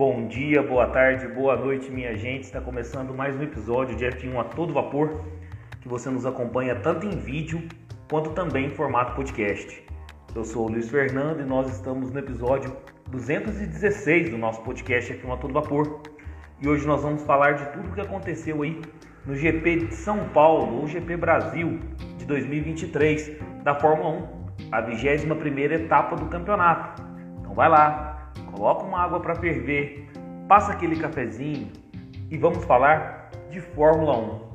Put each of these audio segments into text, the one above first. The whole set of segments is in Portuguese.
Bom dia, boa tarde, boa noite, minha gente. Está começando mais um episódio de F1 a todo vapor, que você nos acompanha tanto em vídeo quanto também em formato podcast. Eu sou o Luiz Fernando e nós estamos no episódio 216 do nosso podcast F1 a todo vapor. E hoje nós vamos falar de tudo o que aconteceu aí no GP de São Paulo, ou GP Brasil de 2023 da Fórmula 1, a 21ª etapa do campeonato. Então vai lá, coloca uma água para ferver, passa aquele cafezinho e vamos falar de Fórmula 1.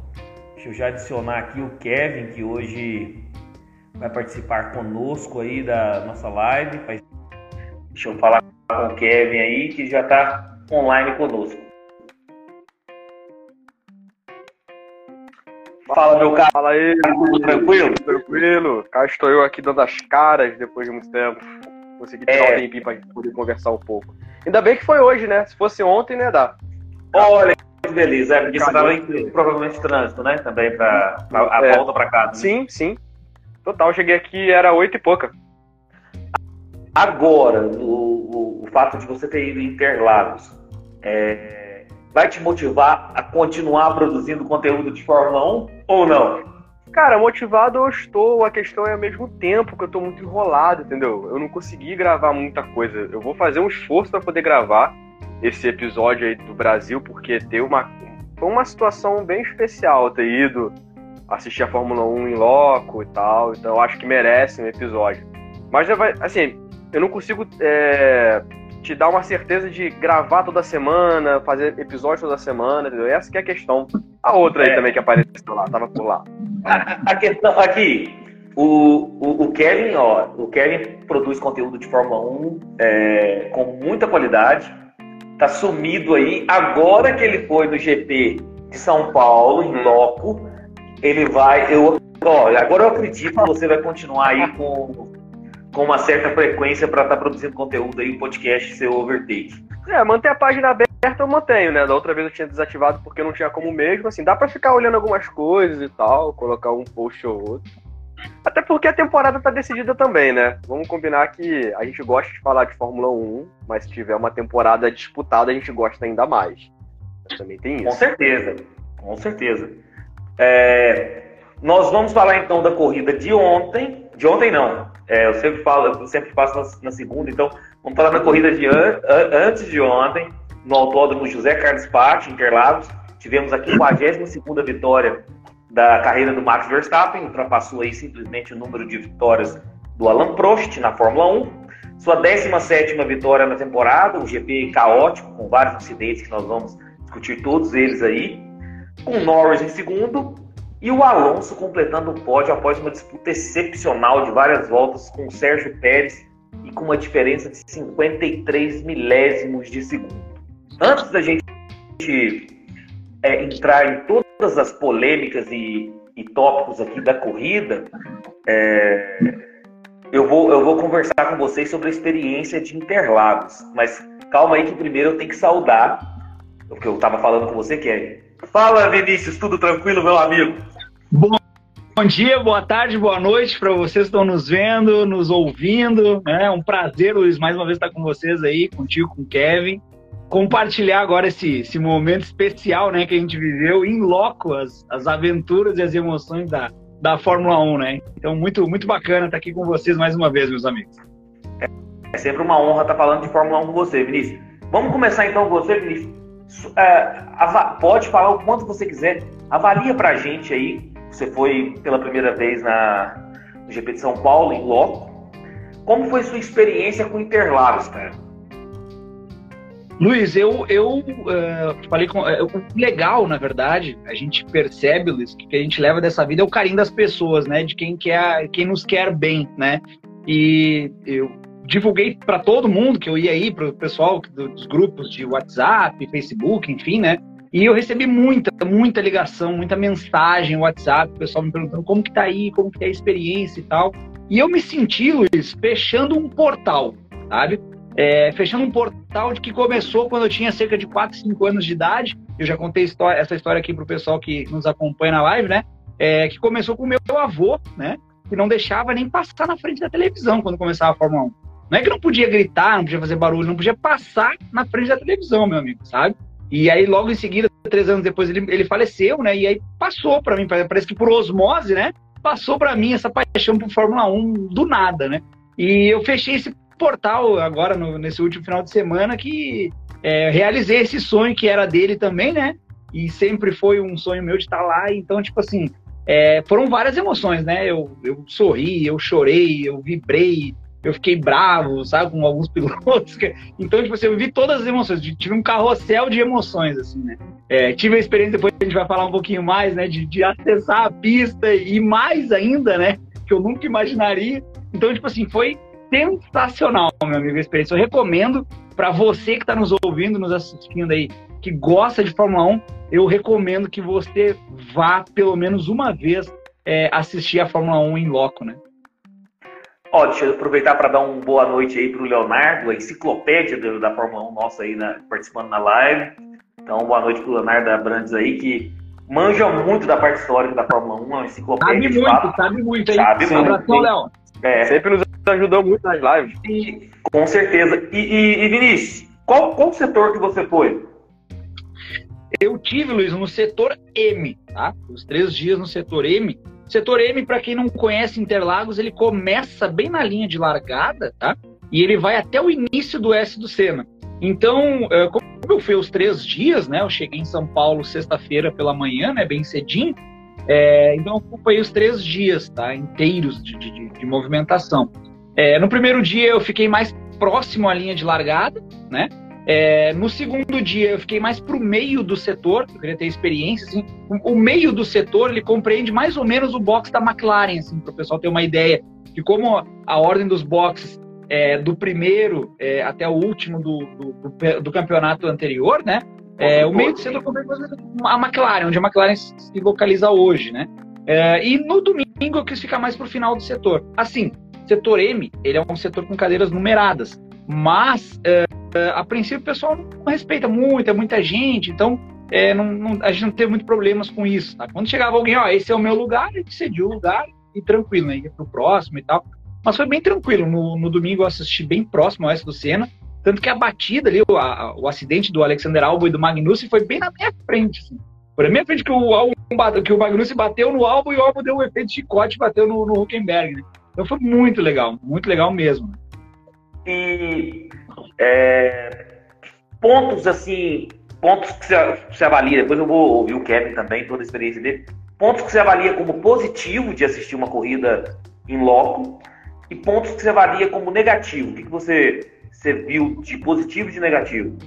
Deixa eu já adicionar aqui o Kevin, que hoje vai participar conosco aí da nossa live. Deixa eu falar com o Kevin aí, que já está online conosco. Fala, meu cara. Fala aí. Tudo tranquilo? Tranquilo. Cá estou eu aqui dando as caras depois de muito tempo. Consegui tirar é. um tempinho pra poder conversar um pouco. Ainda bem que foi hoje, né? Se fosse ontem, né, dá. Olha que beleza. É porque você estava em provavelmente trânsito, né? Também pra, pra a é. volta pra casa. Né? Sim, sim. Total, cheguei aqui, era oito e pouca. Agora, o, o, o, fato de você ter ido em Interlagos é, vai te motivar a continuar produzindo conteúdo de Fórmula 1 ou não? Cara, motivado eu estou, a questão é ao mesmo tempo que eu estou muito enrolado, entendeu? Eu não consegui gravar muita coisa. Eu vou fazer um esforço para poder gravar esse episódio aí do Brasil, porque tem uma, foi uma situação bem especial ter ido assistir a Fórmula 1 em loco e tal, então eu acho que merece um episódio. Mas, assim, eu não consigo é, te dar uma certeza de gravar toda semana, fazer episódios toda semana, entendeu? Essa que é a questão. A outra aí é. também que apareceu lá, tava por lá. A, a questão aqui, o, o, o, Kevin, ó, o Kevin produz conteúdo de Fórmula 1 é, com muita qualidade, tá sumido aí. Agora que ele foi no GP de São Paulo, em loco, ele vai. Eu, ó, agora eu acredito que você vai continuar aí com com uma certa frequência para estar tá produzindo conteúdo aí, o podcast seu overtake. É, manter a página aberta eu mantenho, né? Da outra vez eu tinha desativado porque não tinha como mesmo, assim, dá para ficar olhando algumas coisas e tal, colocar um post ou outro. Até porque a temporada tá decidida também, né? Vamos combinar que a gente gosta de falar de Fórmula 1, mas se tiver uma temporada disputada, a gente gosta ainda mais. Também tem isso. Com certeza, com certeza. É, nós vamos falar então da corrida de ontem. De ontem não. É, eu sempre falo, eu sempre faço na, na, segunda, então vamos falar da corrida de an, an, antes de ontem, no autódromo José Carlos Patti, Interlagos. Tivemos a 42 vitória da carreira do Max Verstappen, ultrapassou aí simplesmente o número de vitórias do Alan Prost na Fórmula 1. Sua 17 vitória na temporada, um GP caótico, com vários incidentes que nós vamos discutir todos eles aí. Com Norris em segundo, e o Alonso completando o pódio após uma disputa excepcional de várias voltas com o Sérgio Pérez e com uma diferença de 53 milésimos de segundo. Antes da gente é, entrar em todas as polêmicas e, e tópicos aqui da corrida, é, eu, vou, eu vou conversar com vocês sobre a experiência de Interlagos. Mas calma aí que primeiro eu tenho que saudar o que eu estava falando com você, Kevin. Fala, Vinícius, tudo tranquilo, meu amigo? Bom, bom dia, boa tarde, boa noite para vocês que estão nos vendo, nos ouvindo. É um prazer, Luiz, mais uma vez estar com vocês aí, contigo, com o Kevin. Compartilhar agora esse, esse momento especial né, que a gente viveu em loco, as, as aventuras e as emoções da, da Fórmula 1, né? Então, muito, muito bacana estar aqui com vocês mais uma vez, meus amigos. É, é sempre uma honra estar falando de Fórmula 1 com você, Vinícius. Vamos começar então com você, Vinícius. É, pode falar o quanto você quiser. Avalia pra gente aí você foi pela primeira vez na, no GP de São Paulo, em loco. Como foi sua experiência com Interlagos, cara? Luiz, eu, eu uh, falei com. Uh, o legal, na verdade, a gente percebe, Luiz, que o que a gente leva dessa vida é o carinho das pessoas, né? De quem quer, quem nos quer bem, né? E eu divulguei para todo mundo que eu ia aí, para o pessoal dos grupos de WhatsApp, Facebook, enfim, né? E eu recebi muita, muita ligação, muita mensagem, WhatsApp, o pessoal me perguntando como que tá aí, como que é a experiência e tal. E eu me senti, Luiz, fechando um portal, sabe? É, fechando um portal de que começou quando eu tinha cerca de 4, 5 anos de idade. Eu já contei história, essa história aqui pro pessoal que nos acompanha na live, né? É, que começou com o meu avô, né? Que não deixava nem passar na frente da televisão quando começava a Fórmula 1. Não é que não podia gritar, não podia fazer barulho, não podia passar na frente da televisão, meu amigo, sabe? E aí, logo em seguida, três anos depois, ele, ele faleceu, né? E aí passou para mim, parece que por osmose, né? Passou para mim essa paixão por Fórmula 1 do nada, né? E eu fechei esse portal agora, no, nesse último final de semana, que é, realizei esse sonho que era dele também, né? E sempre foi um sonho meu de estar lá. Então, tipo assim, é, foram várias emoções, né? Eu, eu sorri, eu chorei, eu vibrei, eu fiquei bravo, sabe, com alguns pilotos. Então, tipo assim, eu vivi todas as emoções. Tive um carrossel de emoções, assim, né? É, tive a experiência, depois a gente vai falar um pouquinho mais, né? De, de acessar a pista e mais ainda, né? Que eu nunca imaginaria. Então, tipo assim, foi sensacional, meu amigo, a experiência. Eu recomendo para você que está nos ouvindo, nos assistindo aí, que gosta de Fórmula 1, eu recomendo que você vá pelo menos uma vez é, assistir a Fórmula 1 em loco, né? Ó, deixa eu aproveitar para dar uma boa noite aí para o Leonardo, a enciclopédia do, da Fórmula 1 nossa aí na, participando na live. Então, boa noite para o Leonardo Abrantes aí, que manja muito da parte histórica da Fórmula 1, é uma enciclopédia. Sabe muito, fato. sabe muito, hein? Sabe muito. Abração, Léo. É, sempre nos ajudou muito nas lives. E, com certeza. E, e, e Vinícius, qual, qual setor que você foi? Eu tive, Luiz, no setor M, tá? Os três dias no setor M. Setor M, para quem não conhece Interlagos, ele começa bem na linha de largada, tá? E ele vai até o início do S do Sena. Então, é, como eu fui os três dias, né? Eu cheguei em São Paulo sexta-feira pela manhã, né? Bem cedinho. É, então, eu ocupei os três dias, tá? Inteiros de, de, de movimentação. É, no primeiro dia, eu fiquei mais próximo à linha de largada, né? É, no segundo dia eu fiquei mais para o meio do setor, eu queria ter experiência. Assim, o, meio do setor ele compreende mais ou menos o box da McLaren, assim, para o pessoal ter uma ideia de como a ordem dos boxes é, do primeiro é, até o último do, do, do, do campeonato anterior, né? É, o meio do setor compreende a McLaren, onde a McLaren se localiza hoje, né? É, e no domingo eu quis ficar mais para o final do setor. Assim, setor M ele é um setor com cadeiras numeradas, mas é, a princípio o pessoal não respeita muito, é muita gente, então é, não, não, a gente não teve muito problemas com isso. Tá? Quando chegava alguém, ó, esse é o meu lugar, a gente cedia o lugar e tranquilo, né? Ia pro próximo e tal. Mas foi bem tranquilo. No, no domingo eu assisti bem próximo ao S do Senna. Tanto que a batida ali, o, a, o acidente do Alexander Albon e do Magnussen foi bem na minha frente. Assim. Foi na minha frente que o, Albon, que o Magnussen bateu no Albon e o Albon deu um efeito de chicote e bateu no, no Huckenberg. Né? Então foi muito legal, muito legal mesmo. E é, pontos assim, pontos que você, avalia, depois eu vou ouvir o Kevin também, toda a experiência dele. Pontos que você avalia como positivo de assistir uma corrida em loco e pontos que você avalia como negativo. O que, que você, você viu de positivo e de negativo?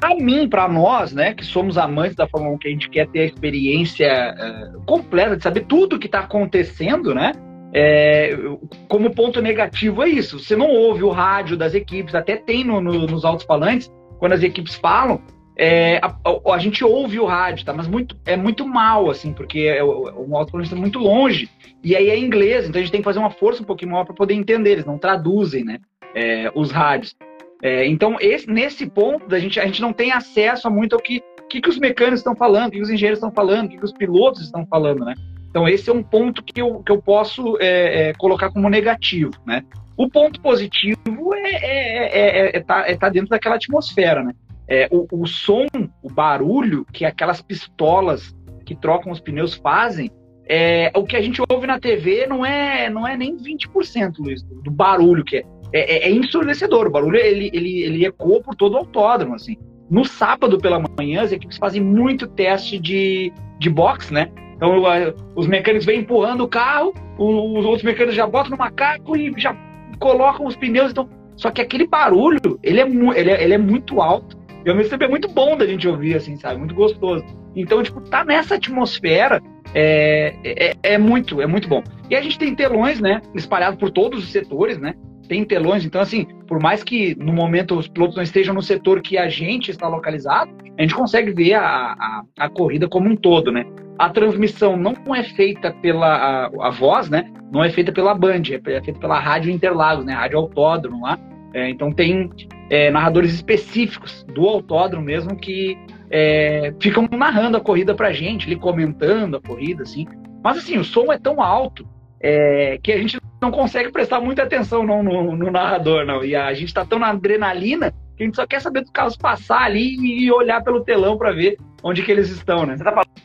Para mim, para nós, né, que somos amantes da Fórmula 1, que a gente quer ter a experiência uh, completa de saber tudo o que está acontecendo, né? É, como ponto negativo é isso. Você não ouve o rádio das equipes, até tem no, no, nos altos-falantes, quando as equipes falam, é, a, a, a, gente ouve o rádio, tá? Mas muito, é muito mal, assim, porque é, o alto-falante está muito longe. E aí é inglês, então a gente tem que fazer uma força um pouquinho maior para poder entender. Eles não traduzem, né? É, os rádios. É, então, esse, nesse ponto, a gente, a gente não tem acesso a muito ao que, que, que os mecânicos estão falando, o que os engenheiros estão falando, o que, que os pilotos estão falando, né? Então, esse é um ponto que eu, que eu posso é, é, colocar como negativo, né? O ponto positivo é, é, é, é tá, é tá dentro daquela atmosfera, né? É, o, o som, o barulho que aquelas pistolas que trocam os pneus fazem, é, o que a gente ouve na TV não é, não é nem 20%, Luiz, do, do barulho que é. É, é, ensurdecedor. O barulho ele, ele, ele ecoa por todo o autódromo. Assim. No sábado pela manhã, as equipes fazem muito teste de, de box, né? Então os mecânicos vêm empurrando o carro, os outros mecânicos já botam no macaco e já colocam os pneus. Então, só que aquele barulho, ele é, ele é, ele é muito alto. E ao mesmo tempo é muito bom da gente ouvir, assim, sabe? Muito gostoso. Então, tipo, tá nessa atmosfera é, é, é, muito, é muito bom. E a gente tem telões, né? Espalhados por todos os setores, né? Tem telões, então assim, por mais que no momento os pilotos não estejam no setor que a gente está localizado, a gente consegue ver a, a, a corrida como um todo, né? A transmissão não é feita pela a, a, voz, né? Não é feita pela Band, é feita pela Rádio Interlagos, né? Rádio Autódromo lá. É, então tem é, narradores específicos do autódromo mesmo que é, ficam narrando a corrida pra gente, ali comentando a corrida, assim. Mas assim, o som é tão alto é, que a gente não consegue prestar muita atenção não, no, no, narrador, não. E a gente está tão na adrenalina que a gente só quer saber dos carros passar ali e olhar pelo telão para ver onde que eles estão, né? Você tá falando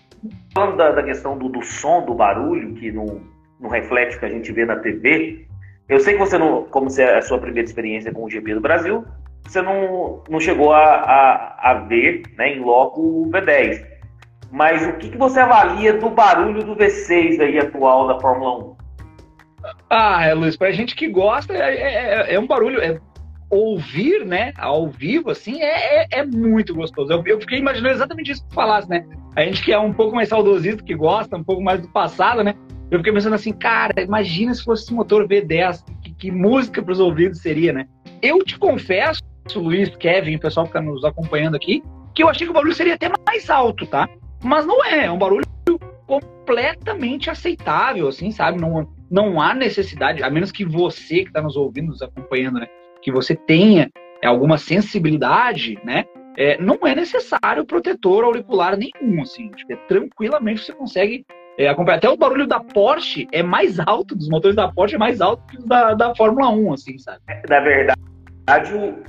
da, da questão do, do, som, do barulho, que não, não reflete o que a gente vê na TV. Eu sei que você não, como é a sua primeira experiência com o GP do Brasil, você não, não chegou a, a, a ver né, em loco o V10. Mas o que, que você avalia do barulho do V6 aí atual da Fórmula 1? Ah, é, Luiz, pra gente que gosta, é, é, é, é um barulho. É, ouvir, né, ao vivo, assim, é, é, é muito gostoso. Eu, eu, fiquei imaginando exatamente isso que tu falasse, né? A gente que é um pouco mais saudosista, que gosta um pouco mais do passado, né? Eu fiquei pensando assim, cara, imagina se fosse motor V10, que, que música para os ouvidos seria, né? Eu te confesso, Luiz, Kevin, o pessoal que está nos acompanhando aqui, que eu achei que o barulho seria até mais alto, tá? Mas não é, é um barulho completamente aceitável, assim, sabe? Não, não há necessidade, a menos que você que está nos ouvindo, nos acompanhando, né? Que você tenha alguma sensibilidade, né? É, não é necessário protetor auricular nenhum, assim. É, tranquilamente você consegue é, acompanhar. Até o barulho da Porsche é mais alto, dos motores da Porsche é mais alto que da, da Fórmula 1, assim, sabe? Na verdade,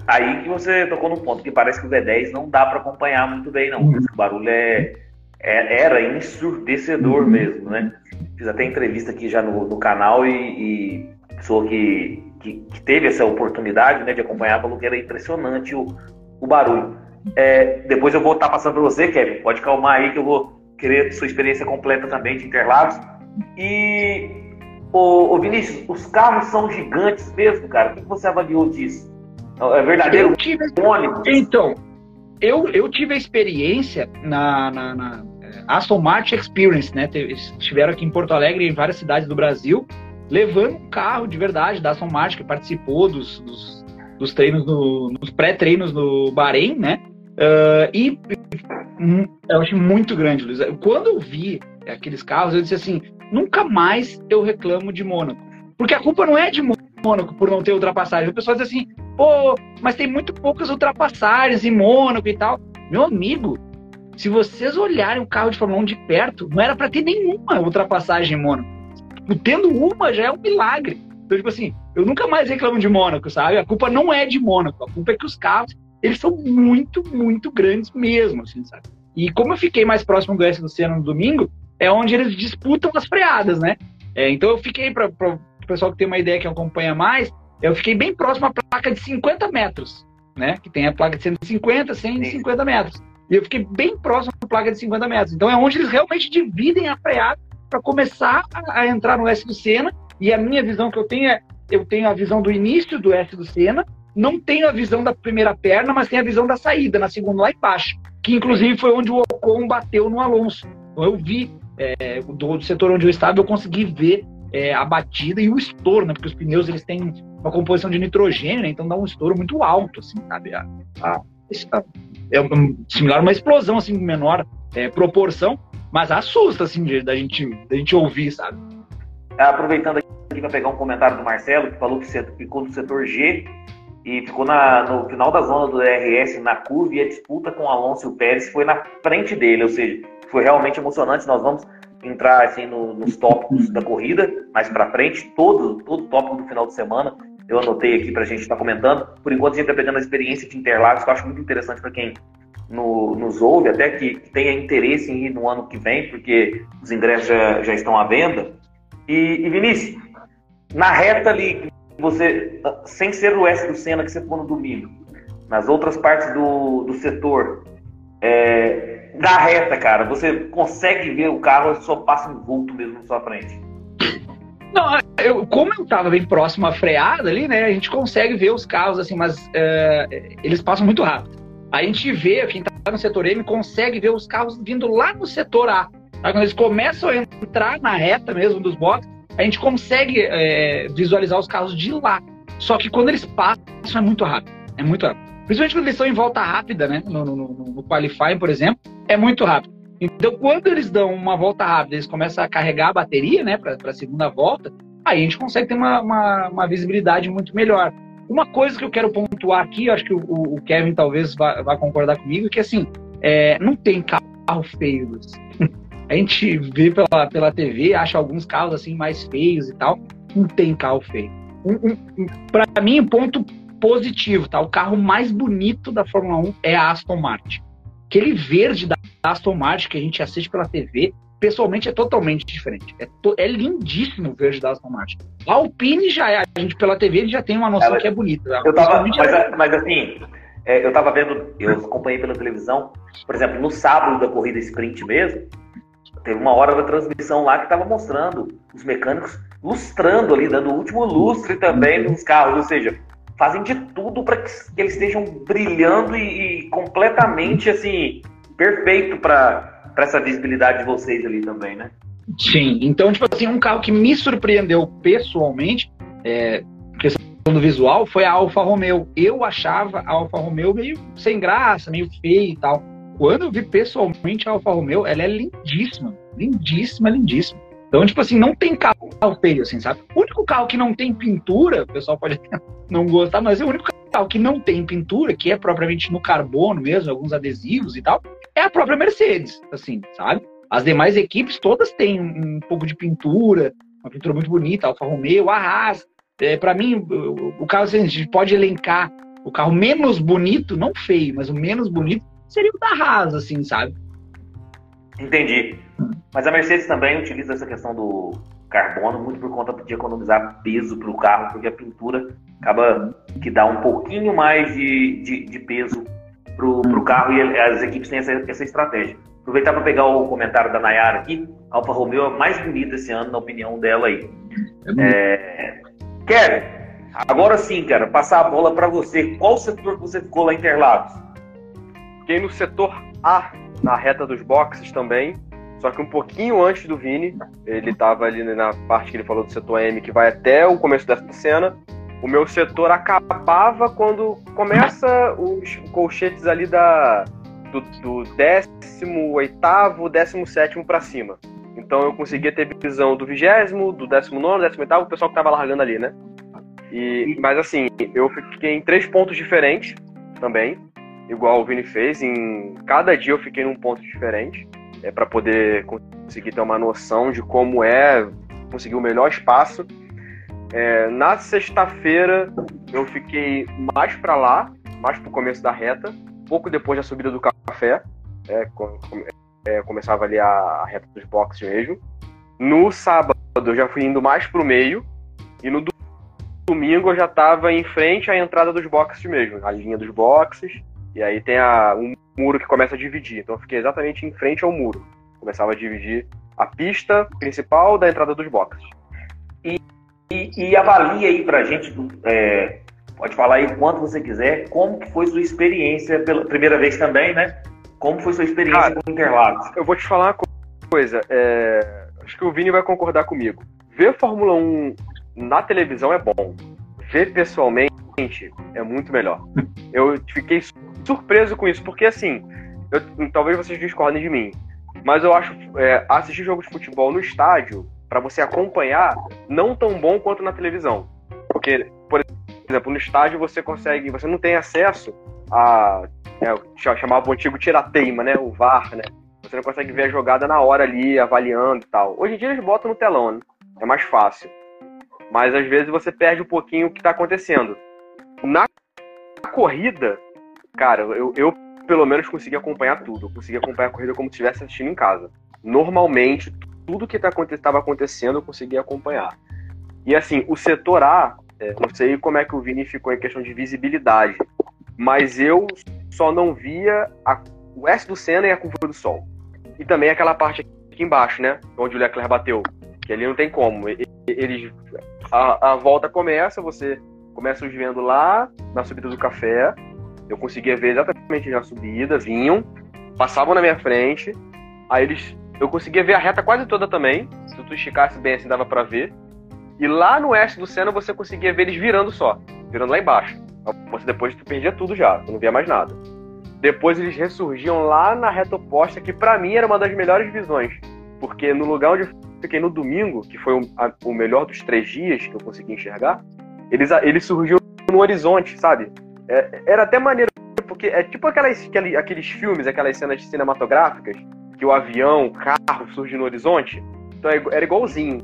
aí que você tocou no ponto, que parece que o V10 não dá para acompanhar muito bem, não. Uhum. O barulho é, é, era ensurdecedor uhum. mesmo, né? Fiz até entrevista aqui já no, no canal e, e pessoa que, que, que, teve essa oportunidade né, de acompanhar falou que era impressionante o, o barulho. É, depois eu vou estar tá passando para você, Kevin. Pode calmar aí que eu vou querer sua experiência completa também de Interlagos. E, ô, ô Vinícius, os carros são gigantes mesmo, cara. O que você avaliou disso? É verdadeiro eu tive, ônibus? Então, eu, eu tive a experiência na, na, na é, Aston Martin Experience, né? Estiveram aqui em Porto Alegre e em várias cidades do Brasil, levando um carro de verdade da Aston Martin, que participou dos, dos, dos treinos, no, nos pré-treinos no Bahrein, né? Uh, e eu achei muito grande, Luiz. Quando eu vi aqueles carros, eu disse assim: nunca mais eu reclamo de Mônaco. Porque a culpa não é de Mônaco por não ter ultrapassagem. O pessoal diz assim: pô, mas tem muito poucas ultrapassagens em Mônaco e tal. Meu amigo, se vocês olharem o carro de Fórmula 1 de perto, não era para ter nenhuma ultrapassagem em Mônaco. Tendo uma já é um milagre. Então, tipo assim, eu nunca mais reclamo de Mônaco, sabe? A culpa não é de Mônaco, a culpa é que os carros eles são muito, muito grandes mesmo, assim, sabe? E como eu fiquei mais próximo do S do Senna no domingo, é onde eles disputam as freadas, né? É, então eu fiquei, para o pessoal que tem uma ideia que acompanha mais, eu fiquei bem próximo à placa de 50 metros, né? Que tem a placa de 150, 150 metros. E eu fiquei bem próximo à placa de 50 metros. Então é onde eles realmente dividem a freada para começar a, a, entrar no S do Senna. E a minha visão que eu tenho é, eu tenho a visão do início do S do Senna não tem a visão da primeira perna, mas tem a visão da saída, na segunda lá embaixo. Que inclusive foi onde o Ocon bateu no Alonso. Então eu vi, é, do, do, setor onde eu estava, eu consegui ver é, a batida e o estouro, né? Porque os pneus eles têm uma composição de nitrogênio, né? Então dá um estouro muito alto, assim, sabe? A, a, a, é similar a uma explosão, assim, menor é, proporção, mas assusta, assim, de, da, gente, da gente ouvir, sabe? Aproveitando aqui para pegar um comentário do Marcelo, que falou que ficou no setor G e ficou na, no final da zona do DRS na curva e a disputa com o Alonso e o Pérez foi na frente dele, ou seja, foi realmente emocionante. Nós vamos entrar assim no, nos tópicos da corrida mais para frente, todo todo tópico do final de semana. Eu anotei aqui para a gente estar tá comentando. Por enquanto, a gente está pegando a experiência de Interlagos, que eu acho muito interessante para quem no, nos ouve, até que, que, tenha interesse em ir no ano que vem, porque os ingressos já, já estão à venda. E, e Vinícius, na reta ali você, sem ser o S do Senna que você ficou no domingo, nas outras partes do, do setor, é, da reta, cara, você consegue ver o carro só passa um vulto mesmo na sua frente. Não, eu, como eu estava bem próximo à freada ali, né, a gente consegue ver os carros assim, mas é, eles passam muito rápido. A gente vê, quem está no setor M consegue ver os carros vindo lá no setor A. Tá? Quando eles começam a entrar na reta mesmo dos boxes, a gente consegue é, visualizar os carros de lá. Só que quando eles passam, é muito rápido. É muito rápido. Principalmente quando eles estão em volta rápida, né? No, no, no qualifying, por exemplo, é muito rápido. Então, quando eles dão uma volta rápida, eles começam a carregar a bateria, né, para a segunda volta, aí a gente consegue ter uma, uma, uma, visibilidade muito melhor. Uma coisa que eu quero pontuar aqui, acho que o, o Kevin talvez vá, vá, concordar comigo, é que assim, é, não tem carro feio. A gente vê pela, pela TV, acha alguns carros assim mais feios e tal. Não tem carro feio. Um, um, um, para mim, ponto positivo, tá? O carro mais bonito da Fórmula 1 é a Aston Martin. Aquele verde da Aston Martin que a gente assiste pela TV, pessoalmente é totalmente diferente. É, to, é lindíssimo o verde da Aston Martin. A Alpine já é, a gente pela TV já tem uma noção que é bonita. Eu tava, mas, é... mas assim, é, eu tava vendo, eu acompanhei pela televisão, por exemplo, no sábado da corrida sprint mesmo, teve uma hora da transmissão lá que tava mostrando os mecânicos lustrando ali, dando o último lustre também nos carros, ou seja, fazem de tudo para que, que, eles estejam brilhando e, e completamente assim perfeito para essa visibilidade de vocês ali também, né? Sim, então tipo assim um carro que me surpreendeu pessoalmente, é, questão do visual, foi a Alfa Romeo. Eu achava a Alfa Romeo meio sem graça, meio feia e tal. Quando eu vi pessoalmente a Alfa Romeo, ela é lindíssima, lindíssima, lindíssima. Então, tipo assim, não tem carro feio, assim, sabe? O único carro que não tem pintura, o pessoal pode não gostar, mas é o único carro que não tem pintura, que é propriamente no carbono mesmo, alguns adesivos e tal, é a própria Mercedes, assim, sabe? As demais equipes todas têm um, um pouco de pintura, uma pintura muito bonita, Alfa Romeo, a Haas. É, para mim, o, o carro, assim, a gente pode elencar o carro menos bonito, não feio, mas o menos bonito seria o da Haas, assim, sabe? Entendi. Mas a Mercedes também utiliza essa questão do carbono muito por conta de economizar peso para o carro, porque a pintura acaba que dá um pouquinho mais de, de, de peso para o carro e as equipes têm essa, essa estratégia. Aproveitar para pegar o comentário da Nayara aqui. A Alfa Romeo é mais bonita esse ano, na opinião dela aí. É, Kevin, agora sim, cara, passar a bola para você. Qual setor que você ficou lá em Interlagos? Fiquei no setor A na reta dos boxes também. Só que um pouquinho antes do Vini, ele estava ali na parte que ele falou do setor M, que vai até o começo dessa cena. O meu setor acabava quando começa os colchetes ali da, do, do 18, 17 para cima. Então eu conseguia ter visão do 20, do 19, 18, o pessoal que estava largando ali, né? E, mas assim, eu fiquei em três pontos diferentes também igual o Vini fez. Em cada dia eu fiquei num ponto diferente, é para poder conseguir ter uma noção de como é conseguir o melhor espaço. É, na sexta-feira eu fiquei mais para lá, mais para o começo da reta, pouco depois da subida do café. É, é, começava ali a, reta dos boxes mesmo. No sábado eu já fui indo mais para o meio e no domingo eu já estava em frente à entrada dos boxes mesmo, a linha dos boxes. E aí tem a, um muro que começa a dividir. Então eu fiquei exatamente em frente ao muro. Começava a dividir a pista principal da entrada dos boxes. E, e, e avalia aí pra gente, é, pode falar aí o quanto você quiser, como que foi sua experiência pela primeira vez também, né? Como foi sua experiência Cara, com Interlagos? Eu vou te falar uma coisa, é, acho que o Vini vai concordar comigo. Ver Fórmula 1 na televisão é bom. Ver pessoalmente é muito melhor. Eu fiquei surpreso com isso, porque assim, eu, talvez vocês discordem de mim, mas eu acho é, assistir jogo de futebol no estádio, para você acompanhar, não tão bom quanto na televisão. Porque, por exemplo, no estádio você consegue, você não tem acesso a. É, chamava o antigo tirateima, né? O VAR, né? Você não consegue ver a jogada na hora ali, avaliando e tal. Hoje em dia eles botam no telão, né? É mais fácil. Mas às vezes você perde um pouquinho o que está acontecendo. Na corrida, cara, eu, eu pelo menos consegui acompanhar tudo. Eu consegui acompanhar a corrida como se estivesse assistindo em casa. Normalmente, tudo que estava tá, acontecendo eu consegui acompanhar. E assim, o setor A, é, não sei como é que o Vini ficou em questão de visibilidade, mas eu só não via a, o S do Senna e a curva do Sol. E também aquela parte aqui embaixo, né? Onde o Leclerc bateu. Que ali não tem como. Eles, a, a volta começa, você começa os vendo lá na subida do café, eu conseguia ver exatamente na subida, vinham, passavam na minha frente, aí eles. Eu conseguia ver a reta quase toda também. Se tu esticasse bem assim, dava para ver. E lá no oeste do Senna você conseguia ver eles virando só, virando lá embaixo. Você depois tu perdia tudo já, tu não via mais nada. Depois eles ressurgiam lá na reta oposta, que para mim era uma das melhores visões. Porque no lugar onde eu fiquei no domingo, que foi o, a, o melhor dos três dias que eu consegui enxergar, eles, eles surgiam no horizonte, sabe? É, era até maneiro, porque é tipo aquelas, aqueles filmes, aquelas cenas cinematográficas, que o avião, o carro surge no horizonte. Então é era igualzinho.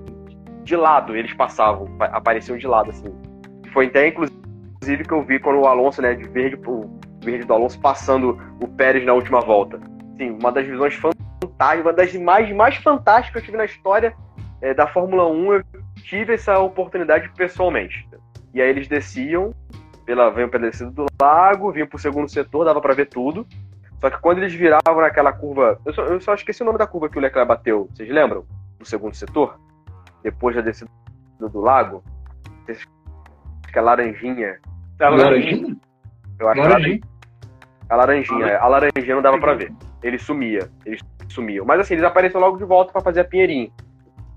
De lado eles passavam, apareciam de lado, assim. Foi até, inclusive, que eu vi quando o Alonso, né, de verde, o verde do Alonso passando o Pérez na última volta. Sim, uma das visões fantásticas, uma das imagens mais fantásticas que eu tive na história é, da Fórmula 1. Eu tive essa oportunidade pessoalmente. E aí eles desciam, pela, vinham pela descida do lago, vinham pro segundo setor, dava para ver tudo. Só que quando eles viravam naquela curva. Eu só, eu só esqueci o nome da curva que o Leclerc bateu. Vocês lembram? Do segundo setor? Depois da descida do lago? Acho que é laranjinha. É laranjinha? Eu acho laranjinha. A laranjinha, é. a laranjinha não dava pra ver. Ele sumia, eles sumiam. Mas assim, eles apareceram logo de volta para fazer a pinheirinha.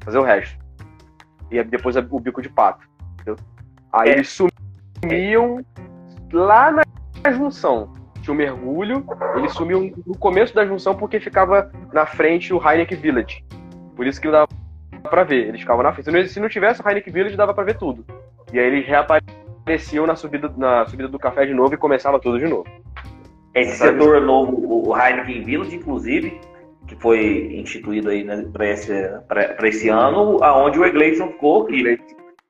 Fazer o resto. E depois o bico de pato. Entendeu? Aí é. eles sumiam lá na junção tinha um mergulho, ele sumiu no começo da junção porque ficava na frente o Heineken Village. Por isso que não dava pra ver, eles ficavam na frente. Se não tivesse o Heineken Village, dava pra ver tudo. E aí eles reapareciam na subida, na subida do café de novo e começava tudo de novo. Esse setor novo, o Heineken Village, inclusive, que foi instituído aí né, para esse, esse ano, aonde o Egleison ficou, que,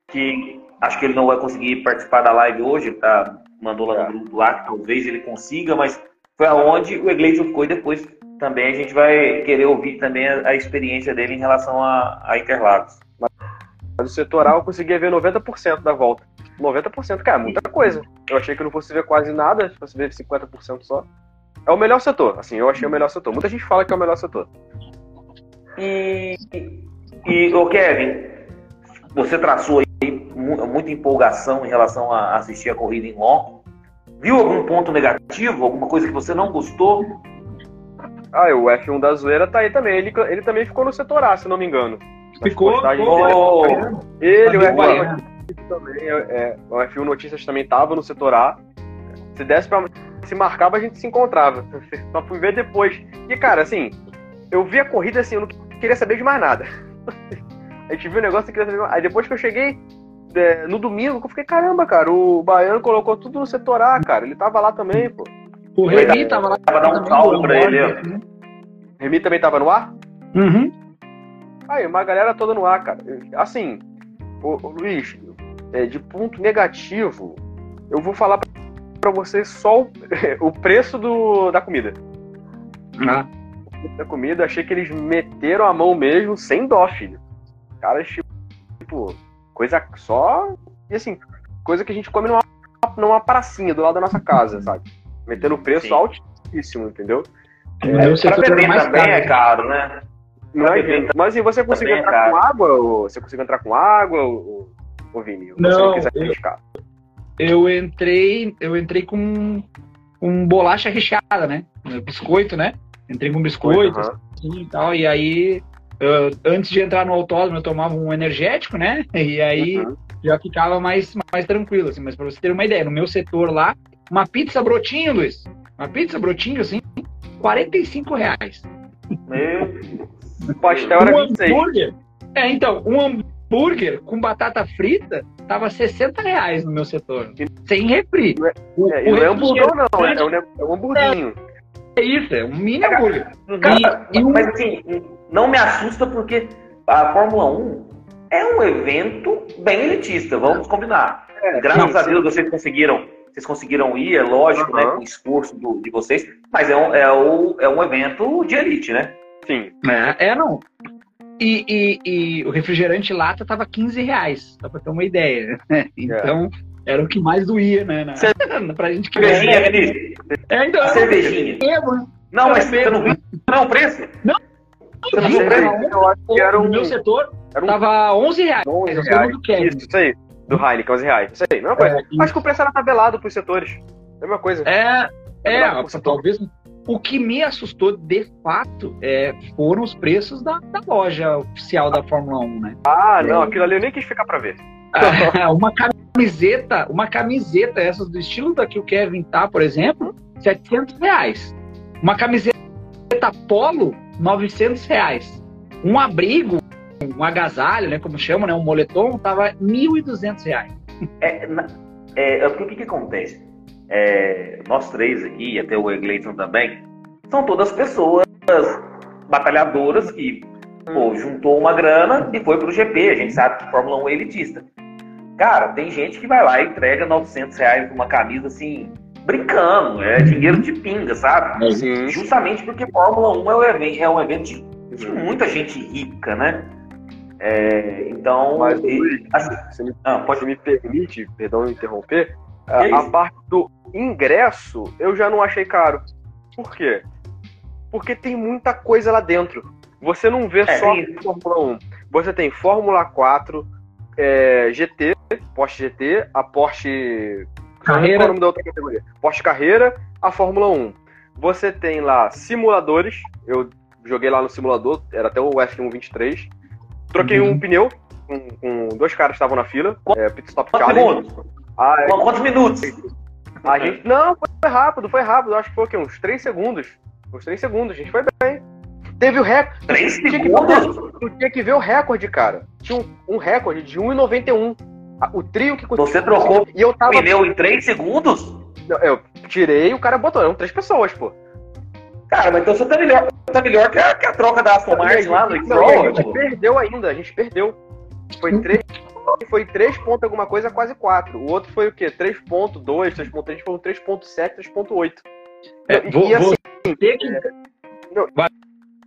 que acho que ele não vai conseguir participar da live hoje, tá mandou lá no é. grupo lá, que talvez ele consiga, mas foi aonde o Iglesias ficou e depois também a gente vai querer ouvir também a, a experiência dele em relação a, a Interlagos. Mas, mas o setoral eu conseguia ver 90% da volta. 90%, cara, muita coisa. Eu achei que não fosse ver quase nada, fosse ver 50% só. É o melhor setor, assim, eu achei o melhor setor. Muita gente fala que é o melhor setor. E, e o Kevin, você traçou aí muita empolgação em relação a assistir a corrida em Long. Viu algum ponto negativo? Alguma coisa que você não gostou? Ah, o F1 da zoeira tá aí também. Ele, ele também ficou no setor A, se não me engano. Ficou? Oh, ele, o F1 também, é, é, o F1 Notícias também tava no setor A. Se desse pra se marcava, a gente se encontrava. Só fui ver depois. E, cara, assim, eu vi a corrida assim, eu não queria saber de mais nada. A gente viu o negócio e queria saber. Aí depois que eu cheguei é, no domingo, eu fiquei, caramba, cara, o Baiano colocou tudo no setor A, cara. Ele tava lá também, pô. O Remy tava lá. Tava dar um salve pra ele. Né? Remy também tava no ar? Uhum. Aí, uma galera toda no ar, cara. Assim, ô, ô Luiz, é, de ponto negativo, eu vou falar pra vocês só o, o preço do, da comida. Ah. O preço da comida, achei que eles meteram a mão mesmo, sem dó, filho. Caras, tipo, coisa só. E assim, coisa que a gente come numa, numa pracinha do lado da nossa casa, sabe? Metendo preço Sim. altíssimo, entendeu? É, é, pra beber também caro. é caro, né? Não é, mas assim, você conseguiu entrar é com água? Ou, você conseguiu entrar com água, ou, ou Vini? Não, você não eu, eu entrei, eu entrei com um bolacha recheada, né? Biscoito, né? Entrei com biscoito, uhum. assim, e tal, e aí Uh, antes de entrar no autódromo, eu tomava um energético, né? E aí uhum. já ficava mais, mais tranquilo, assim. Mas para você ter uma ideia, no meu setor lá, uma pizza brotinho, Luiz, uma pizza brotinho, assim, 45 reais. Meu o pastel era um hambúrguer. É, então, um hambúrguer com batata frita tava 60 reais no meu setor. Sem refri. Não é, o, é, o não é hambúrguer, não, é, um, é um hamburguinho. É isso, é um mini hambúrguer. Cara, e, e um... Mas assim, não me assusta porque a Fórmula 1 é um evento bem elitista, vamos combinar. É, Graças a Deus vocês conseguiram, vocês conseguiram ir, é lógico, uhum. né, com o esforço do, de vocês, mas é um, é, o, é um evento de elite, né? Sim. É, é não. E, e, e, o refrigerante lata tava 15 reais, só pra ter uma ideia. Né? Então, é. era o que mais doía, né? Na, pra gente que. Cervejinha, Vinícius? É, então. Cervejinha. Não, mas você não viu? Não, o preço? Não, eu, acho que era um... No meu setor, era um... tava 11 reais. 11 reais. Isso, isso aí. Do Heineken, 11 reais. Isso aí, mesma coisa. É, acho que o preço era tabelado pros setores. Mesma coisa. É, é, talvez o que me assustou de fato é, foram os preços da, da, loja oficial da Fórmula 1, né? Ah, não, aquilo ali eu nem quis ficar pra ver. uma camiseta, uma camiseta, essas do estilo da que o Kevin tá, por exemplo, 700 reais. Uma camiseta polo, 900 reais. Um abrigo, um agasalho, né, como chama, né, um moletom, tava 1.200 reais. É, é, é, o que, que acontece? É, nós três aqui, até o Egleiton também, são todas pessoas batalhadoras que pô, juntou uma grana e foi pro GP. A gente sabe que Fórmula 1 é elitista. Cara, tem gente que vai lá e entrega 900 reais numa camisa assim, brincando, é dinheiro de pinga, sabe? Sim. Justamente porque Fórmula 1 é um evento, é um evento de, de muita gente rica, né? É, então, Mas, Luiz, assim, Você me, ah, pode me permite, perdão me interromper, a, a parte do ingresso eu já não achei caro. Por quê? Porque tem muita coisa lá dentro. Você não vê É, só. Fórmula 1. Você tem Fórmula 4, é, GT, Porsche GT, a Porsche. Carreira. Qual é o nome da outra categoria? Porsche Carreira, a Fórmula 1. Você tem lá simuladores. Eu joguei lá no simulador, era até o F1 23. Troquei Uhum. um pneu com, com dois caras que estavam na fila. É, pit stop Quantos challenge. segundos? Ah, é, Quantos minutos? a gente. Não, foi rápido, foi rápido. Acho que foi o quê? Uns 3 segundos. Uns 3 segundos, a gente foi bem. Teve o recorde. Três Tinha que, segundos? tu tinha que ver o recorde, cara. Tinha um, um recorde de 1,91. O trio que Você trocou E eu o tava. pneu em três segundos? Não, Eu tirei e o cara botou. Eram três pessoas, pô. Cara, mas então você tá melhor, tá melhor que, a, que a troca da Aston Martin lá no Não, a gente pô. perdeu ainda, a gente perdeu. Foi 3. Foi 3 ponto alguma coisa, quase 4. O outro foi o quê? 3.2, 3.3, foi um 3.7, 3.8. É, E- vou, e assim, vou ter que... Não. Vai,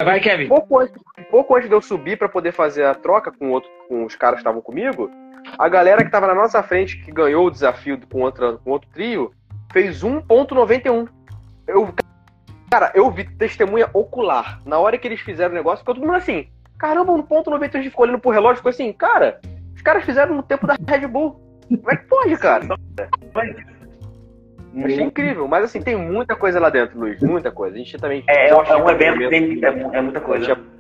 vai, Kevin. pouco antes, pouco antes de eu subir pra poder fazer a troca com, outro, com os caras que estavam comigo, a galera que tava na nossa frente, que ganhou o desafio com, outra, com outro trio, fez 1.91. Eu, cara, eu vi testemunha ocular. Na hora que eles fizeram o negócio, ficou todo mundo assim, caramba, 1.91, a gente ficou olhando pro relógio, ficou assim, cara, os caras fizeram no tempo da Red Bull. Como é que pode, cara? Achei incrível, mas assim, tem muita coisa lá dentro, Luiz, muita coisa. A gente também É, é, um evento tem, é, é muita coisa. Tinha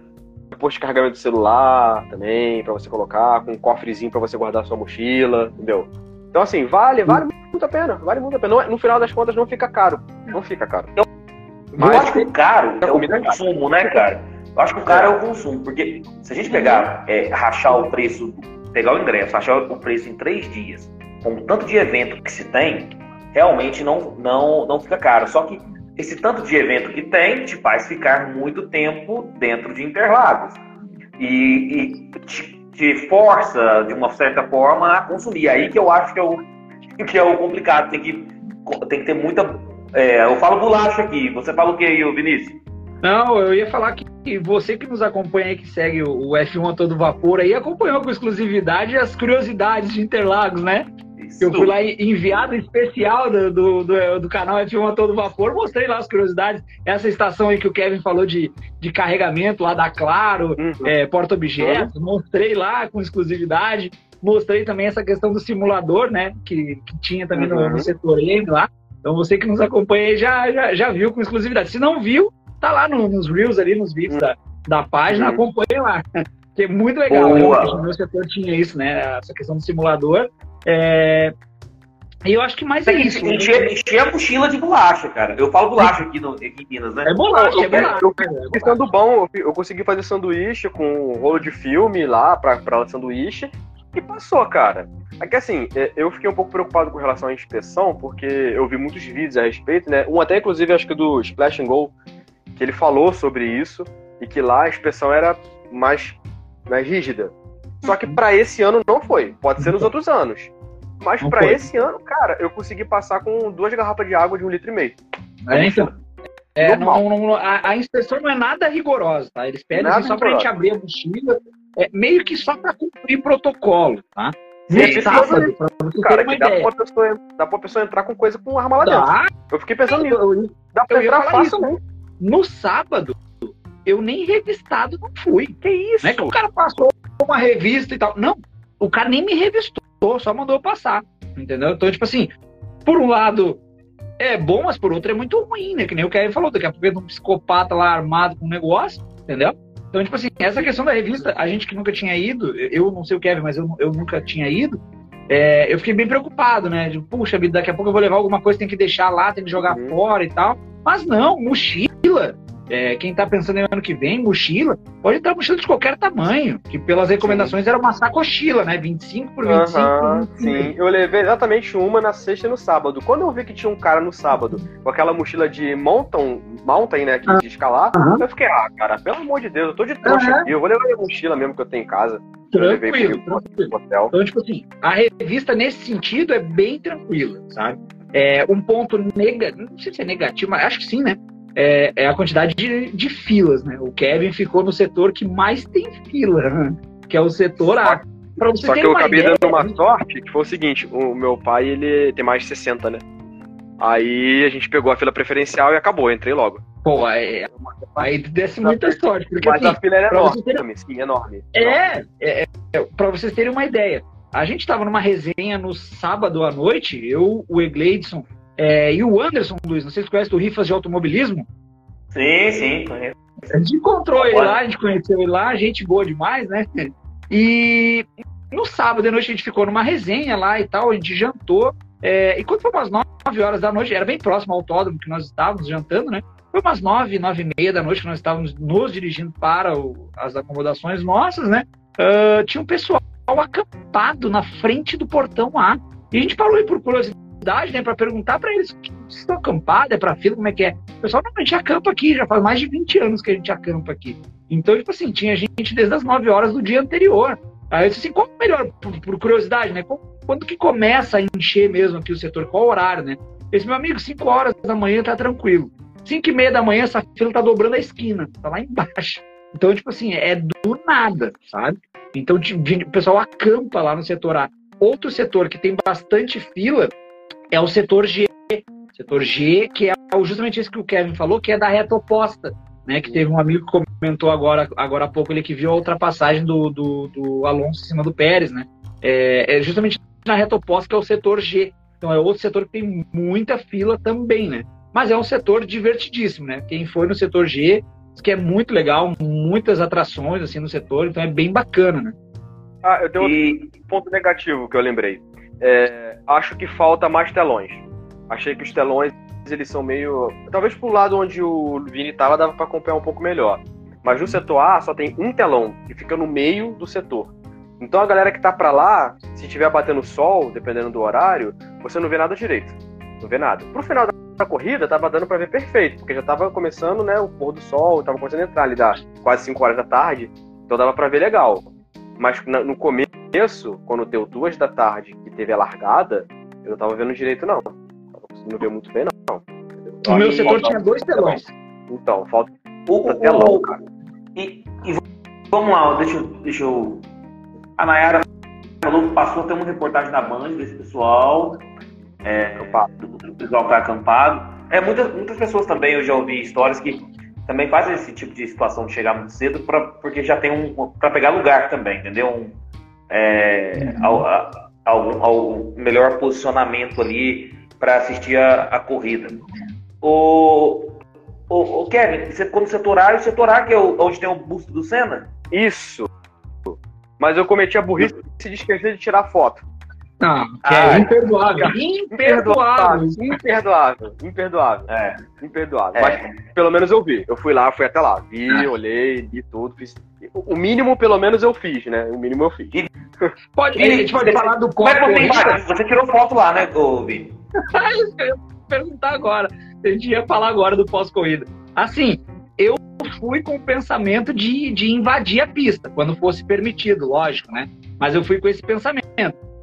posto de carregamento do celular também, pra você colocar, com um cofrezinho pra você guardar sua mochila, entendeu? Então, assim, vale, vale muito a pena, vale muito a pena. Não é- no final das contas, não fica caro. Não fica caro. Eu acho que o caro é o é consumo, né, cara? Eu acho que o caro é o consumo, porque se a gente pegar, é, rachar o preço, pegar o ingresso, rachar o preço em três dias, com o tanto de evento que se tem, realmente não, não, não fica caro. Só que esse tanto de evento que tem te faz ficar muito tempo dentro de Interlagos. E, e te, te força, de uma certa forma, a consumir. Aí que eu acho que é o, que é o complicado. Tem que, tem que ter muita. é, eu falo bolacha aqui. Você fala o que aí, Vinícius? Não, eu ia falar que você que nos acompanha aí, que segue o F1 a todo vapor aí, acompanhou com exclusividade as curiosidades de Interlagos, né? Eu fui lá enviado especial do, do, do, do canal F1 a todo vapor, mostrei lá as curiosidades. Essa estação aí que o Kevin falou de, de carregamento lá da Claro, Uhum. é, porta-objetos, mostrei lá com exclusividade. Mostrei também essa questão do simulador, né? Que, que tinha também no, Uhum. no setor M lá. Então você que nos acompanha aí já, já, já viu com exclusividade. Se não viu, tá lá no- nos Reels ali, nos vídeos da, da página, Uhum. acompanha lá. Que é muito legal. Boa. realmente, No meu setor tinha isso, né? Essa questão do simulador. É, E eu acho que mais é isso. que encher, encher a mochila de bolacha, cara. Eu falo bolacha aqui, no, aqui em Minas, né? É bolacha, é Eu- bolacha. eu- é sendo bom, eu, eu consegui fazer sanduíche com um rolo de filme lá pra, pra sanduíche e passou, cara. Aqui assim, é, eu fiquei um pouco preocupado com relação à inspeção, porque eu vi muitos vídeos a respeito, né? Um até, inclusive, acho que do Splash and Go, que ele falou sobre isso e que lá a inspeção era mais, mais rígida. Só que pra esse ano não foi. Pode ser nos outros anos. Mas foi. esse ano, cara, eu consegui passar com duas garrafas de água de um litro e meio. É, então, é, Normal. não- não- não- a, a inspeção não é nada rigorosa, tá? Eles pedem assim, só pra gente abrir a mochila, é, meio que só pra cumprir protocolo, tá? E é sábado, pra você ter Cara, uma que dá pra, pessoa, dá pra pessoa entrar com coisa com arma lá dentro. Tá, Eu fiquei pensando nisso. eu- Dá pra eu entrar fácil, né? no sábado, eu nem revistado não fui. Que isso? Não é que o cara passou uma revista e tal. Não, o cara nem me revistou, só mandou eu passar. Entendeu? Então, tipo assim, por um lado é bom, mas por outro é muito ruim, né? Que nem o Kevin falou, daqui a pouco um psicopata lá armado com um negócio, entendeu? Então, tipo assim, essa questão da revista, a gente que nunca tinha ido, eu não sei o Kevin, mas eu, eu nunca tinha ido, é, eu fiquei bem preocupado, né? De, puxa vida, daqui a pouco eu vou levar alguma coisa, tem que deixar lá, tem que jogar Uhum. fora e tal. Mas não, mochila. É, quem está pensando em ano que vem, mochila, pode entrar mochila de qualquer tamanho, que pelas recomendações sim. era uma sacochila, né? 25 por 25. Uhum, 25. Sim, eu levei exatamente uma na sexta e no sábado. Quando eu vi que tinha um cara no sábado com aquela mochila de mountain, mountain né, de escalar, uhum. eu fiquei, ah, cara, pelo amor de Deus, eu tô de trouxa uhum. aqui, eu vou levar minha mochila mesmo que eu tenho em casa. Tranquilo, tranquilo. Então, tipo assim, a revista nesse sentido é bem tranquila, sabe? É, um ponto negativo, não sei se é negativo, mas acho que sim, né? É, é a quantidade de, de, filas, né? O Kevin ficou no setor que mais tem fila, né? que é o setor A. Pra você Só que eu acabei ideia, dando uma né? sorte, que foi o seguinte, o meu pai, ele tem mais de 60, né? Aí a gente pegou a fila preferencial e acabou, entrei logo. Pô, é, aí desse muita sorte. Porque, Mas assim, a fila era enorme terem... sim, enorme. É, é, é, é, pra vocês terem uma ideia, a gente tava numa resenha no sábado à noite, eu, o Egleidson é, e o Anderson, Luiz, não sei se conhece do Rifas de Automobilismo. Sim, sim, conheço. A gente encontrou ele lá, a gente conheceu ele lá, gente boa demais, né? E no sábado à noite a gente ficou numa resenha lá e tal, a gente jantou. É, e quando foi umas 9 horas da noite, era bem próximo ao autódromo que nós estávamos jantando, né? Foi umas 9, 9 e meia da noite que nós estávamos nos dirigindo para o, as acomodações nossas, né? Uh, tinha um pessoal acampado na frente do portão A. E a gente parou aí por curiosidade cidade, né, para perguntar para eles se estão acampados, é para fila, como é que é. O pessoal, não, a gente acampa aqui, já faz mais de 20 anos que a gente acampa aqui. Então, tipo assim, tinha gente desde as 9 horas do dia anterior. Aí eu disse assim, qual é melhor, por, por curiosidade, né? Quando que começa a encher mesmo aqui o setor? Qual horário, né? Esse meu amigo, 5 horas da manhã tá tranquilo. 5 e meia da manhã, essa fila tá dobrando a esquina, tá lá embaixo. Então, tipo assim, é do nada, sabe? Então, o pessoal acampa lá no setor A. Outro setor que tem bastante fila é o setor G. Setor G, que é justamente isso que o Kevin falou, que é da reta oposta. Né, que teve um amigo que comentou agora, agora há pouco, ele que viu a ultrapassagem do, do, do Alonso em cima do Pérez, né? É, é, justamente na reta oposta que é o setor G. Então é outro setor que tem muita fila também, né? Mas é um setor divertidíssimo, né? Quem foi no setor G, que é muito legal, muitas atrações assim no setor, então é bem bacana, né? Ah, eu tenho e... outro ponto negativo que eu lembrei. É, acho que falta mais telões. Achei que os telões eles são meio. Talvez pro lado onde o Vini tava dava para acompanhar um pouco melhor. Mas no setor A só tem um telão que fica no meio do setor. Então a galera que tá para lá, se tiver batendo sol, dependendo do horário, você não vê nada direito. Não vê nada. Pro final da corrida, tava dando para ver perfeito, porque já tava começando, né, o pôr do sol, tava começando a entrar ali da quase 5 horas da tarde, então dava para ver legal. Mas no começo começo, quando deu duas da tarde e teve a largada, eu não tava vendo direito, não. Não conseguindo ver muito bem, não. O meu setor tinha dois telões. Então, falta o, telão, o, cara. E, e, vamos lá, deixa, eu, deixa eu. A Nayara falou que passou até uma reportagem na Band desse pessoal. É, do pessoal que tá acampado. É, muitas, muitas pessoas também, eu já ouvi histórias que também fazem esse tipo de situação de chegar muito cedo pra, porque já tem um. para pegar lugar também, entendeu? Um, é, ao, ao, ao, melhor posicionamento ali para assistir a, a, corrida. O, o, o Kevin, você, quando setor A, o setor A que é o, onde tem o busto do Senna? Isso. Mas eu cometi a burrice de esquecer de tirar foto. Não, que é imperdoável. Imperdoável. Imperdoável. Imperdoável. É. Imperdoável. É. Mas pelo menos eu vi. Eu fui lá, fui até lá. Vi, é. olhei, vi tudo. Fiz... O mínimo, pelo menos, eu fiz, né? O mínimo eu fiz. E... Pode, a gente pode falar do pós corrida. Você tirou foto lá, né, Vini? Isso que eu ia perguntar agora. A gente ia falar agora do pós-corrida. Assim, eu fui com o pensamento de, de invadir a pista, quando fosse permitido, lógico, né? Mas eu fui com esse pensamento.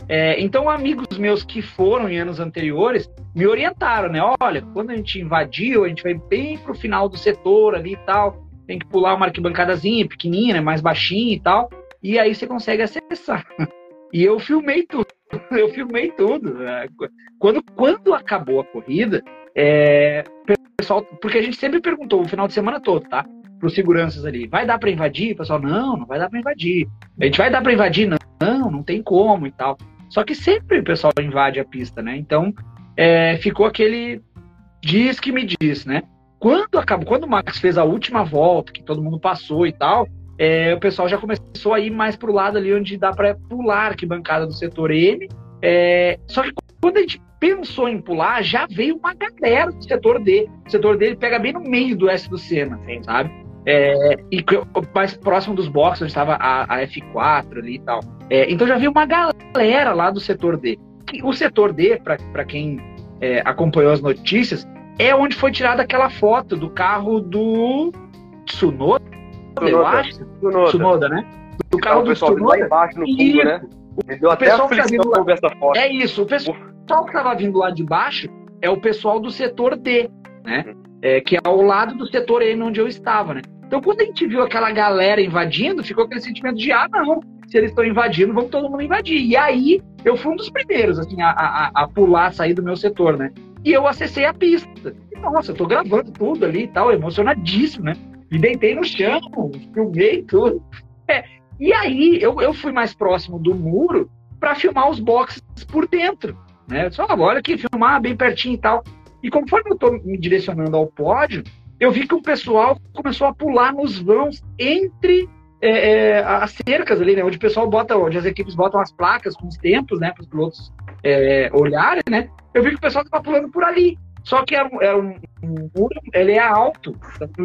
É, então, amigos meus que foram em anos anteriores me orientaram, né? Olha, quando a gente invadiu, a gente vai bem pro final do setor ali e tal, tem que pular uma arquibancadazinha pequenininha, né? mais baixinha e tal, e aí você consegue acessar. E eu filmei tudo, eu filmei tudo. Né? Quando, quando acabou a corrida, é, pessoal, porque a gente sempre perguntou o final de semana todo, tá? Para seguranças ali, vai dar para invadir? O pessoal, não, não vai dar para invadir. A gente vai dar para invadir? Não, não tem como e tal. Só que sempre o pessoal invade a pista, né? Então é, ficou aquele diz que me diz, né? Quando acabou, quando o Max fez a última volta, que todo mundo passou e tal, é, o pessoal já começou a ir mais pro lado ali onde dá para pular que bancada do setor M. É, só que quando a gente pensou em pular, já veio uma galera do setor D. O setor D ele pega bem no meio do S do Senna, sabe? É, e mais próximo dos boxes, onde estava a, a, F4 ali e tal. É, então já veio uma galera lá do setor D. O setor D, para quem é, acompanhou as notícias, é onde foi tirada aquela foto do carro do Tsunoda, Tsunoda. eu acho. Tsunoda. Tsunoda, né? Do carro do Tsunoda. Lá embaixo no fundo, né? Me deu até aflição tá ver essa foto. É isso, o pessoal que estava vindo lá de baixo é o pessoal do setor D, né? Uhum. É, que é ao lado do setor M onde eu estava, né? Então, quando a gente viu aquela galera invadindo, ficou aquele sentimento de, ah, não, se eles estão invadindo, vamos todo mundo invadir. E aí, eu fui um dos primeiros, assim, a, a, a pular, sair do meu setor, né? E eu acessei a pista. E, nossa, eu tô gravando tudo ali e tal, emocionadíssimo, né? Me deitei no chão, filmei tudo. É, e aí, eu, eu fui mais próximo do muro para filmar os boxes por dentro, né? Só, olha aqui, filmar bem pertinho e tal. E conforme eu tô me direcionando ao pódio, eu vi que o pessoal começou a pular nos vãos entre é, é, as cercas ali, né? Onde o pessoal bota, onde as equipes botam as placas com os tempos, né? Para os pilotos é, olharem, né? Eu vi que o pessoal estava pulando por ali. Só que era um, era um, um muro, ele é alto.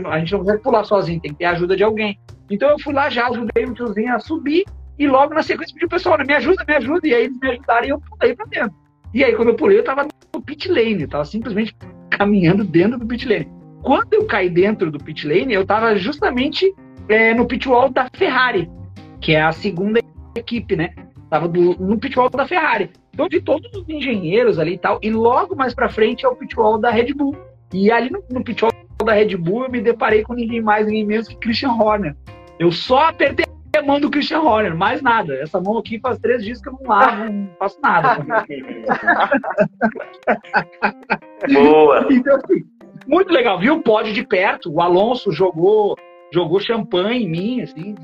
A gente não consegue pular sozinho, tem que ter a ajuda de alguém. Então eu fui lá já, ajudei o tiozinho a subir e logo na sequência pedi o pessoal, me ajuda, me ajuda. E aí eles me ajudaram e eu pulei para dentro. E aí quando eu pulei, eu tava pit lane, tava simplesmente caminhando dentro do pit lane. Quando eu caí dentro do pit lane, eu estava justamente é, no pit wall da Ferrari, que é a segunda equipe, né? Tava do, no pit wall da Ferrari. Então, de todos os engenheiros ali e tal, e logo mais para frente é o pit wall da Red Bull. E ali no, no pit wall da Red Bull eu me deparei com ninguém mais, ninguém menos que Christian Horner. Eu só apertei a mão do Christian Horner, mais nada. Essa mão aqui faz três dias que eu não lavo, não faço nada. Boa! Então, assim, muito legal. Viu o pódio de perto. O Alonso jogou jogou champanhe em mim, assim,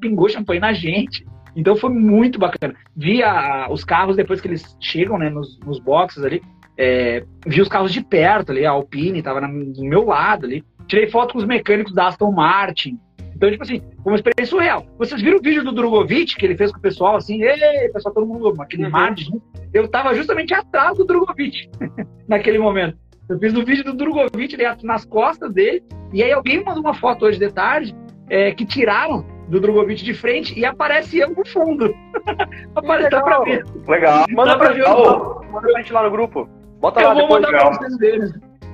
pingou champanhe na gente. Então foi muito bacana. Vi a, os carros depois que eles chegam, né, nos, nos boxes ali. É, vi os carros de perto ali, a Alpine estava do meu lado ali. Tirei foto com os mecânicos da Aston Martin. Então, tipo assim, foi uma experiência surreal. Vocês viram o vídeo do Drogovic que ele fez com o pessoal, assim, ei, pessoal, todo mundo, aquele uhum. mar de... Eu tava justamente atrás do Drogovic naquele momento. Eu fiz o vídeo do Drogovic nas costas dele, e aí alguém mandou uma foto hoje de tarde é, que tiraram do Drogovic de frente e aparece eu no fundo. Apareceu pra ver. Legal. Manda pra, ver oh. manda pra gente lá no grupo. Bota eu lá vou depois. mandar pra vocês verem.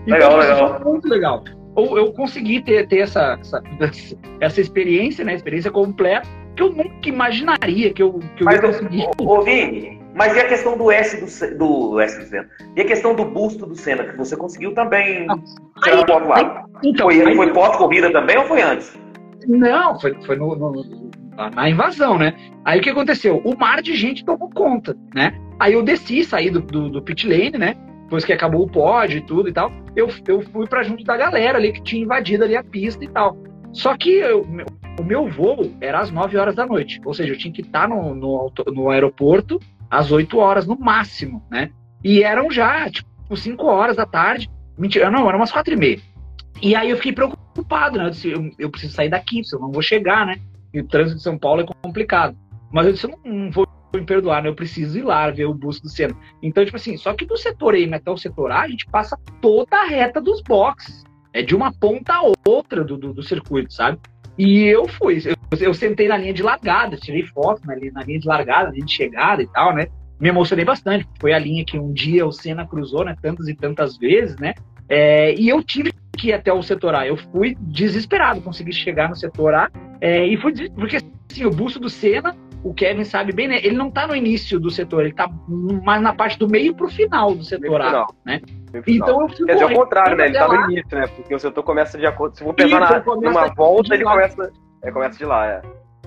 Então, legal, legal. muito legal. Ou eu consegui ter, ter essa, essa, essa experiência, né? Experiência completa, que eu nunca imaginaria que eu, que eu Mas, ia conseguir. Ô, Vini, mas e a questão do S do, do S do Senna? E a questão do busto do Senna, que você conseguiu também ah, tirar foto lá? Então, foi aí, foi pós-corrida também ou foi antes? Não, foi, foi no, no, na invasão, né? Aí o que aconteceu? O mar de gente tomou conta, né? Aí eu desci, saí do, do, do pit lane, né? Depois que acabou o pódio e tudo e tal, eu, eu fui para junto da galera ali que tinha invadido ali a pista e tal. Só que eu, o meu voo era às 9 horas da noite, ou seja, eu tinha que estar no, no, no aeroporto às 8 horas no máximo, né? E eram já, tipo, 5 horas da tarde. Mentira, não, eram umas 4 e meia. E aí eu fiquei preocupado, né? Eu disse, eu, eu preciso sair daqui, eu não vou chegar, né? E o trânsito de São Paulo é complicado. Mas eu disse, eu não, não vou me perdoar, né? Eu preciso ir lá ver o busto do Senna. Então, tipo assim, só que do setor E até o setor A, a gente passa toda a reta dos boxes. É de uma ponta a outra do, do, do circuito, sabe? E eu fui, eu, eu, sentei na linha de largada, tirei foto na, na linha de largada, na linha de chegada e tal, né? Me emocionei bastante, foi a linha que um dia o Senna cruzou, né? Tantas e tantas vezes, né? É, e eu tive que ir até o setor A. Eu fui desesperado, consegui chegar no setor A. É, e foi porque assim, o busto do Senna, o Kevin sabe bem, né? Ele não tá no início do setor, ele tá mais na parte do meio pro final do setor A, né? Então eu fui Quer dizer, ao contrário, né? Ele tá no início, né? Porque o setor começa de acordo. Se for pensar na, numa volta, ele começa, é, começa de lá, é.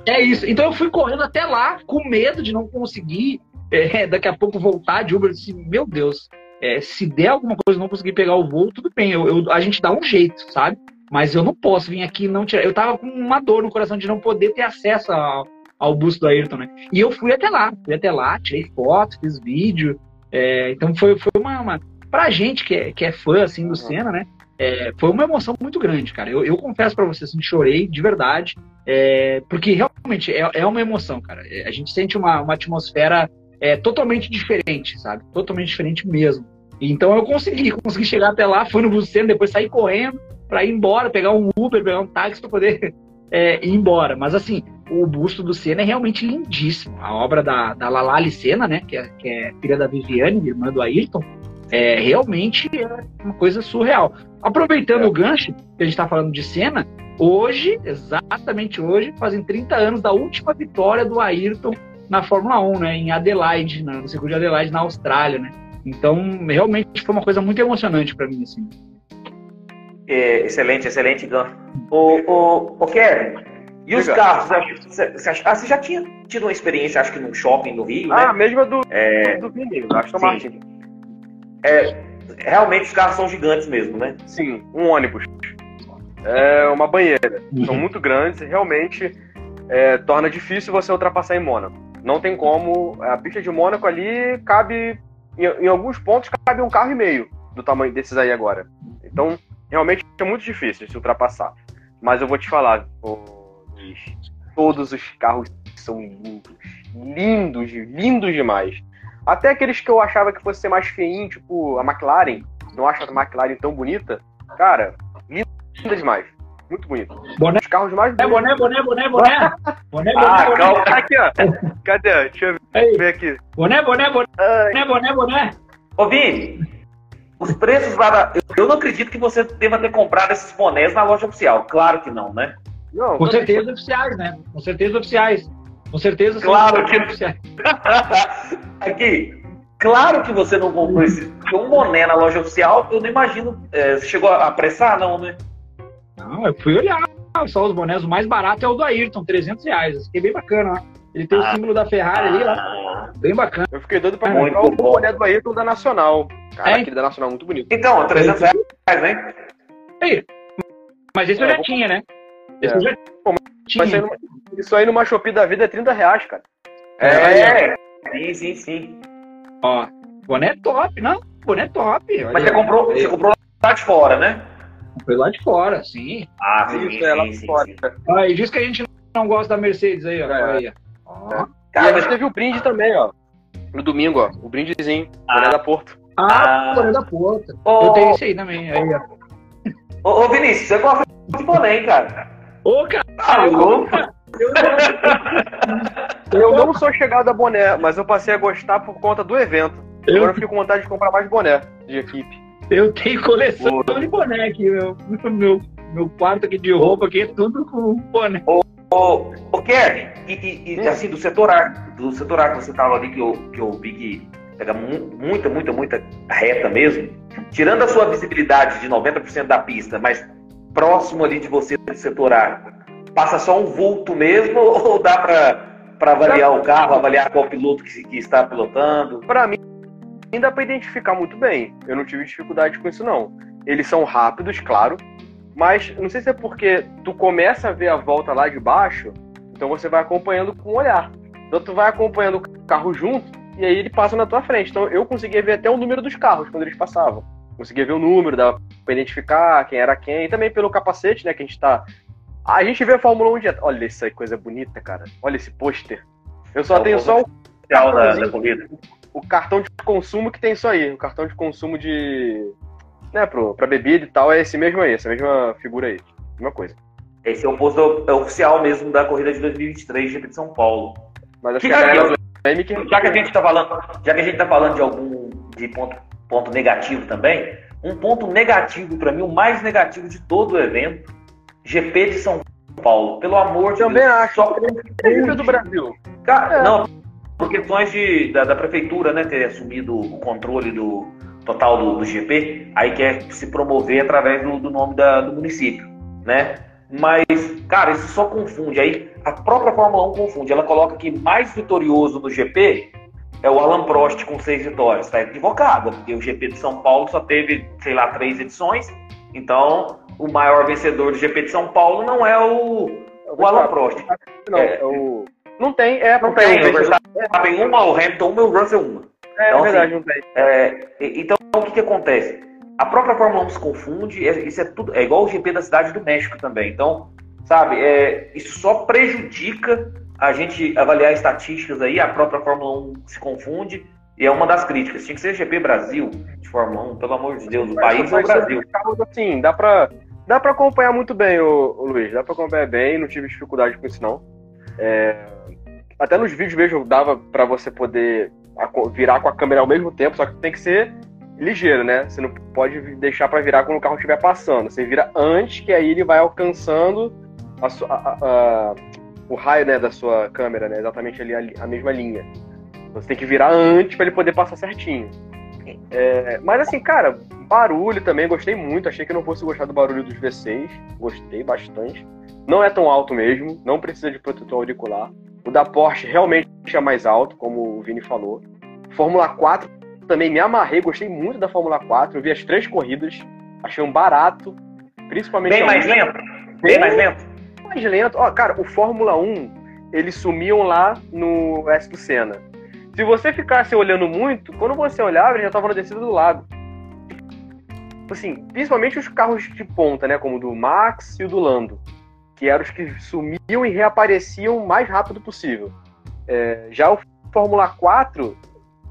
É isso. Então eu fui correndo até lá, com medo de não conseguir é, daqui a pouco voltar de Uber. Eu disse, meu Deus, é, se der alguma coisa não conseguir pegar o voo, tudo bem. Eu, eu, a gente dá um jeito, sabe? Mas eu não posso vir aqui e não tirar. Eu tava com uma dor no coração de não poder ter acesso ao, ao busto do Ayrton, né? E eu fui até lá, fui até lá, tirei foto, fiz vídeo. É, então foi, foi uma, uma, pra gente que é, que é fã, assim, do Senna, né? É, foi uma emoção muito grande, cara. Eu, eu confesso para vocês, assim, chorei de verdade, é, porque realmente é, é, uma emoção, cara. É, a gente sente uma, uma atmosfera é totalmente diferente, sabe? Totalmente diferente mesmo. Então eu consegui, consegui chegar até lá, fui no Buceno, depois sair correndo para ir embora, pegar um Uber, pegar um táxi para poder é, ir embora. Mas assim, o busto do Senna é realmente lindíssimo. A obra da, da Lalali Senna, né, que é, que é filha da Viviane, irmã do Ayrton, é realmente é uma coisa surreal. Aproveitando é. o gancho que a gente está falando de Senna, hoje, exatamente hoje, fazem 30 anos da última vitória do Ayrton na Fórmula 1, né, em Adelaide, no circuito de Adelaide, na Austrália, né. Então, realmente foi uma coisa muito emocionante para mim, assim. É, excelente, excelente, Gan. O, o, o Kevin, e os carros? Você, ah, você já tinha tido uma experiência, acho que num shopping no Rio, Ah, né? mesmo do, é... do Vini, Aston Martin. É, realmente os carros são gigantes mesmo, né? Sim, um ônibus. É uma banheira. Uhum. São muito grandes e realmente é, torna difícil você ultrapassar em Mônaco. Não tem como. A pista de Mônaco ali cabe. Em, em alguns pontos cabe um carro e meio do tamanho desses aí agora. Então, realmente é muito difícil se ultrapassar. Mas eu vou te falar, todos os carros são lindos. Lindos, lindos demais. Até aqueles que eu achava que fosse ser mais feinho, tipo a McLaren. Não acho a McLaren tão bonita. Cara, linda demais. Muito bonito. Boné. Os carros mais bonitos. Boné, boné, boné, boné. Boné, boné, ah, boné. Calma, tá aqui, ó. Cadê? Deixa eu Aí. ver aqui. Boné, boné, boné. Boné, boné, boné. Ô, Vini, os preços lá da... Eu não acredito que você deva ter comprado esses bonés na loja oficial. Claro que não, né? Não, Com certeza oficiais, né? Com certeza oficiais. Com certeza claro que oficiais. Aqui, claro que você não comprou esse um boné na loja oficial, eu não imagino. É, você chegou a apressar, não, né? Não, eu fui olhar só os bonés. O mais barato é o do Ayrton, 300 reais. Fiquei bem bacana, ó. Ele tem ah, o símbolo da Ferrari ali, ó. Bem bacana. Eu fiquei doido pra é, comprar o boné do Ayrton da Nacional. Cara, é? aquele da Nacional muito bonito. Então, 300 reais, né? Aí. Mas esse é, eu já tinha, né? É. eu já Pô. Isso numa, isso aí numa Shopee da vida é 30 reais, cara. É, é. sim, sim, sim. Ó, boné top, não? Boné top. Mas você comprou, você comprou lá de fora, né? Comprei lá de fora, sim. Ah, sim, isso, sim, é lá de fora. Ah, e diz que a gente não gosta da Mercedes aí, ó. É. Aí, ó. Cara, e a gente teve o brinde também, ó. No domingo, ó. O brindezinho. Ah. Boné da Porto. Ah, ah. boné da Porto. Oh. Eu tenho esse aí também. Aí, ó. Ô, ô Vinícius, você gosta de boné, hein, cara? Ô, cara! Ah, eu, não sou chegado a boné, mas eu passei a gostar por conta do evento. Eu... Agora eu fico com vontade de comprar mais boné de equipe. Eu tenho coleção de boné aqui, meu, meu, meu quarto aqui de roupa aqui é tudo com boné. Ô, ô, e, e, e assim, do setor ar, do setor ar que você tava ali, que eu, que eu vi que pega muita, muita, muita reta mesmo, tirando a sua visibilidade de 90% da pista, mas próximo ali de você do setor A, passa só um vulto mesmo ou dá para avaliar o carro, avaliar qual piloto que, que está pilotando? Para mim, dá para identificar muito bem. Eu não tive dificuldade com isso, não. Eles são rápidos, claro, mas não sei se é porque tu começa a ver a volta lá de baixo, então você vai acompanhando com o olhar. Então tu vai acompanhando o carro junto e aí ele passa na tua frente. Então eu conseguia ver até o número dos carros quando eles passavam conseguia ver o número, dava pra identificar quem era quem, e também pelo capacete, né, que a gente tá... A gente vê a Fórmula 1 direto. Olha essa coisa bonita, cara. Olha esse pôster. Eu só é tenho só o... Da, da corrida. O cartão de consumo que tem isso aí. O cartão de consumo de... Né, pro, pra bebida e tal, é esse mesmo aí, essa mesma figura aí. Mesma coisa. Esse é o posto oficial mesmo da corrida de 2023 de São Paulo. Mas acho que, que a galera... Já que a gente tá falando, já que a gente tá falando de algum de ponto ponto negativo também. Um ponto negativo para mim, o mais negativo de todo o evento, GP de São Paulo. Pelo amor de Deus. Também acho. Só do Brasil. Cara, é. Não, por questões de, da, da, prefeitura, né, ter assumido o controle do total do, do GP, aí quer se promover através do, do nome da, do município, né? Mas, cara, isso só confunde. Aí a própria Fórmula 1 confunde. Ela coloca que mais vitorioso no GP é o Alan Prost com seis vitórias. Está equivocado, porque o GP de São Paulo só teve, sei lá, três edições. Então, o maior vencedor do GP de São Paulo não é o, o Alan Prost. Não, é, é o... não tem, é, não tem. O Verstappen uma, o Hamilton uma e o Russell uma. É, então, é verdade, assim, não tem. É, então, o que, que acontece? A própria Fórmula 1 se confunde, é, isso é tudo, é igual o GP da Cidade do México também. Então, sabe, é, isso só prejudica a gente avaliar estatísticas aí, a própria Fórmula 1 se confunde, e é uma das críticas. Tinha que ser GP Brasil de Fórmula 1, pelo amor de Deus, o país é o Brasil. Assim, dá pra, dá pra acompanhar muito bem, o, Luiz, dá pra acompanhar bem, não tive dificuldade com isso não. É, até nos vídeos mesmo dava para você poder virar com a câmera ao mesmo tempo, só que tem que ser ligeiro, né? Você não pode deixar para virar quando o carro estiver passando. Você vira antes, que aí ele vai alcançando a, a, a, o raio né, da sua câmera, né? Exatamente ali a, mesma linha. Você tem que virar antes para ele poder passar certinho. É, mas assim, cara, barulho também, gostei muito. Achei que não fosse gostar do barulho dos V6. Gostei bastante. Não é tão alto mesmo, não precisa de protetor auricular. O da Porsche realmente é mais alto, como o Vini falou. Fórmula 4 também me amarrei, gostei muito da Fórmula 4. Eu vi as três corridas, achei um barato, principalmente. Bem mais lento? Bem, mais lento? Mais lento. Ó, cara, o Fórmula 1, eles sumiam lá no S do Senna. Se você ficasse olhando muito, quando você olhava, ele já estava na descida do lado. Assim, principalmente os carros de ponta, né? Como o do Max e o do Lando que eram os que sumiam e reapareciam o mais rápido possível. É, já o Fórmula 4,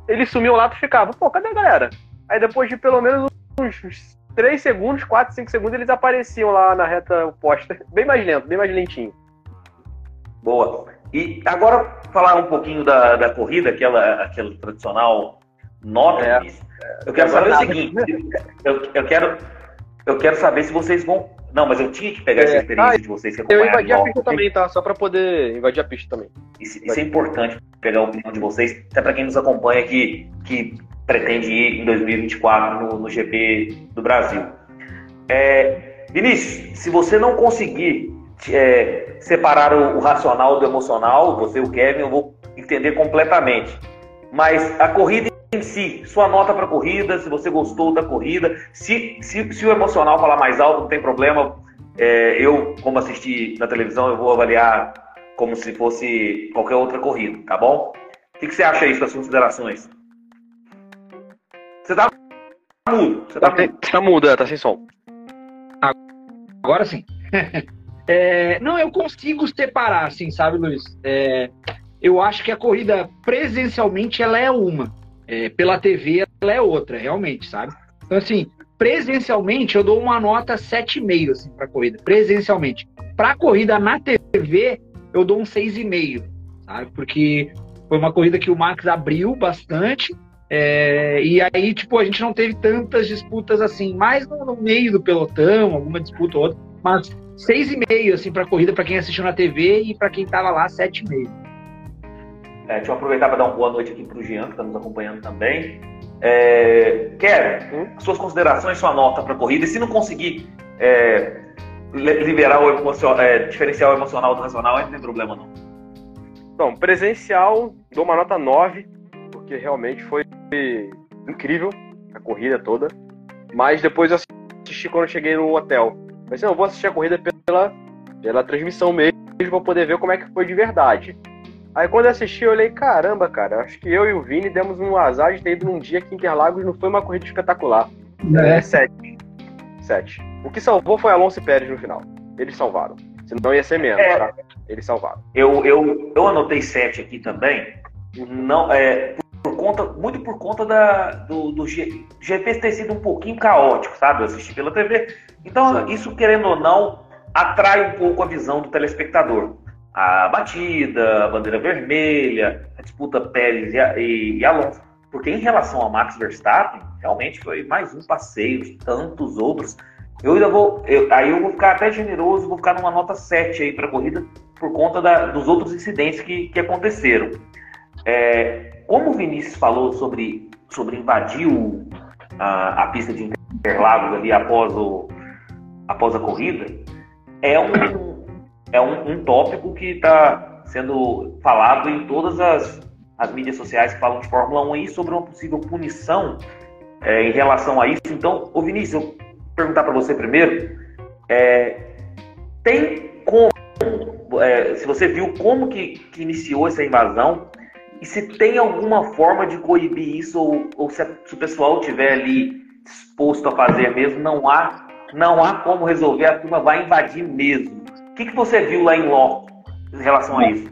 ele sumiu lá e ficava, pô, cadê a galera? Aí depois de pelo menos uns 3 segundos, 4, 5 segundos, eles apareciam lá na reta oposta. Bem mais lento, bem mais lentinho. Boa. E agora falar um pouquinho da, da corrida, aquela, aquela tradicional nota. É. Eu quero saber o seguinte, eu, eu, quero, eu quero saber se vocês vão não, mas eu tinha que pegar é. essa experiência ah, de vocês que Eu invadi a pista também, tá? Só pra poder invadir a pista também. Isso, isso é importante, pegar a opinião de vocês, até pra quem nos acompanha que, que pretende ir em 2024 no, no GP do Brasil. É, Vinícius, se você não conseguir é, separar o, o, racional do emocional, você e o Kevin, eu vou entender completamente. Mas a corrida em si, sua nota para a corrida, se você gostou da corrida, se, se, se o emocional falar mais alto, não tem problema. É, eu, como assisti na televisão, eu vou avaliar como se fosse qualquer outra corrida, tá bom? O que, que você acha aí das considerações? Você tá mudo. Você tá, tá, mudo. tá mudo, é, tá sem som. Agora sim. é, não, eu consigo separar, assim, sabe, Luiz? É, eu acho que a corrida presencialmente ela é uma é, pela TV ela é outra, realmente, sabe? Então, assim, presencialmente eu dou uma nota 7,5 assim, para corrida, presencialmente. Para corrida na TV, eu dou um 6,5, sabe? Porque foi uma corrida que o Max abriu bastante, é, e aí, tipo, a gente não teve tantas disputas assim, mais no, no meio do pelotão, alguma disputa ou outra, mas 6,5 assim para corrida para quem assistiu na TV e para quem tava lá 7,5. É, deixa eu aproveitar para dar uma boa noite aqui para o Jean, que está nos acompanhando também. É, Quero hum? suas considerações, sua nota para a corrida. E se não conseguir é, liberar o emocional, é, diferencial emocional do racional, não tem problema não. Então, presencial, dou uma nota 9, porque realmente foi incrível a corrida toda. Mas depois eu assisti quando eu cheguei no hotel. Mas não, eu vou assistir a corrida pela, pela transmissão mesmo, para poder ver como é que foi de verdade. Aí quando eu assisti, eu olhei, caramba, cara, acho que eu e o Vini demos um azar de ter ido num dia que Interlagos não foi uma corrida espetacular. É, é sete. Sete. O que salvou foi Alonso e Pérez no final. Eles salvaram. Senão ia ser menos, é, tá? Eles salvaram. Eu, eu, eu anotei sete aqui também. Não, é, por conta, muito por conta da, do, do G, GP ter sido um pouquinho caótico, sabe? Eu assisti pela TV. Então, Sim. isso, querendo ou não, atrai um pouco a visão do telespectador a batida, a bandeira vermelha, a disputa Pérez e, e, e Alonso. Porque em relação a Max Verstappen, realmente foi mais um passeio de tantos outros. Eu ainda vou. Eu, aí eu vou ficar até generoso, vou ficar numa nota 7 aí para a corrida, por conta da, dos outros incidentes que, que aconteceram. É, como o Vinícius falou sobre, sobre invadir o, a, a pista de Interlagos ali após, o, após a corrida, é um é um, um tópico que está sendo falado em todas as, as mídias sociais que falam de Fórmula 1 aí sobre uma possível punição é, em relação a isso. Então, ô Vinícius, eu perguntar para você primeiro, é, tem como, é, se você viu como que, que, iniciou essa invasão e se tem alguma forma de coibir isso ou, ou se, se, o pessoal tiver ali disposto a fazer mesmo, não há, não há como resolver, a turma vai invadir mesmo. O que, que você viu lá em loco em relação a isso?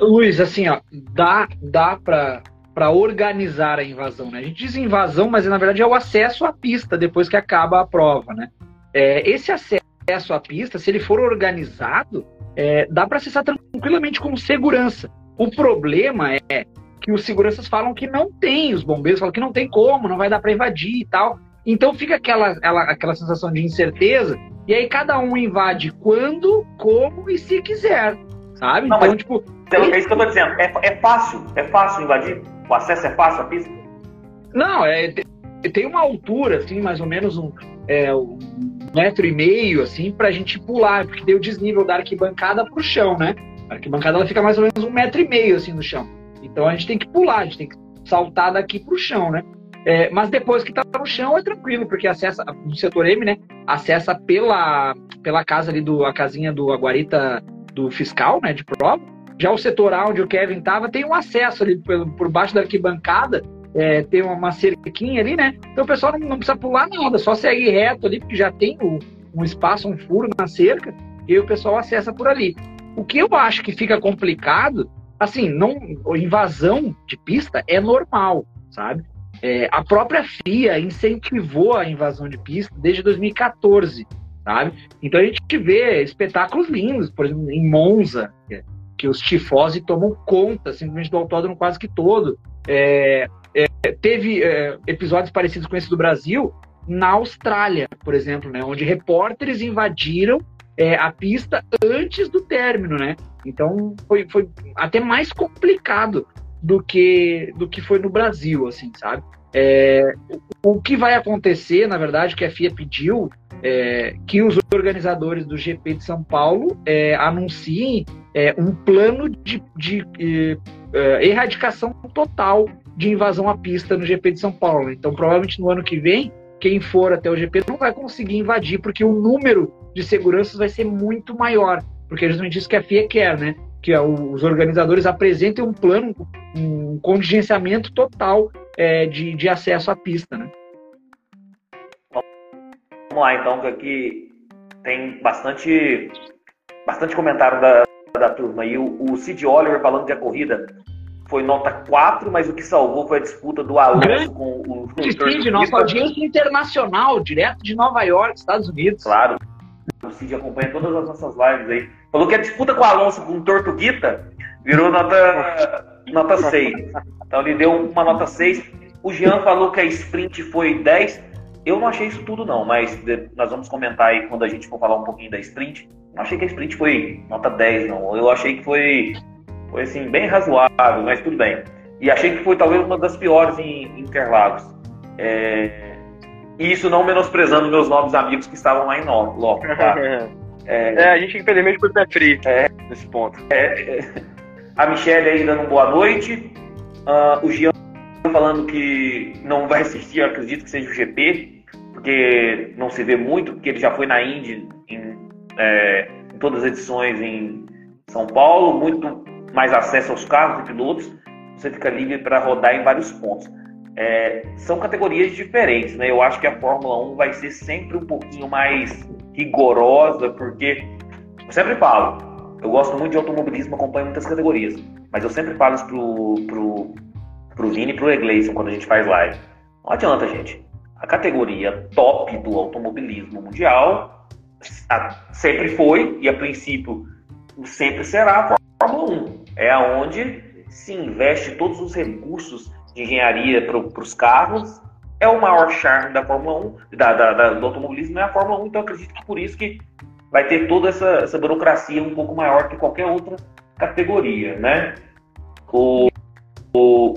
Luiz, assim, ó, dá, dá para para organizar a invasão, né? A gente diz invasão, mas na verdade é o acesso à pista depois que acaba a prova, né? É, esse acesso à pista, se ele for organizado, é, dá para acessar tranquilamente com segurança. O problema é que os seguranças falam que não tem, os bombeiros falam que não tem como, não vai dar para invadir e tal. Então fica aquela, aquela, aquela sensação de incerteza, e aí cada um invade quando, como e se quiser, sabe? Não, então, tipo. É isso que eu tô dizendo. É, é fácil, é fácil invadir? O acesso é fácil à pista? Não, é, tem uma altura, assim, mais ou menos um, é, um metro e meio, assim, pra gente pular, porque o desnível da arquibancada pro chão, né? A arquibancada ela fica mais ou menos um metro e meio, assim, no chão. Então a gente tem que pular, a gente tem que saltar daqui pro chão, né? É, mas depois que tá no chão é tranquilo, porque acessa no setor M, né? Acessa pela, pela casa ali do a casinha do a guarita do fiscal, né? De prova. Já o setor A onde o Kevin tava tem um acesso ali por, por baixo da arquibancada, é, tem uma cerquinha ali, né? Então o pessoal não, não, precisa pular nada, só segue reto ali, porque já tem o, um espaço, um furo na cerca, e o pessoal acessa por ali. O que eu acho que fica complicado, assim, não invasão de pista é normal, sabe? É, a própria FIA incentivou a invasão de pista desde 2014, sabe? Então a gente vê espetáculos lindos, por exemplo, em Monza, que os tifose tomam conta simplesmente do autódromo quase que todo. É, é, teve é, episódios parecidos com esse do Brasil na Austrália, por exemplo, né, onde repórteres invadiram é, a pista antes do término, né? Então foi, foi até mais complicado do que do que foi no Brasil, assim, sabe? É, o, que vai acontecer, na verdade, que a FIA pediu é, que os organizadores do GP de São Paulo é, anunciem é, um plano de, de, de é, erradicação total de invasão à pista no GP de São Paulo. Então, provavelmente no ano que vem, quem for até o GP não vai conseguir invadir, porque o número de seguranças vai ser muito maior, porque é justamente isso que a FIA quer, né? que é os organizadores apresentem um plano, um contingenciamento total é, de, de acesso à pista, né? Vamos lá, então, que aqui tem bastante, bastante comentário da, da turma. E o, o Cid Oliver falando que a corrida foi nota 4, mas o que salvou foi a disputa do Alonso com o. Cid, nossa audiência internacional, direto de Nova York, Estados Unidos. Claro. O Cid acompanha todas as nossas lives aí. Falou que a disputa com o Alonso com o Tortuguita virou nota, nota 6. Então ele deu uma nota 6. O Jean falou que a sprint foi 10. Eu não achei isso tudo, não, mas nós vamos comentar aí quando a gente for falar um pouquinho da sprint. Não achei que a sprint foi nota 10, não. Eu achei que foi, foi assim, bem razoável, mas tudo bem. E achei que foi talvez uma das piores em Interlagos. É... E isso não menosprezando meus novos amigos que estavam lá em Loco, tá? É, é, a gente infelizmente foi pé frio é, nesse ponto. É, é, a Michelle aí dando boa noite. Uh, o Jean falando que não vai assistir, eu acredito que seja o GP, porque não se vê muito, porque ele já foi na Indy em, é, em todas as edições em São Paulo, muito mais acesso aos carros e pilotos, você fica livre para rodar em vários pontos. É, são categorias diferentes, né? Eu acho que a Fórmula 1 vai ser sempre um pouquinho mais rigorosa, porque eu sempre falo, eu gosto muito de automobilismo, acompanho muitas categorias, mas eu sempre falo isso pro, pro, pro Vini e pro Egleison quando a gente faz live. Não adianta, gente. A categoria top do automobilismo mundial sempre foi, e a princípio sempre será a Fórmula 1. É aonde se investe todos os recursos de engenharia para os carros é o maior charme da Fórmula 1, da, da, da, do automobilismo é a Fórmula 1, então acredito que por isso que vai ter toda essa, essa burocracia um pouco maior que qualquer outra categoria, né? O, o,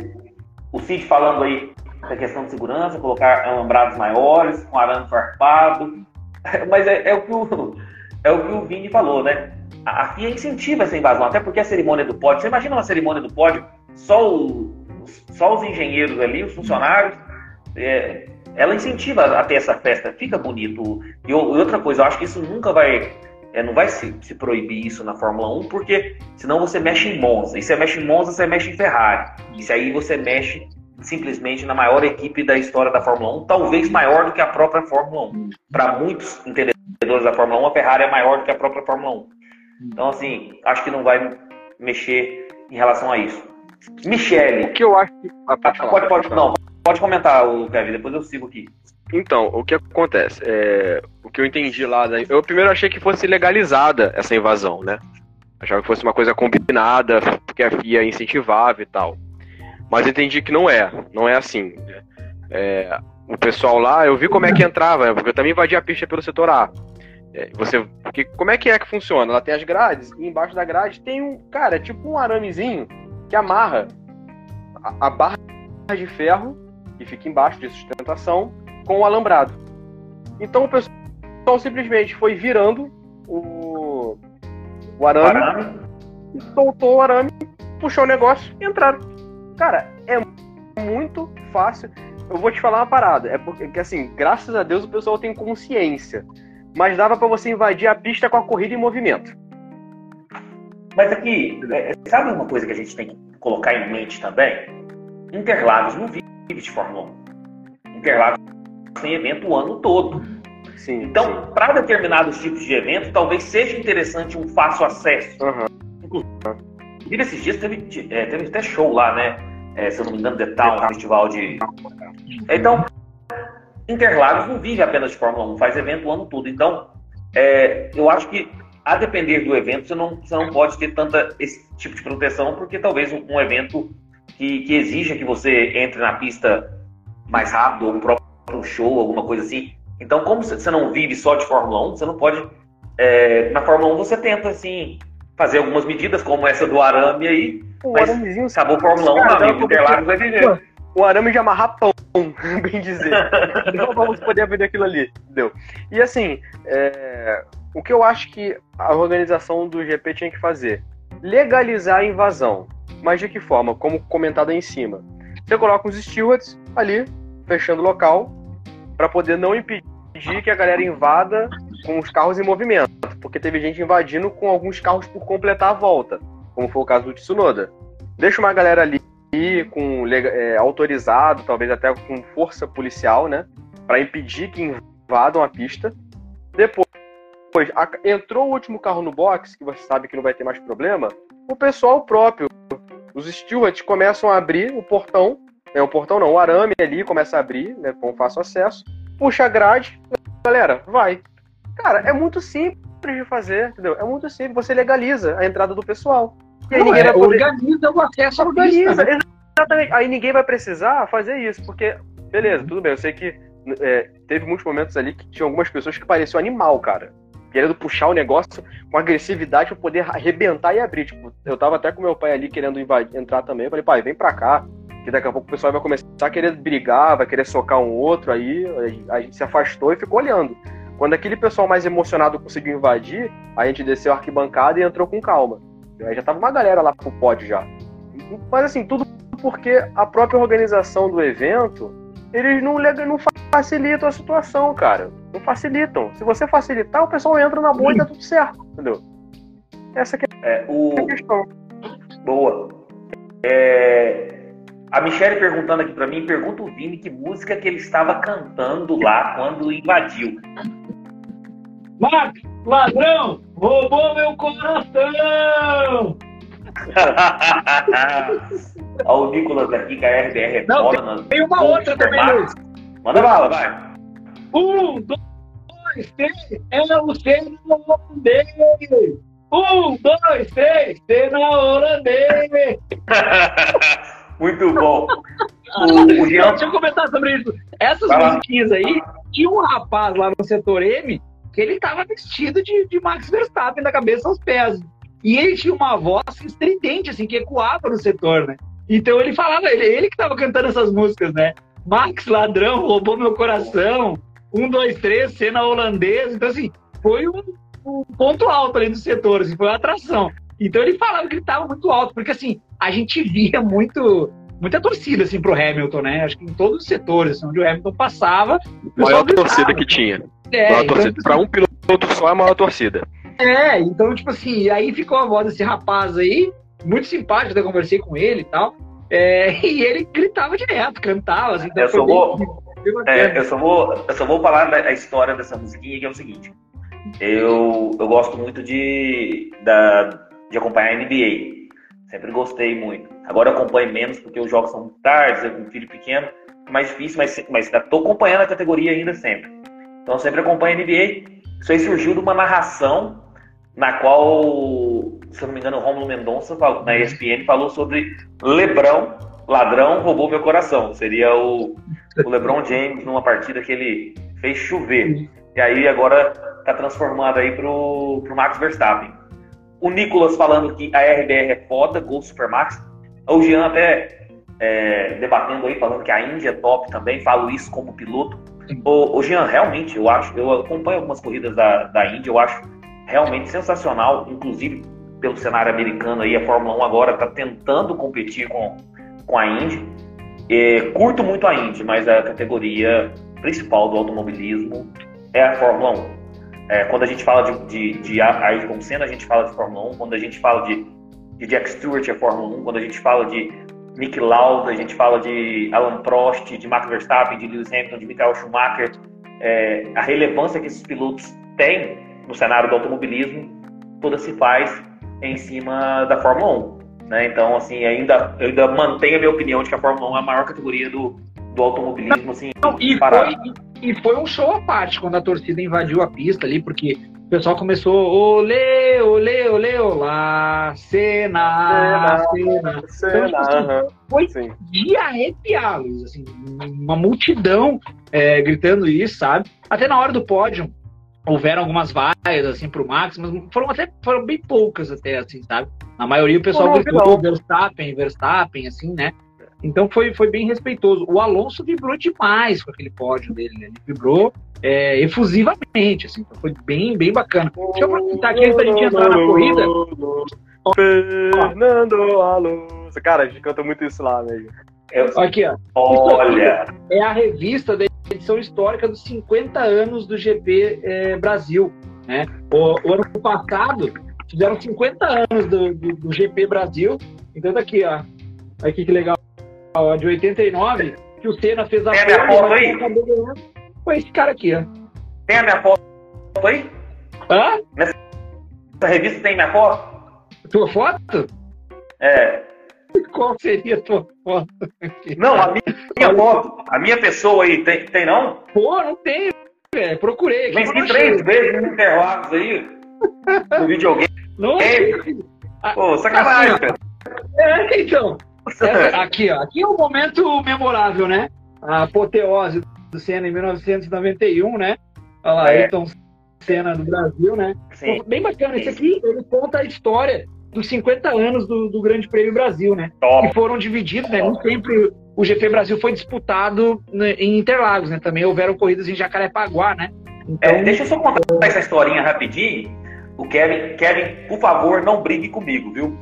o Cid falando aí da questão de segurança, colocar alambrados maiores, com arame farpado, mas é, é, o que o, é o que o Vini falou, né? A, FIA incentiva essa invasão, até porque a cerimônia do pódio, você imagina uma cerimônia do pódio, só, o, só os engenheiros ali, os funcionários, é, ela incentiva a ter essa festa, fica bonito. E outra coisa, eu acho que isso nunca vai. É, não vai se, se, proibir isso na Fórmula 1, porque senão você mexe em Monza. E você mexe em Monza, você mexe em Ferrari. E aí você mexe simplesmente na maior equipe da história da Fórmula 1, talvez maior do que a própria Fórmula 1. Para muitos entendedores da Fórmula 1, a Ferrari é maior do que a própria Fórmula 1. Então, assim, acho que não vai mexer em relação a isso. Michele. O que eu acho que. Ah, pode, falar, pode, pode, não, pode comentar, o Kevin, depois eu sigo aqui. Então, o que acontece? É, o que eu entendi lá. Eu primeiro achei que fosse legalizada essa invasão, né? Achava que fosse uma coisa combinada, porque a FIA incentivava e tal. Mas entendi que não é. Não é assim. É, o pessoal lá, eu vi como é que entrava, né? porque eu também invadi a pista pelo setor A. É, você, porque, como é que é que funciona? Ela tem as grades, e embaixo da grade tem um, cara, é tipo um aramezinho que amarra a, a barra de ferro que fica embaixo de sustentação com o alambrado. Então o pessoal simplesmente foi virando o, o arame, arame. soltou o arame, puxou o negócio e entraram. Cara, é muito fácil. Eu vou te falar uma parada. É porque, assim, graças a Deus o pessoal tem consciência. Mas dava para você invadir a pista com a corrida em movimento. Mas aqui, é, sabe uma coisa que a gente tem que colocar em mente também? Interlagos não vive de Fórmula 1. Interlagos tem evento o ano todo. Sim, então, para determinados tipos de evento, talvez seja interessante um fácil acesso. Uhum. Inclusive, esses dias teve, é, teve até show lá, né? É, se eu não me engano, The Town, um festival de. Então, Interlagos não vive apenas de Fórmula 1, faz evento o ano todo. Então, é, eu acho que, a depender do evento, você não, você não pode ter tanta esse tipo de proteção, porque talvez um, um evento que, que exija que você entre na pista mais rápido, ou um próprio show, alguma coisa assim. Então, como você não vive só de Fórmula 1, você não pode. É, na Fórmula 1 você tenta, assim, fazer algumas medidas, como essa do arame aí. O mas acabou a Fórmula 1, cara, amigo. Interlagos vai viver. O arame de amarrar pão, bem dizer. não vamos poder vender aquilo ali. Entendeu? E assim, é, o que eu acho que a organização do GP tinha que fazer? Legalizar a invasão. Mas de que forma? Como comentado aí em cima. Você coloca os stewards ali, fechando o local, para poder não impedir que a galera invada com os carros em movimento, porque teve gente invadindo com alguns carros por completar a volta, como foi o caso do Tsunoda. Deixa uma galera ali com é, autorizado, talvez até com força policial, né, para impedir que invadam a pista. Depois, depois a, entrou o último carro no box, que você sabe que não vai ter mais problema. O pessoal próprio, os stewards começam a abrir o portão, é o portão não, o arame ali começa a abrir, né, com fácil acesso puxa a grade, galera, vai. Cara, é muito simples de fazer, entendeu? É muito simples. Você legaliza a entrada do pessoal. E aí Não, ninguém é, vai poder... Organiza o acesso Organiza, pista, né? exatamente. Aí ninguém vai precisar fazer isso, porque, beleza, tudo bem, eu sei que é, teve muitos momentos ali que tinha algumas pessoas que pareciam animal, cara. Querendo puxar o negócio com agressividade para poder arrebentar e abrir. Tipo, eu tava até com meu pai ali querendo invadir, entrar também. Eu falei, pai, vem pra cá que daqui a pouco o pessoal vai começar a querer brigar, vai querer socar um outro, aí a gente se afastou e ficou olhando. Quando aquele pessoal mais emocionado conseguiu invadir, a gente desceu a arquibancada e entrou com calma. Aí já tava uma galera lá pro pódio já. Mas assim, tudo porque a própria organização do evento, eles não, não facilitam a situação, cara. Não facilitam. Se você facilitar, o pessoal entra na boa e dá tudo certo, entendeu? Essa que é, o... a questão. Boa. É, a Michelle perguntando aqui para mim, pergunta o Vini que música que ele estava cantando lá quando invadiu. Max, ladrão, roubou meu coração! Olha o Nicolas aqui, que a RBR é Não, foda, tem, tem uma outra também, Luiz. Manda bala, vai. Um, dois, três, é o seno holandês. Um, dois, três, cena holandês. Muito bom. O, o Jean... Deixa eu comentar sobre isso. Essas Vai musiquinhas lá. aí, tinha um rapaz lá no setor M ele tava vestido de, de Max Verstappen da cabeça aos pés. E ele tinha uma voz estridente, assim, que ecoava no setor, né? Então ele falava, ele, ele que tava cantando essas músicas, né? Max Ladrão roubou meu coração. Um, dois, três, cena holandesa. Então, assim, foi um, um ponto alto ali do setor, assim, foi uma atração. Então ele falava que ele estava muito alto, porque assim, a gente via muito muita torcida assim pro Hamilton, né? Acho que em todos os setores, assim, onde o Hamilton passava, o maior torcida que tinha. É, então, torcida. Tipo, para um piloto só é a maior torcida. É, então tipo assim, aí ficou a voz desse rapaz aí, muito simpático, eu conversei com ele e tal. É, e ele gritava direto, cantava, assim, então eu só vou, é, eu só vou, eu só vou falar da história dessa musiquinha que é o seguinte. Eu, eu gosto muito de, da, de acompanhar a NBA. Sempre gostei muito. Agora eu acompanho menos porque os jogos são muito tarde, eu tenho um filho pequeno, mais difícil, mas, mas tô acompanhando a categoria ainda sempre. Então sempre acompanho a NBA. Isso aí surgiu de uma narração na qual, se eu não me engano, o Romulo Mendonça, falou, na ESPN, falou sobre Lebrão, ladrão, roubou meu coração. Seria o, o LeBron James numa partida que ele fez chover. E aí agora tá transformado aí pro, pro Max Verstappen. O Nicolas falando que a RBR é foda, Gol Supermax. O Jean até é, debatendo aí, falando que a Índia é top também, falo isso como piloto. O, o Jean, realmente, eu acho, eu acompanho algumas corridas da, da Índia, eu acho realmente sensacional, inclusive pelo cenário americano aí, a Fórmula 1 agora está tentando competir com, com a Indy. É, curto muito a Indy, mas a categoria principal do automobilismo é a Fórmula 1. É, quando a gente fala de, de, de Ayrton Senna, a gente fala de Fórmula 1. Quando a gente fala de, de Jack Stewart, é Fórmula 1. Quando a gente fala de Nick Lauda, a gente fala de Alan Prost, de Max Verstappen, de Lewis Hamilton, de Michael Schumacher. É, a relevância que esses pilotos têm no cenário do automobilismo, toda se faz em cima da Fórmula 1. Né? Então, assim, ainda, eu ainda mantenho a minha opinião de que a Fórmula 1 é a maior categoria do, do automobilismo. Assim, Não, e, foi, e foi um show à parte quando a torcida invadiu a pista ali, porque o pessoal começou olê, olê, olê, olá, cena, cena. cena. Então, tipo, assim, foi Sim. de arrepiá-los, assim, uma multidão é, gritando isso, sabe? Até na hora do pódio, houveram algumas vaias assim pro Max, mas foram até foram bem poucas até assim, sabe? Na maioria o pessoal gritou Verstappen, Verstappen, assim, né? Então foi, foi bem respeitoso. O Alonso vibrou demais com aquele pódio dele, né? Ele vibrou é, efusivamente, assim, então foi bem, bem bacana. Deixa eu aproveitar aqui antes da gente entrar na corrida. Fernando Alonso. Cara, a gente canta muito isso lá, velho. Aqui, ó. Olha! É a revista da edição histórica dos 50 anos do GP é, Brasil. Né? O, o, ano passado fizeram 50 anos do, do, do, GP Brasil. Então tá aqui, ó. Aqui que legal. Ó, de 89, que o Senna fez a Tem a Foi esse cara aqui, ó. Tem a minha foto aí? Hã? Nessa revista tem minha foto? Tua foto? É. Qual seria a tua foto? Não, a minha, minha foto, a minha pessoa aí, tem, tem não? Pô, não tem, velho. Procurei. Venci três vezes no Interlagos aí, no videogame. Não é? Pô, sacanagem, assim, cara. É, então. Essa, aqui, ó. Aqui é um momento memorável, né? A apoteose do Senna em 1991, né? Olha lá, é. Ayrton Senna do Brasil, né? Sim. Bem bacana. Esse aqui, ele conta a história dos 50 anos do, do Grande Prêmio Brasil, né? Top. Que foram divididos, né? Nem sempre o GP Brasil foi disputado né, em Interlagos, né? Também houveram corridas em Jacarepaguá, né? Então... É, deixa eu só contar essa historinha rapidinho. O Kevin, Kevin, por favor, não brigue comigo, viu?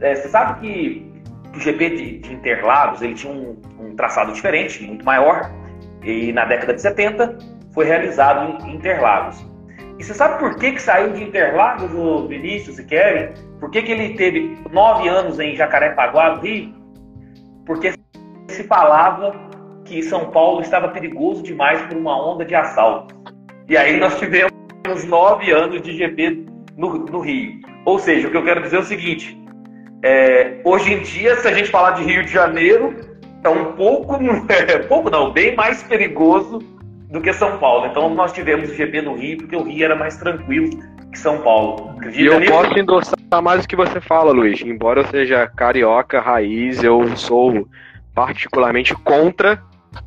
É, você sabe que o GP de, de Interlagos ele tinha um, um, traçado diferente, muito maior, e na década de 70 foi realizado em Interlagos. E você sabe por que, que saiu de Interlagos o Vinícius e Kevin? Por que, que ele teve nove anos em Jacarepaguá, do Rio? Porque se falava que São Paulo estava perigoso demais por uma onda de assalto. E aí nós tivemos nove anos de GP no, no Rio. Ou seja, o que eu quero dizer é o seguinte: é, hoje em dia, se a gente falar de Rio de Janeiro, é um pouco, é, pouco não, bem mais perigoso do que São Paulo. Então nós tivemos o GP no Rio, porque o Rio era mais tranquilo que São Paulo. Acredita e eu nisso? posso endossar mais o que você fala, Luiz. Embora eu seja carioca, raiz, eu sou particularmente contra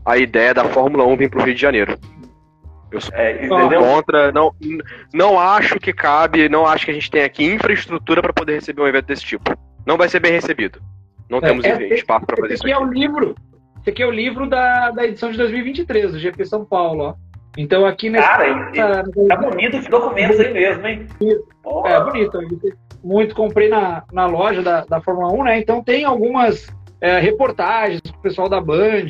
a ideia da Fórmula 1 vir para o Rio de Janeiro. Eu sou é, contra, não, não acho que cabe, não acho que a gente tem aqui infraestrutura para poder receber um evento desse tipo. Não vai ser bem recebido. Não é, temos é, espaço para fazer isso. Aqui é o livro esse aqui é o livro da, da edição de 2023, do GP São Paulo, ó. Então aqui nesse. Cara, tá bonito os documentos aí mesmo, hein? É, bonito. Muito comprei na, na loja da, da Fórmula 1, né? Então tem algumas é, reportagens do pessoal da Band.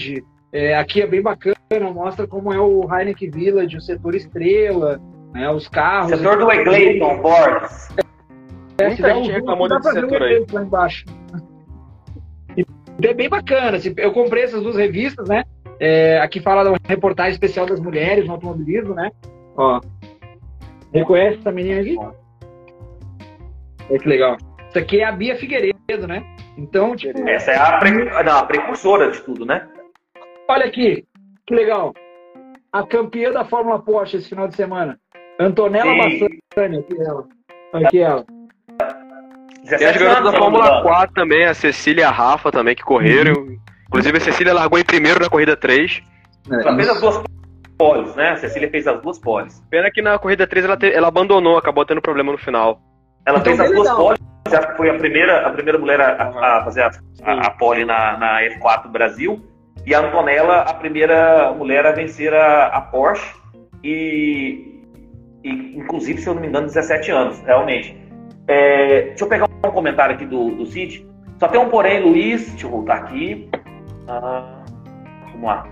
É, aqui é bem bacana, mostra como é o Heineken Village, o setor estrela, né? Os carros. Setor do Egleiton Borges. É, Muita gente reclamou desse setor aí. Lá embaixo é bem bacana. Assim, eu comprei essas duas revistas, né? É, aqui fala da reportagem especial das mulheres no automobilismo, né? Ó. Reconhece essa menina aqui? É que legal. Isso aqui é a Bia Figueiredo, né? Então, tipo. Essa é a, pre... Não, a precursora de tudo, né? Olha aqui, que legal. A campeã da Fórmula Porsche esse final de semana. Antonella Bassani, aqui ela. Aqui ela. Tem as garotas da Fórmula 4 também, a Cecília e a Rafa também, que correram. Uhum. Inclusive a Cecília largou em primeiro na corrida 3. Ela fez as duas poles, né? A Cecília fez as duas poles. Pena que na corrida 3 ela, te... ela abandonou, acabou tendo problema no final. Ela então, fez as duas poles, já foi a primeira, a primeira mulher a, a fazer a, a, a pole na, na F4 Brasil. E a Antonella, a primeira mulher a vencer a, a Porsche. E, e, inclusive, se eu não me engano, 17 anos, realmente. É, deixa eu pegar um comentário aqui do, do Cid. Só tem um porém, Luiz. Deixa eu voltar aqui. Ah, vamos lá.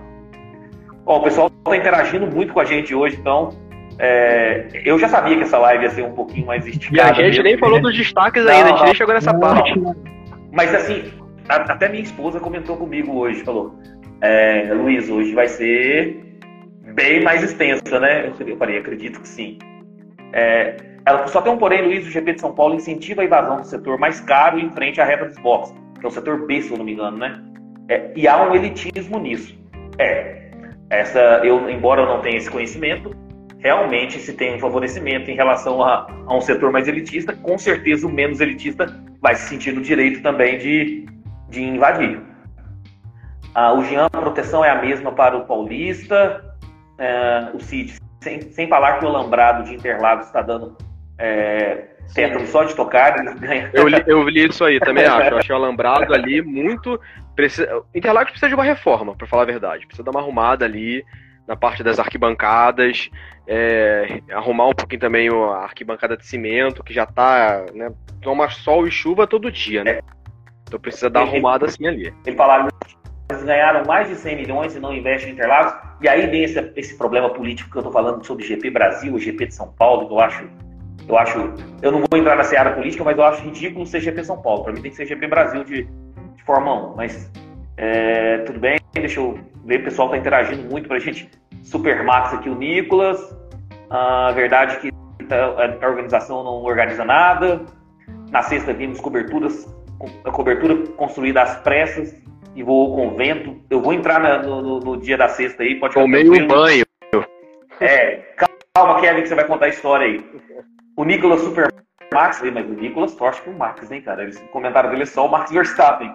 Ó, o pessoal está interagindo muito com a gente hoje, então. É, eu já sabia que essa live ia ser um pouquinho mais esticada. E a gente mesmo, nem né? falou dos destaques ainda, a gente nem chegou nessa parte. Mas assim, até minha esposa comentou comigo hoje, falou: é, Luiz, hoje vai ser bem mais extensa, né? Eu falei, acredito que sim. É, ela só tem um porém, Luiz, o GP de São Paulo incentiva a invasão do setor mais caro em frente à reta dos boxes, que é o setor B, se eu não me engano, né? É, e há um elitismo nisso. É, essa, eu, embora eu não tenha esse conhecimento, realmente se tem um favorecimento em relação a, a um setor mais elitista, com certeza o menos elitista vai se sentir no direito também de, de invadir. Ah, o Jean, a proteção é a mesma para o Paulista. É, o Cid, sem, sem falar que o Alambrado de Interlagos está dando é, teto só de tocar. Eu li, eu li isso aí, também acho. Eu achei o Alambrado ali muito. Precisa, Interlagos precisa de uma reforma, para falar a verdade. Precisa dar uma arrumada ali na parte das arquibancadas, é, arrumar um pouquinho também a arquibancada de cimento, que já tá, né, toma sol e chuva todo dia, né? Então precisa dar uma arrumada assim ali. Ele falaram eles ganharam mais de 100 milhões e não investem em Interlagos. E aí vem esse, esse problema político que eu estou falando sobre o GP Brasil, o GP de São Paulo, que eu acho, eu acho, eu não vou entrar na seara política, mas eu acho ridículo ser GP São Paulo. Para mim tem que ser GP Brasil de, de Fórmula 1. Mas é, tudo bem, deixa eu ver, o pessoal está interagindo muito para a gente. Supermax aqui, o Nicolas. A verdade é que a organização não organiza nada. Na sexta vimos coberturas, a cobertura construída às pressas e vou com vento. Eu vou entrar na, no, no, dia da sexta aí, pode Tomei um banho. É, calma, Kevin, que você vai contar a história aí. O Nicolas Super Max, mas o Nicolas torce pro Max, hein, cara? Eles, o comentário dele é só o Max Verstappen.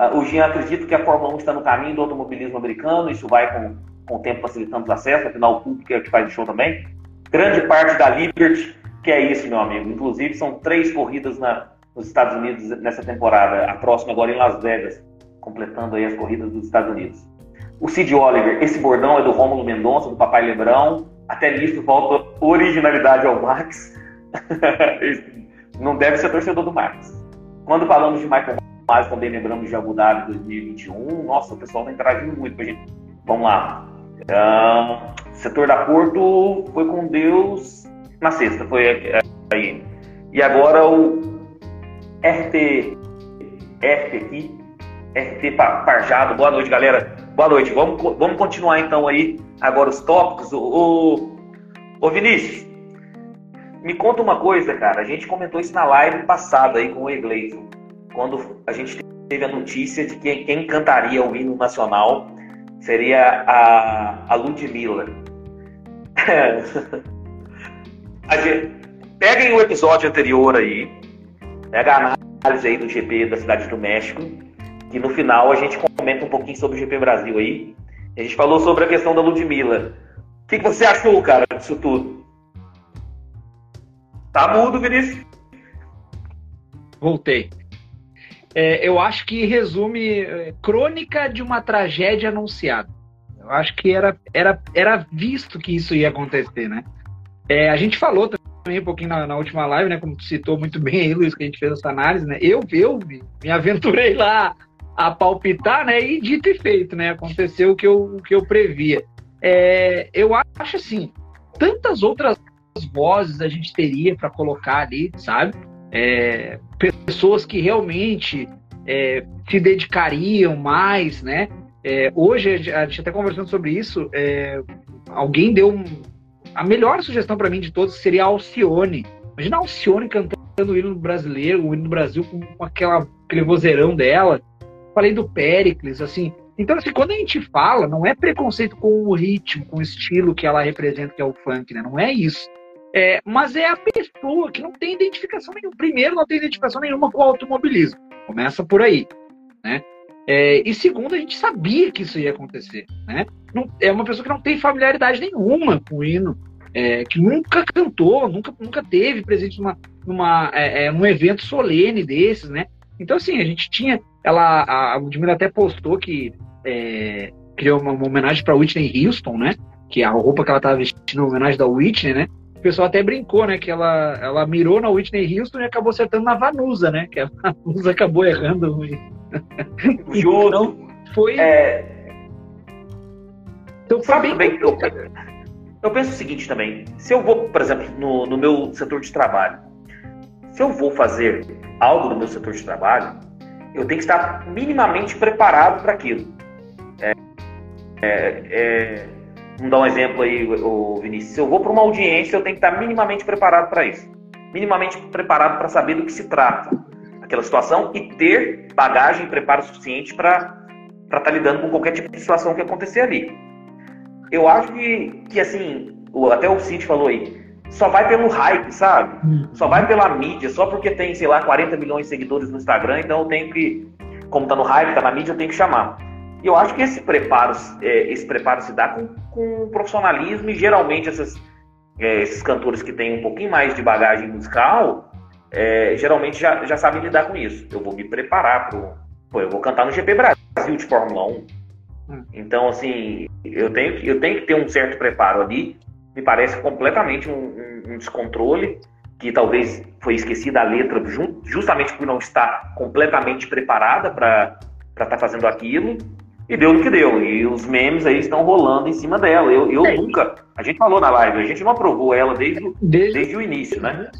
Uh, o Jean acredita que a Fórmula 1 está no caminho do automobilismo americano, isso vai com, com o tempo facilitando os acessos, afinal o público é o que faz o show também. Grande parte da Liberty, que é isso, meu amigo. Inclusive, são três corridas na, nos Estados Unidos nessa temporada, a próxima agora em Las Vegas completando aí as corridas dos Estados Unidos. O Cid Oliver, esse bordão é do Rômulo Mendonça, do Papai Lebrão. Até nisso volta originalidade ao Max. Não deve ser torcedor do Max. Quando falamos de Michael Mas também lembramos de Abu Dhabi 2021. Nossa, o pessoal está interagindo muito com a gente. Vamos lá. Uh, setor da Porto foi com Deus na sexta, foi aí. E agora o RT, RT aqui, RT Parjado. Boa noite, galera. Boa noite. Vamos, vamos continuar então aí agora os tópicos. Ô, Vinícius, me conta uma coisa, cara. A gente comentou isso na live passada aí com o Egleison, quando a gente teve a notícia de que quem cantaria o hino nacional seria a, a Ludmilla. a gente, peguem o episódio anterior aí, pega a análise aí do GP da Cidade do México que no final a gente comenta um pouquinho sobre o GP Brasil aí. A gente falou sobre a questão da Ludmilla. O que, que você achou, cara, disso tudo? Tá mudo, Vinícius? Voltei. É, eu acho que resume é, crônica de uma tragédia anunciada. Eu acho que era, era, era visto que isso ia acontecer, né? É, a gente falou também um pouquinho na, na, última live, né? Como tu citou muito bem aí, Luiz, que a gente fez essa análise, né? Eu, eu me, me aventurei lá a palpitar, né? E dito e feito, né? Aconteceu o que eu, o que eu previa. É, eu acho assim, tantas outras vozes a gente teria para colocar ali, sabe? É, pessoas que realmente é, se dedicariam mais, né? É, hoje a gente até conversando sobre isso, é, alguém deu um, a melhor sugestão para mim de todos seria a Alcione. Imagina a Alcione cantando o hino brasileiro, o hino do Brasil com, aquela, aquele vozeirão dela. Falei do Pericles, assim. Então, assim, quando a gente fala, não é preconceito com o ritmo, com o estilo que ela representa, que é o funk, né? Não é isso. É, mas é a pessoa que não tem identificação nenhuma. Primeiro, não tem identificação nenhuma com o automobilismo. Começa por aí, né? É, e segundo, a gente sabia que isso ia acontecer, né? Não, é uma pessoa que não tem familiaridade nenhuma com o hino, é, que nunca cantou, nunca, nunca teve presente numa, numa, é, é, num evento solene desses, né? Então, assim, a gente tinha. Ela, a Ludmilla até postou que é, criou uma, uma homenagem para Whitney Houston, né? Que a roupa que ela estava vestindo, uma homenagem da Whitney, né? O pessoal até brincou, né? Que ela, ela mirou na Whitney Houston e acabou acertando na Vanusa, né? Que a Vanusa acabou errando. Juro. Então, foi. É... Então foi bem. eu, eu penso o seguinte também. Se eu vou, por exemplo, no, no meu setor de trabalho, se eu vou fazer algo no meu setor de trabalho, eu tenho que estar minimamente preparado para aquilo. É, é, é, vamos dar um exemplo aí, o Vinícius. Se eu vou para uma audiência, eu tenho que estar minimamente preparado para isso. Minimamente preparado para saber do que se trata aquela situação e ter bagagem e preparo suficiente para estar tá lidando com qualquer tipo de situação que acontecer ali. Eu acho que, que assim, até o Cid falou aí, só vai pelo hype, sabe? Hum. Só vai pela mídia, só porque tem, sei lá, 40 milhões de seguidores no Instagram, então eu tenho que, como tá no hype, tá na mídia, eu tenho que chamar. E eu acho que esse preparo, é, esse preparo se dá com, com profissionalismo e geralmente essas, é, esses cantores que têm um pouquinho mais de bagagem musical, é, geralmente já, já sabem lidar com isso. Eu vou me preparar pro. Pô, eu vou cantar no GP Brasil de Fórmula 1. Hum. Então, assim, eu tenho, eu tenho que ter um certo preparo ali me parece completamente um, um, um descontrole, que talvez foi esquecida a letra justamente por não estar completamente preparada para estar tá fazendo aquilo. E deu no que deu. E os memes aí estão rolando em cima dela. Eu, eu é. nunca. A gente falou na live, a gente não aprovou ela desde, desde, desde o início, né?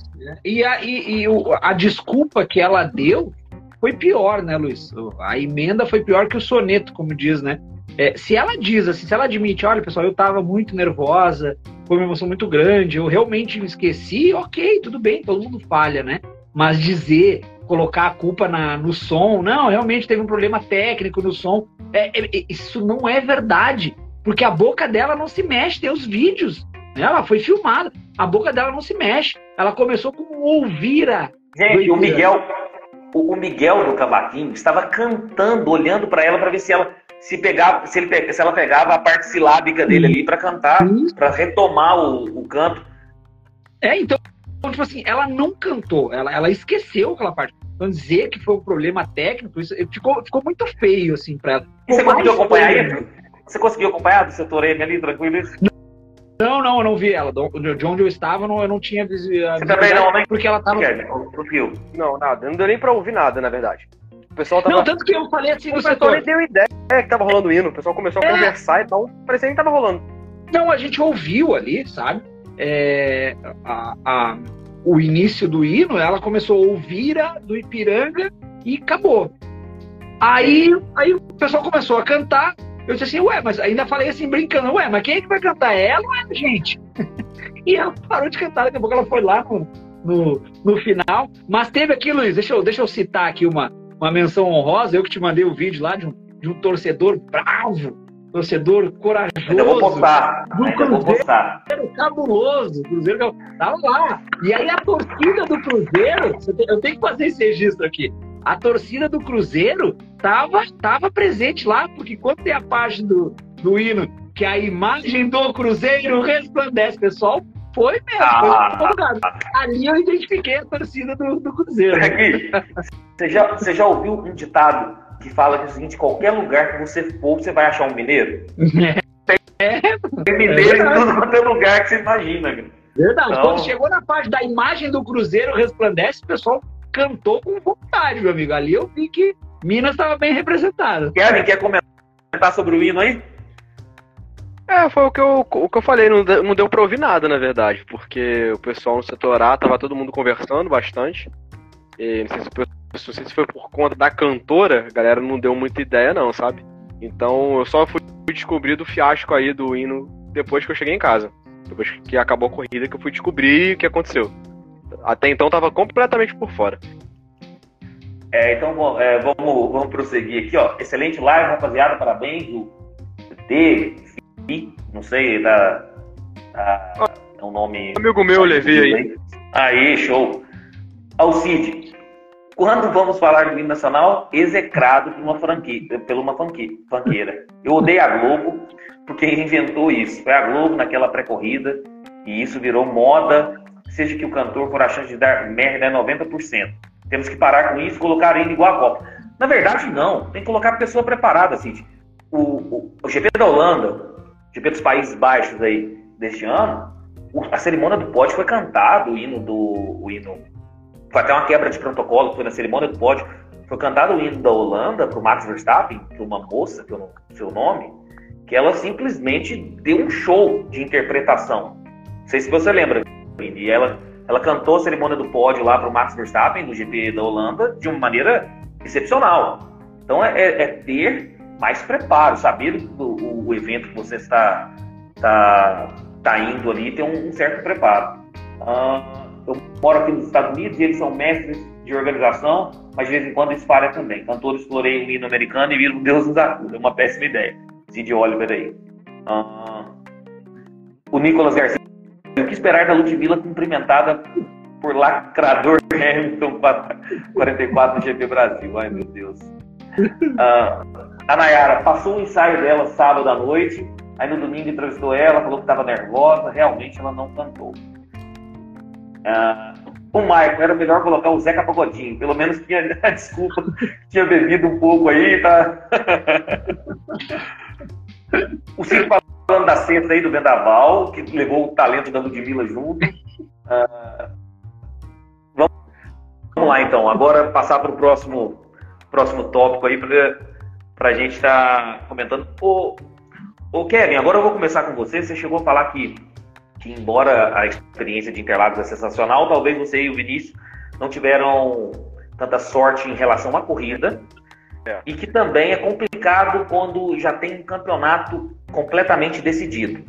E a, e, e a desculpa que ela deu foi pior, né, Luiz? A emenda foi pior que o soneto, como diz, né? É, se ela diz assim, se ela admite, olha, pessoal, eu estava muito nervosa, foi uma emoção muito grande, eu realmente me esqueci, ok, tudo bem, todo mundo falha, né? Mas dizer, colocar a culpa na, no som, não, realmente teve um problema técnico no som, é, é, é, isso não é verdade, porque a boca dela não se mexe, tem os vídeos, né? ela foi filmada, a boca dela não se mexe, ela começou com um ouvira. Gente, o Miguel, o Miguel do Cavaquinho estava cantando, olhando para ela para ver se ela se pegava, se, ele, se ela pegava a parte silábica dele ali para cantar, para retomar o, o, canto. É, então, tipo assim, ela não cantou, ela, ela esqueceu aquela parte. Então, dizer que foi um problema técnico, isso ficou, ficou muito feio, assim, pra ela. E você conseguiu acompanhar isso? Você conseguiu acompanhar do setor M ali, tranquilo? Não, não, eu não vi ela. De onde eu estava, eu não, eu não tinha visto. Você também não, né? Porque ela tava. Não, nada. Não deu nem pra ouvir nada, na verdade pessoal tava. Não, tanto que eu falei assim o pessoal nem deu ideia que tava rolando o hino. O pessoal começou a é. conversar e tal. Parecia que tava rolando. Não, a gente ouviu ali, sabe? É, a, a, o início do hino, ela começou a ouvir a do Ipiranga e acabou. Aí, aí o pessoal começou a cantar. Eu disse assim, ué, mas ainda falei assim, brincando, ué, mas quem é que vai cantar? É ela ou é a gente? e ela parou de cantar, daqui a pouco ela foi lá no, no, no final. Mas teve aqui, Luiz, deixa eu, deixa eu citar aqui uma, uma menção honrosa, eu que te mandei o vídeo lá de um, de um torcedor bravo, torcedor corajoso. Ainda vou postar. Do Ainda Cruzeiro, vou postar. cabuloso. Cruzeiro tava lá. E aí a torcida do Cruzeiro, eu tenho que fazer esse registro aqui. A torcida do Cruzeiro tava, tava presente lá, porque quando tem a página do, do hino que a imagem do Cruzeiro resplandece, pessoal, foi mesmo, ah, foi. Ali eu identifiquei a torcida do, do Cruzeiro. Aqui, você, já, você já ouviu um ditado que fala que é o seguinte: qualquer lugar que você for, você vai achar um mineiro? É. Tem mineiro é em tudo quanto é lugar que você imagina. Verdade. Então... Quando chegou na parte da imagem do Cruzeiro resplandece, o pessoal cantou com vontade, meu amigo. Ali eu vi que Minas estava bem representada. Kevin, quer comentar sobre o hino aí? É, foi o que eu, o que eu falei, não, deu, não deu pra ouvir nada, na verdade, porque o pessoal no setor A tava todo mundo conversando bastante. E não sei se, não sei se foi por conta da cantora, a galera não deu muita ideia, não, sabe? Então eu só fui descobrir do fiasco aí do hino depois que eu cheguei em casa. Depois que acabou a corrida que eu fui descobrir o que aconteceu. Até então tava completamente por fora. É, então é, vamos, vamos prosseguir aqui, ó. Excelente live, rapaziada. Parabéns. O T, não sei, tá, tá, é um nome. Amigo meu, Levi aí. Aí, show. Alcide, quando vamos falar do hino nacional, execrado por uma, franquia, por uma fanqueira. Eu odeio a Globo, porque inventou isso. Foi a Globo naquela pré-corrida, e isso virou moda, seja que o cantor for a chance de dar merda é 90%. Temos que parar com isso, colocar ele igual a Copa. Na verdade, não. Tem que colocar a pessoa preparada, assim. O, o, o GP da Holanda, GP dos Países Baixos aí deste ano, a cerimônia do pódio foi cantado, o hino do. O hino, foi até uma quebra de protocolo, foi na cerimônia do pódio. Foi cantado o hino da Holanda para o Max Verstappen, que uma moça, que eu não sei o nome, que ela simplesmente deu um show de interpretação. Não sei se você lembra, e ela ela cantou a cerimônia do pódio lá para o Max Verstappen, do GP da Holanda, de uma maneira excepcional. Então é, é, é ter mais preparo, saber o, o, evento que você está, está, está indo ali, ter um, um certo preparo. Uh, eu moro aqui nos Estados Unidos e eles são mestres de organização, mas de vez em quando eles falham também. Cantores florei o hino americano e viram Deus nos acuda. É uma péssima ideia. Cid Oliver aí. Uh, o Nicolas Garcia o que esperar da Ludmilla cumprimentada por lacrador Hamilton 44 no GP Brasil? Ai, meu Deus. Uh, a Nayara passou o ensaio dela sábado à noite, aí no domingo entrevistou ela, falou que estava nervosa, realmente ela não cantou. Uh, o Maicon, era melhor colocar o Zeca Pagodinho, pelo menos tinha desculpa, tinha bebido um pouco aí, tá? o Ciro falando da cesta aí do Vendaval, que levou o talento da Ludmilla junto. Vamos, vamos, lá então, agora passar para o próximo, próximo tópico aí para a gente estar tá comentando. Ô, ô Kevin, agora eu vou começar com você. Você chegou a falar que, que embora a experiência de Interlagos é sensacional, talvez você e o Vinícius não tiveram tanta sorte em relação à corrida, é. E que também é complicado quando já tem um campeonato completamente decidido.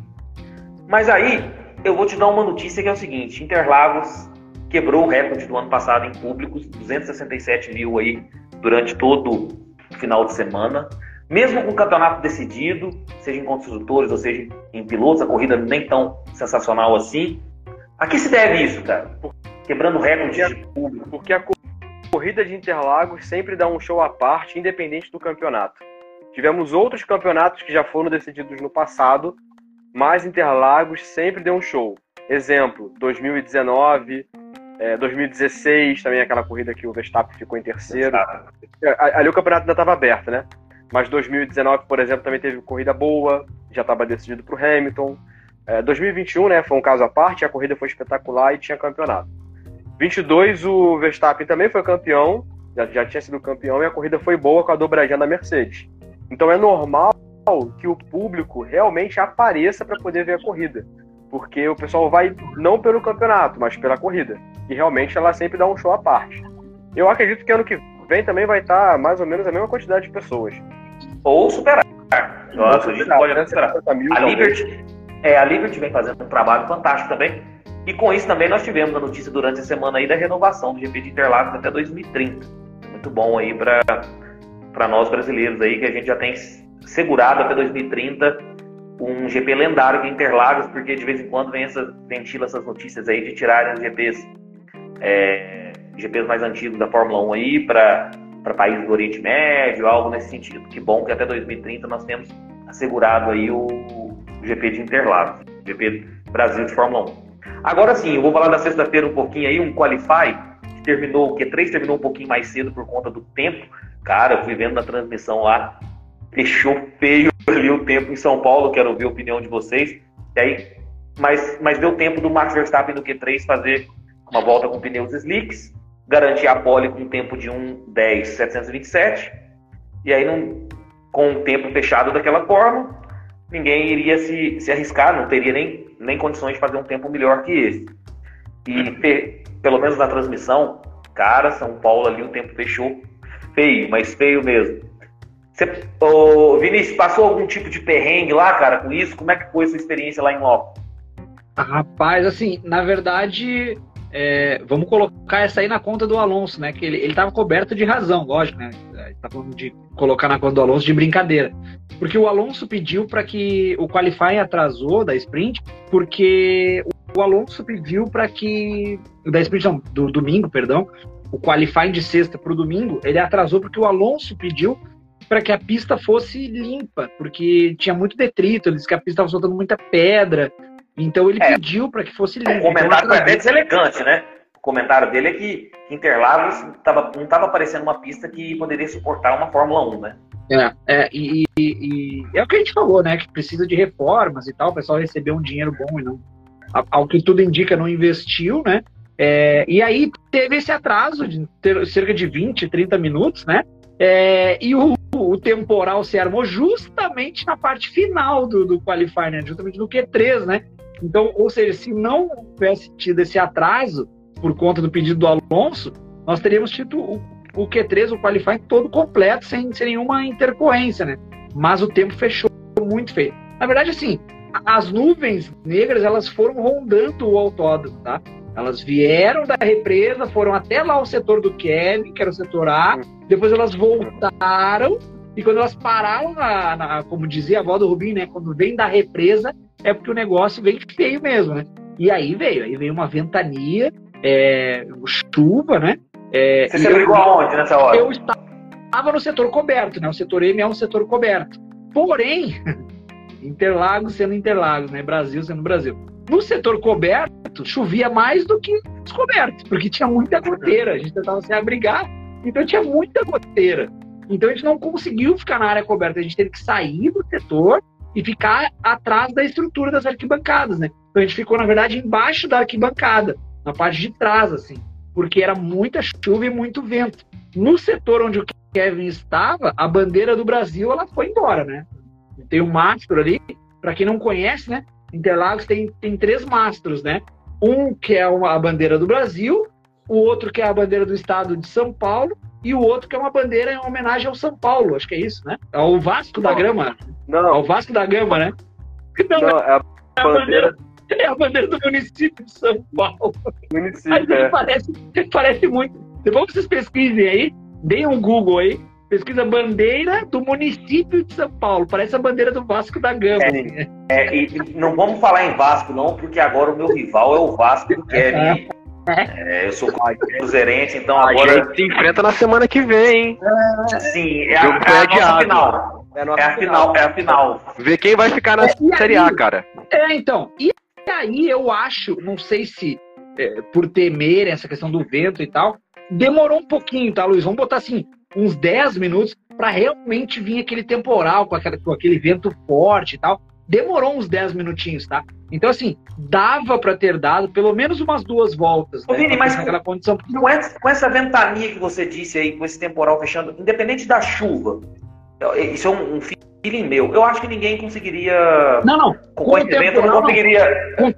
Mas aí eu vou te dar uma notícia que é o seguinte: Interlagos quebrou o recorde do ano passado em públicos, 267 mil aí durante todo final de semana. Mesmo com o campeonato decidido, seja em construtores ou seja em pilotos, a corrida nem tão sensacional assim. A que se deve isso, cara? Quebrando recorde de público. Porque a corrida de Interlagos sempre dá um show à parte, independente do campeonato. Tivemos outros campeonatos que já foram decididos no passado, mas Interlagos sempre deu um show. Exemplo, 2019, é, 2016, também aquela corrida que o Verstappen ficou em terceiro. É, ali o campeonato ainda estava aberto, né? Mas 2019, por exemplo, também teve corrida boa, já estava decidido para o Hamilton. É, 2021, né, foi um caso à parte, a corrida foi espetacular e tinha campeonato. 22, o Verstappen também foi campeão, já, já tinha sido campeão, e a corrida foi boa com a dobradinha da Mercedes. Então é normal que o público realmente apareça para poder ver a corrida. Porque o pessoal vai não pelo campeonato, mas pela corrida. E realmente ela sempre dá um show à parte. Eu acredito que ano que vem também vai estar mais ou menos a mesma quantidade de pessoas. Ou superar. Nossa, a gente pode superar. A Liberty, é, a Liberty vem fazendo um trabalho fantástico também. E com isso também nós tivemos a notícia durante a semana aí da renovação do GP de Interlagos até 2030. Muito bom aí para nós brasileiros aí, que a gente já tem segurado até 2030 um GP lendário que é Interlagos, porque de vez em quando vem essa, ventila essas notícias aí de tirarem os GPs, é, GPs mais antigos da Fórmula 1 aí para países do Oriente Médio, algo nesse sentido. Que bom que até 2030 nós temos assegurado aí o, o GP de Interlagos, GP Brasil de Fórmula 1. Agora sim, eu vou falar da sexta-feira um pouquinho aí, um Qualify, que terminou, o Q3 terminou um pouquinho mais cedo por conta do tempo. Cara, eu fui vendo na transmissão lá, fechou feio ali o tempo em São Paulo, quero ouvir a opinião de vocês. E aí, mas, mas deu tempo do Max Verstappen do Q3 fazer uma volta com pneus slicks, garantir a pole com um tempo de 1,10,727. E aí, num, com o tempo fechado daquela forma, ninguém iria se, se arriscar, não teria nem, nem condições de fazer um tempo melhor que esse. E pe, pelo menos na transmissão, cara, São Paulo ali o tempo fechou feio, mas feio mesmo. Você, ô, Vinícius, passou algum tipo de perrengue lá, cara, com isso? Como é que foi sua experiência lá em loco? Rapaz, assim, na verdade, é, vamos colocar essa aí na conta do Alonso, né? Que ele, ele tava coberto de razão, lógico, né? Tá falando de colocar na conta do Alonso de brincadeira. Porque o Alonso pediu para que o qualifying atrasou da sprint, porque o Alonso pediu para que. Da sprint, não, do domingo, perdão. O qualifying de sexta para o domingo, ele atrasou porque o Alonso pediu para que a pista fosse limpa, porque tinha muito detrito, ele disse que a pista estava soltando muita pedra, então ele é, pediu para que fosse limpo. O comentário então, é deselegante, né? O comentário dele é que Interlagos tava, não estava parecendo uma pista que poderia suportar uma Fórmula 1, né? É, é e, e, e, é o que a gente falou, né? Que precisa de reformas e tal, o pessoal recebeu um dinheiro bom e não. Ao que tudo indica, não investiu, né? É, e aí teve esse atraso de ter cerca de 20, 30 minutos, né? É, e o, o, temporal se armou justamente na parte final do, do qualifying, né? justamente no Q3, né? Então, ou seja, se não tivesse tido esse atraso por conta do pedido do Alonso, nós teríamos tido o, o Q3, o qualifying todo completo, sem, sem nenhuma intercorrência, né? Mas o tempo fechou muito feio. Na verdade, assim, as nuvens negras, elas foram rondando o autódromo, tá? Elas vieram da represa, foram até lá o setor do Kevin, que era o setor A, depois elas voltaram, e quando elas pararam, na, na, como dizia a avó do Rubinho, né? Quando vem da represa, é porque o negócio vem feio mesmo, né? E aí veio, aí veio uma ventania, é, chuva, né? É, Você se abrigou aonde nessa hora? Eu estava no setor coberto, né? O setor M é um setor coberto. Porém, Interlagos sendo Interlagos, né? Brasil sendo Brasil. No setor coberto, chovia mais do que descoberto, porque tinha muita goteira. A gente tentava se abrigar, então tinha muita goteira. Então a gente não conseguiu ficar na área coberta, a gente teve que sair do setor e ficar atrás da estrutura das arquibancadas, né? Então a gente ficou, na verdade, embaixo da arquibancada, na parte de trás, assim, porque era muita chuva e muito vento. No setor onde o Kevin estava, a bandeira do Brasil ela foi embora, né? Tem um mastro ali, para quem não conhece, né? Interlagos tem, tem três mastros, né? Um que é uma, a bandeira do Brasil, o outro que é a bandeira do estado de São Paulo e o outro que é uma bandeira em homenagem ao São Paulo, acho que é isso, né? É o Vasco da Grama. Não. É o Vasco da Gama, né? Não, não é, a é, bandeira... é a bandeira do município de São Paulo. Município, é. parece, parece muito. Depois vocês pesquisem aí, deem um Google aí, pesquisa bandeira do município de São Paulo. Parece a bandeira do Vasco da Gama. É, é, e não vamos falar em Vasco, não, porque agora o meu rival é o Vasco do Kevin. É, eu sou cruzeirense, então agora. A gente se enfrenta na semana que vem, hein? Sim, é a, é a final. É, é a final, é a final. Ver quem vai ficar na é, Série A, cara. É, então. E aí eu acho, não sei se é, por temer essa questão do vento e tal, demorou um pouquinho, tá, Luiz? Vamos botar assim, uns 10 minutos para realmente vir aquele temporal com, aquele, com aquele vento forte e tal. Demorou uns 10 minutinhos, tá? Então, assim, dava para ter dado pelo menos umas duas voltas. Ô, né, Vini, mas naquela condição. Com essa, com essa ventania que você disse aí, com esse temporal fechando, independente da chuva, isso é um, um feeling meu. Eu acho que ninguém conseguiria. Não, não. Com, com esse vento, não conseguiria. Com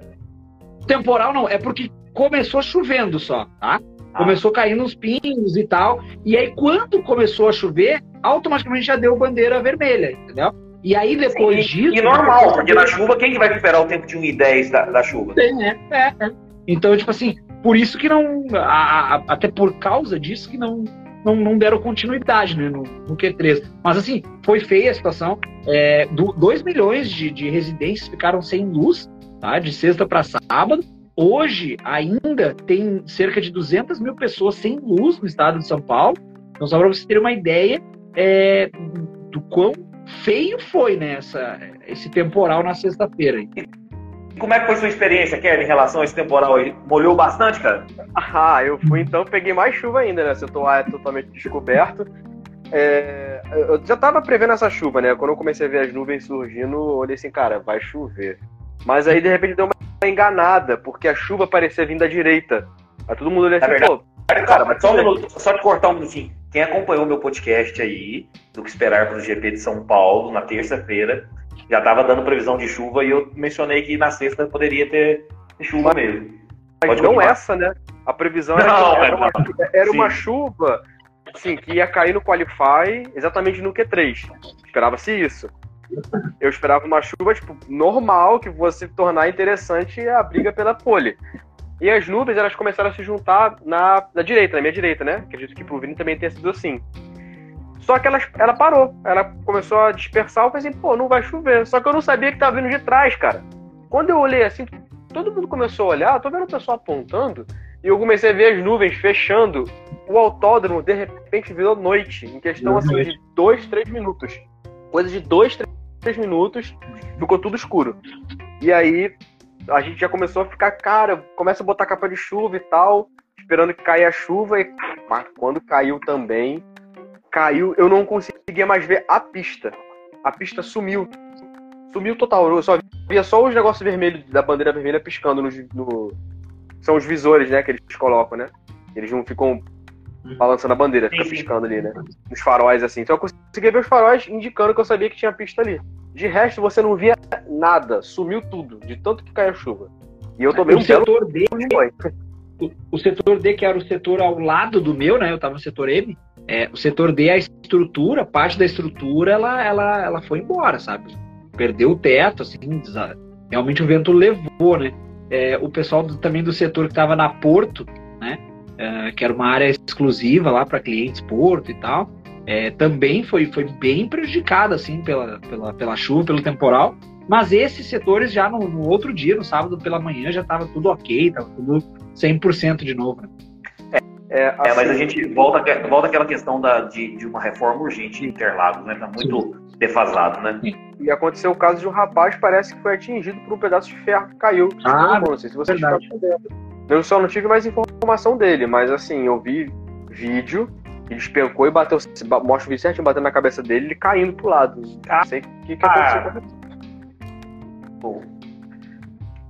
temporal não, é porque começou chovendo só, tá? Ah. Começou caindo uns pingos e tal. E aí, quando começou a chover, automaticamente já deu bandeira vermelha, entendeu? E aí depois Sim, disso. E normal, porque na chuva, quem que vai recuperar o tempo de 1 e 10 da, da chuva? É, é, é. Então, tipo assim, por isso que não. A, a, até por causa disso que não, não, não deram continuidade né, no, no Q3. Mas assim, foi feia a situação. É, 2 milhões de, de residências ficaram sem luz, tá? De sexta para sábado. Hoje ainda tem cerca de 200 mil pessoas sem luz no estado de São Paulo. Então, só para você ter uma ideia é, do quão feio foi né, esse temporal na sexta-feira. Como é que foi sua experiência, Kevin, em relação a esse temporal aí? Molhou bastante, cara? Ah, eu fui então, peguei mais chuva ainda, né? Seu ar é totalmente descoberto. É, eu já tava prevendo essa chuva, né? Quando eu comecei a ver as nuvens surgindo, eu olhei assim, cara, vai chover. Mas aí de repente deu uma enganada, porque a chuva parecia vir da direita. Aí todo mundo olhou assim, é pô. Cara, mas só um minuto, só te cortar um minutinho. Quem acompanhou meu podcast aí, do que esperar para o GP de São Paulo, na terça-feira, já estava dando previsão de chuva e eu mencionei que na sexta poderia ter chuva mesmo. Mas não essa, né? A previsão era, não, era, uma, era uma, chuva assim, que ia cair no Qualify exatamente no Q3. Esperava-se isso. Eu esperava uma chuva tipo, normal, que fosse tornar interessante a briga pela pole. E as nuvens, elas começaram a se juntar na, na direita, na minha direita, né? Acredito que pro Vini também tenha sido assim. Só que ela, ela parou. Ela começou a dispersar. Eu falei assim, pô, não vai chover. Só que eu não sabia que tava vindo de trás, cara. Quando eu olhei assim, todo mundo começou a olhar. Tô vendo o pessoal apontando. E eu comecei a ver as nuvens fechando. O autódromo, de repente, virou noite. Em questão, assim, de dois, três minutos. Coisa de dois, três minutos. Ficou tudo escuro. E aí, a gente já começou a ficar, cara, começa a botar capa de chuva e tal. Esperando que caia a chuva. E quando caiu também caiu, eu não conseguia mais ver a pista. A pista sumiu. Sumiu total. Eu só via só os negócios vermelhos da bandeira vermelha piscando no, no, São os visores, né, que eles colocam, né? Eles não ficam balançando a bandeira, fica piscando ali, né? Os faróis, assim. Então eu conseguia ver os faróis indicando que eu sabia que tinha pista ali. De resto, você não via nada. Sumiu tudo, de tanto que caiu a chuva. E eu tomei o um setor D, o, o setor D, que era o setor ao lado do meu, né? Eu tava no setor M é, o setor D, a estrutura, parte da estrutura, ela, ela, ela foi embora, sabe? Perdeu o teto, assim, realmente o vento levou, né? É, o pessoal do, também do setor que estava na Porto, né? É, que era uma área exclusiva lá para clientes Porto e tal, é, também foi, foi bem prejudicado, assim, pela, pela, pela chuva, pelo temporal. Mas esses setores já no, no outro dia, no sábado pela manhã, já estava tudo ok, estava tudo 100% de novo, né? É, assim... é, mas a assim, gente volta, volta àquela questão da, de, de uma reforma urgente em Interlagos, né? Tá muito Sim. defasado, né? E aconteceu o caso de um rapaz parece que foi atingido por um pedaço de ferro que caiu. Ah, não, sei se vocês estão Eu só não tive mais informação dele, mas assim, eu vi vídeo, ele despencou e bateu, mostra o vídeo certinho batendo na cabeça dele, ele caindo pro lado. Ah, não sei o que, que aconteceu. Bom.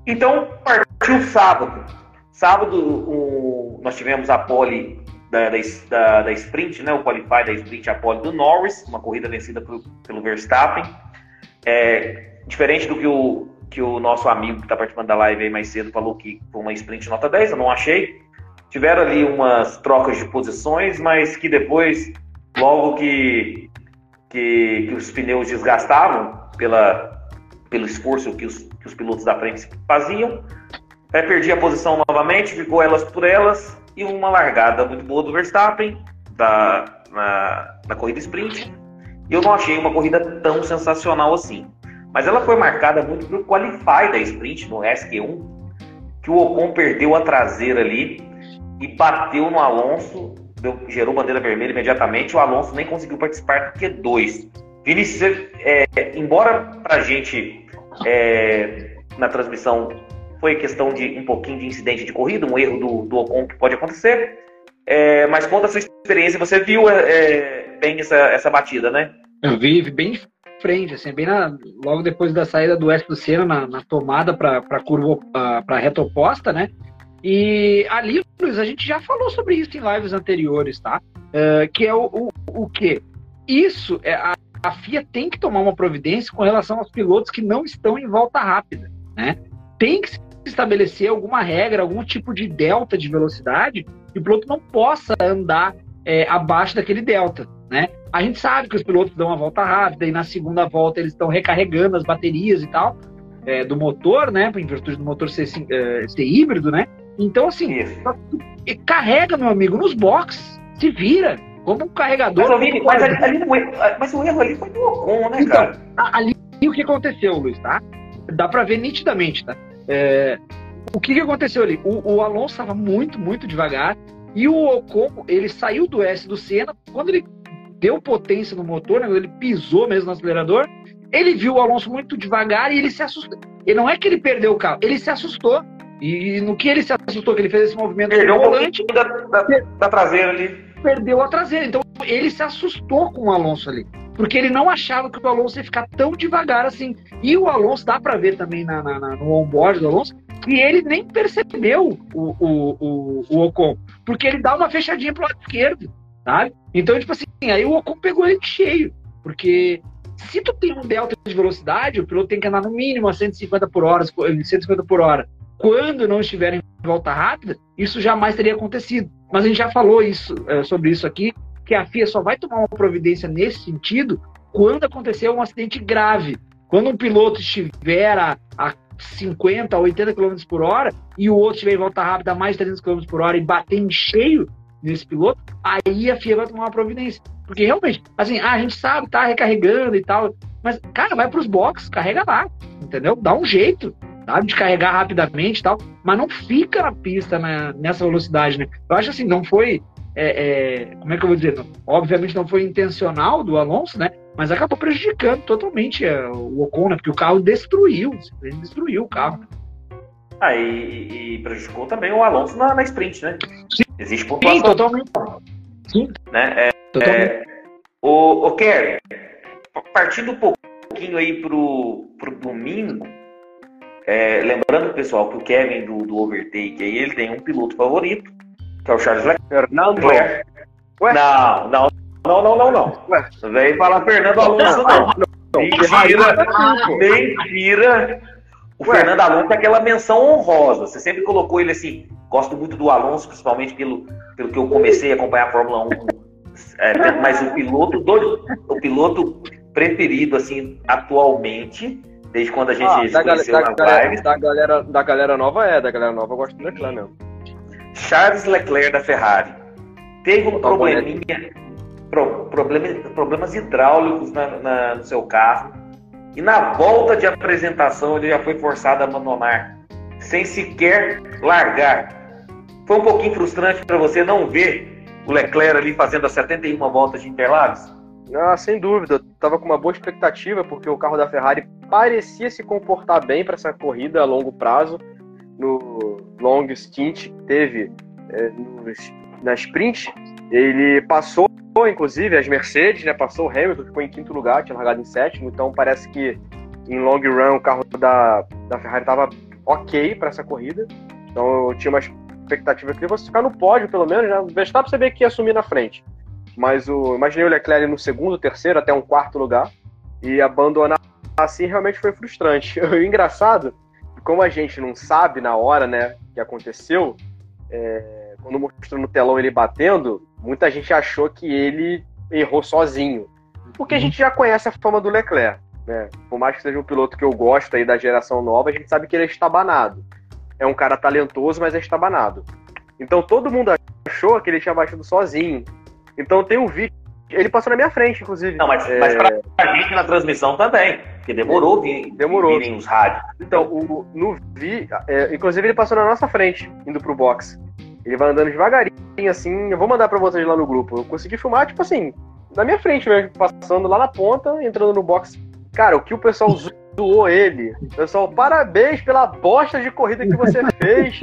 Então, partiu sábado. Sábado, o, nós tivemos a pole da, da, da, Sprint, né, o Qualify da Sprint, a pole do Norris, uma corrida vencida por, pelo Verstappen. É, diferente do que o, que o nosso amigo que está participando da live aí mais cedo falou que foi uma Sprint nota 10, eu não achei. Tiveram ali umas trocas de posições, mas que depois, logo que, que, que os pneus desgastavam pela, pelo esforço que os, que os pilotos da frente faziam, é, perdi a posição novamente, ficou elas por elas e uma largada muito boa do Verstappen da, na, na corrida sprint. E eu não achei uma corrida tão sensacional assim. Mas ela foi marcada muito pelo qualify da sprint no SQ1, que o Ocon perdeu a traseira ali e bateu no Alonso, deu, gerou bandeira vermelha imediatamente. O Alonso nem conseguiu participar do Q2. Vinícius, é, embora pra gente é, na transmissão foi questão de um pouquinho de incidente de corrida, um erro do, do Ocon que pode acontecer. É, mas conta a sua experiência, você viu é, é, bem essa, essa batida, né? Eu vi, vi bem frente, assim, bem na, logo depois da saída do West do Senna, na, na tomada para curva, para reta oposta, né? E ali, Luiz, a gente já falou sobre isso em lives anteriores, tá? Uh, que é o, o, o que? Isso, é, a, a FIA tem que tomar uma providência com relação aos pilotos que não estão em volta rápida, né? Tem que estabelecer alguma regra, algum tipo de delta de velocidade que o piloto não possa andar é, abaixo daquele delta, né? A gente sabe que os pilotos dão uma volta rápida e na segunda volta eles estão recarregando as baterias e tal é, do motor, né? Em virtude do motor ser, é, ser híbrido, né? Então, assim, carrega, meu amigo, nos boxes, se vira, como um carregador. Mas, mas, ali, ali, mas, o erro ali foi do Ocon, né, então, cara? Ali o que aconteceu, Luiz, tá? Dá pra ver nitidamente, tá? É, o que, que aconteceu ali? O, o Alonso estava muito, muito devagar e o Ocon, ele saiu do S do Senna, quando ele deu potência no motor, né, ele pisou mesmo no acelerador, ele viu o Alonso muito devagar e ele se assustou. E não é que ele perdeu o carro, ele se assustou. E no que ele se assustou, que ele fez esse movimento perdeu um volante, da, da, da traseira ali. Perdeu a traseira. Então ele se assustou com o Alonso ali porque ele não achava que o Alonso ia ficar tão devagar assim. E o Alonso, dá para ver também na, na, na, no onboard do Alonso, que ele nem percebeu o, o, o, o Ocon, porque ele dá uma fechadinha pro lado esquerdo, sabe? Então, tipo assim, aí o Ocon pegou ele cheio, porque se tu tem um delta de velocidade, o piloto tem que andar no mínimo a 150 por hora, 150 por hora. Quando não estiver em volta rápida, isso jamais teria acontecido. Mas a gente já falou isso, é, sobre isso aqui, que a FIA só vai tomar uma providência nesse sentido quando acontecer um acidente grave. Quando um piloto estiver a, a 50, 80 km por hora e o outro tiver em volta rápida a mais de 300 km por hora e bater em cheio nesse piloto, aí a FIA vai tomar uma providência. Porque realmente, assim, ah, a gente sabe, tá recarregando e tal, mas, cara, vai pros boxes, carrega lá, entendeu? Dá um jeito, sabe, de carregar rapidamente e tal, mas não fica na pista né, nessa velocidade, né? Eu acho assim, não foi, é, é, como é que eu vou dizer? Obviamente não foi intencional do Alonso, né? Mas acabou prejudicando totalmente é, o Ocon, né? Porque o carro destruiu, ele destruiu o carro. Né? Ah, e, e, prejudicou também o Alonso na, na sprint, né? Sim. Existe pontuação. Sim, totalmente. Sim. Né? É, totalmente. É, o, o Kerry, partindo um pouquinho aí pro, pro domingo, é, lembrando, pessoal, que o Kevin do, do Overtake aí, ele tem um piloto favorito, que é o Charles Leclerc. Fernando? Ué? Não, não, não, não, não, não. Ué? Não vem falar Fernando Alonso, não. Mentira, mentira. O Ué? Fernando Alonso é aquela menção honrosa. Você sempre colocou ele assim. Gosto muito do Alonso, principalmente pelo, pelo que eu comecei a acompanhar a Fórmula 1. É, mas o piloto do, o piloto preferido assim atualmente Desde quando a gente ah, se conheceu da, galera, da, galera, da galera nova é, da galera nova eu gosto do Leclerc mesmo. Charles Leclerc da Ferrari. Teve um probleminha, pro, problema, problemas hidráulicos na, na, no seu carro. E na volta de apresentação ele já foi forçado a abandonar, sem sequer largar. Foi um pouquinho frustrante para você não ver o Leclerc ali fazendo as 71 voltas de Interlagos? Ah, sem dúvida. Eu tava com uma boa expectativa, porque o carro da Ferrari parecia se comportar bem para essa corrida a longo prazo. No long stint que teve é, no, na sprint, ele passou, inclusive, as Mercedes, né? Passou o Hamilton, ficou em quinto lugar, tinha largado em sétimo. Então parece que em long run o carro da, da Ferrari estava ok para essa corrida. Então eu tinha uma expectativa que fosse ficar no pódio, pelo menos. Né? O Verstappen sabia que ia assumir na frente. Mas o, imaginei o Leclerc no segundo, terceiro, até um quarto lugar. E abandonar assim realmente foi frustrante. O engraçado, como a gente não sabe na hora, né, que aconteceu, é, quando mostrou no telão ele batendo, muita gente achou que ele errou sozinho. Porque a gente já conhece a fama do Leclerc. Né? Por mais que seja um piloto que eu gosto aí da geração nova, a gente sabe que ele é estabanado. É um cara talentoso, mas é estabanado. Então todo mundo achou que ele tinha batido sozinho. Então tem um vídeo. Ele passou na minha frente, inclusive. Não, mas, é... mas pra gente na transmissão também. Porque demorou vir, demorou. virem os rádios. Então, o, no vi, é, inclusive ele passou na nossa frente, indo pro box. Ele vai andando devagarinho, assim. Eu vou mandar pra vocês lá no grupo. Eu consegui filmar, tipo assim, na minha frente mesmo, passando lá na ponta, entrando no box. Cara, o que o pessoal zoou ele. Pessoal, parabéns pela bosta de corrida que você fez.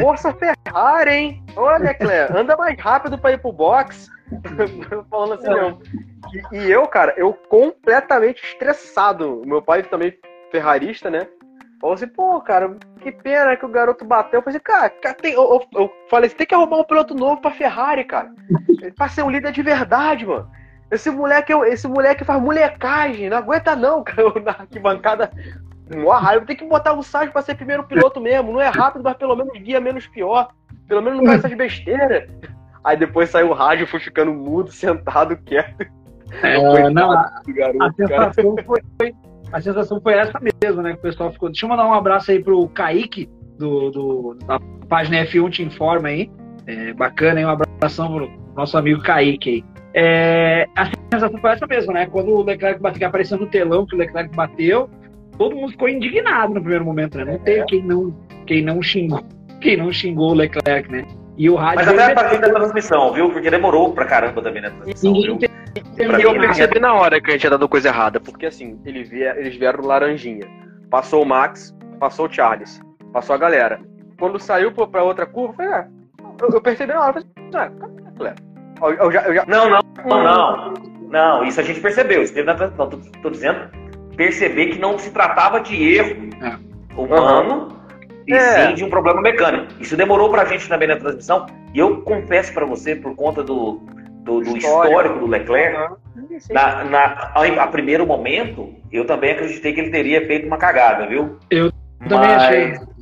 Força Ferrari, hein? Olha, Clé, anda mais rápido pra ir pro box. Falando assim mesmo. E, e, eu, cara, eu completamente estressado. Meu pai também ferrarista, né? Falou assim, pô, cara, que pena que o garoto bateu. Eu falei, cara, cara tem, eu, eu, eu, falei, você tem que arrumar um piloto novo pra Ferrari, cara. Pra ser um líder de verdade, mano. Esse moleque, esse moleque faz molecagem, não aguenta não, cara, na arquibancada. Mó raiva, tem que botar o Sérgio pra ser primeiro piloto mesmo. Não é rápido, mas pelo menos guia menos pior. Pelo menos não faz essas besteiras. Aí depois saiu o rádio, fui ficando mudo, sentado, quieto. É, não, a, garoto, a, sensação foi, a sensação foi essa mesmo, né? Que o pessoal ficou. Deixa eu mandar um abraço aí pro Kaique, do, do da página F1 Te Informa aí. É, bacana, hein? Um abração pro nosso amigo Kaique aí. É, a sensação foi essa mesmo, né? Quando o Leclerc bateu, apareceu no telão que o Leclerc bateu, todo mundo ficou indignado no primeiro momento, né? Não teve quem não, quem não xingou, quem não xingou o Leclerc, né? E o rádio. Mas até a partir da transmissão, viu? Porque demorou pra caramba também na transmissão. Ninguém e eu percebi na hora que a gente tinha dado coisa errada, porque assim, ele via, eles vieram laranjinha. Passou o Max, passou o Charles, passou a galera. Quando saiu pra outra curva, eu, falei, ah, eu, eu percebi na hora, eu falei, ah, galera? Eu já, eu já... Não, não, não, não. Não, isso a gente percebeu. Isso teve na Não, tô, tô, dizendo, perceber que não se tratava de erro é. humano, uhum. e é. sim de um problema mecânico. Isso demorou pra gente também na transmissão. E eu confesso para você, por conta do, do, do histórico do Leclerc, uhum. na, na, a, a, primeiro momento, eu também acreditei que ele teria feito uma cagada, viu? Eu também Mas... achei.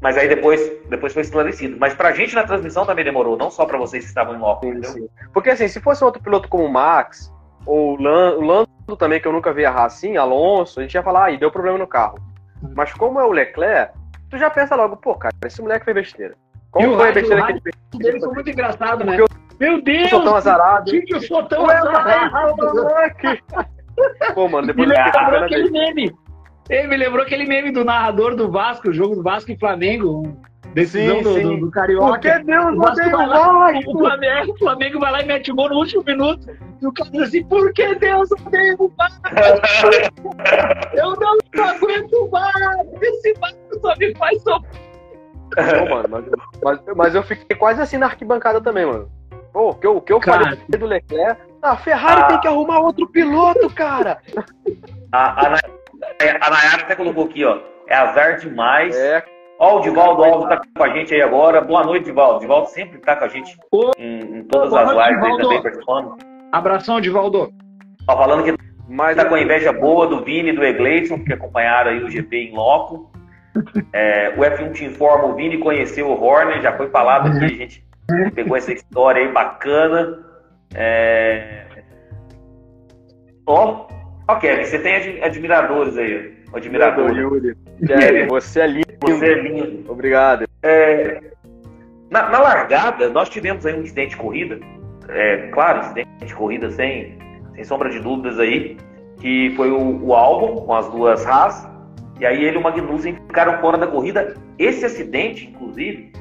Mas aí depois, depois foi esclarecido. Mas pra gente na transmissão também demorou, não só pra vocês que estavam em loco, sim, sim. Porque assim, se fosse outro piloto como o Max, ou o Lando também, que eu nunca vi errar assim, Alonso, a gente ia falar, aí deu problema no carro. Mas como é o Leclerc, tu já pensa logo, pô, cara, esse moleque fez besteira. Como foi a besteira que ele fez? O dele foi muito engraçado, né? Meu Deus! Eu sou tão azarado. Que eu sou tão azarado. Pô, mano, depois me eu lembrou aquele meme. Ele me lembrou aquele meme do narrador do Vasco, o jogo do Vasco e Flamengo. Decisão Sim, do, sim. do, do Carioca. Porque Deus O odeia vai o Vasco. o Flamengo, o Flamengo vai lá e mete gol no último minuto. E o cara diz assim, por que Deus odeia o Vasco? Eu não aguento o Vasco. Esse Vasco só me faz sofrer. Pô, mano, mas, mas, mas eu fiquei quase assim na arquibancada também, mano. Pô, o que eu, o que eu Cara. falei do Leclerc. A Ferrari Ah. tem que arrumar outro piloto, cara. A, a, a Nayara até colocou aqui, ó. É azar demais. É, Ó, o Divaldo Alves tá com a gente aí agora. Boa noite, Divaldo. Divaldo sempre tá com a gente em, em todas Boa as noite, lives aí Divaldo. também participando. Abração, Divaldo. Ó, falando que mas tá com a inveja boa do Vini e do Egleison, que acompanharam aí o GP em loco. É, o F1 te informa, o Vini conheceu o Horner, já foi falado aqui, a gente pegou essa história aí bacana. É... Ó, ó, Kevin, você tem ad- admiradores aí. Admirador. Yuri. Você é lindo. Você é lindo. Obrigado. É, na, na largada, nós tivemos aí um incidente de corrida. É, claro, incidente de corrida sem, sem sombra de dúvidas aí. Que foi o, o álbum com as duas Haas. E aí ele e o Magnussen ficaram fora da corrida. Esse acidente, inclusive,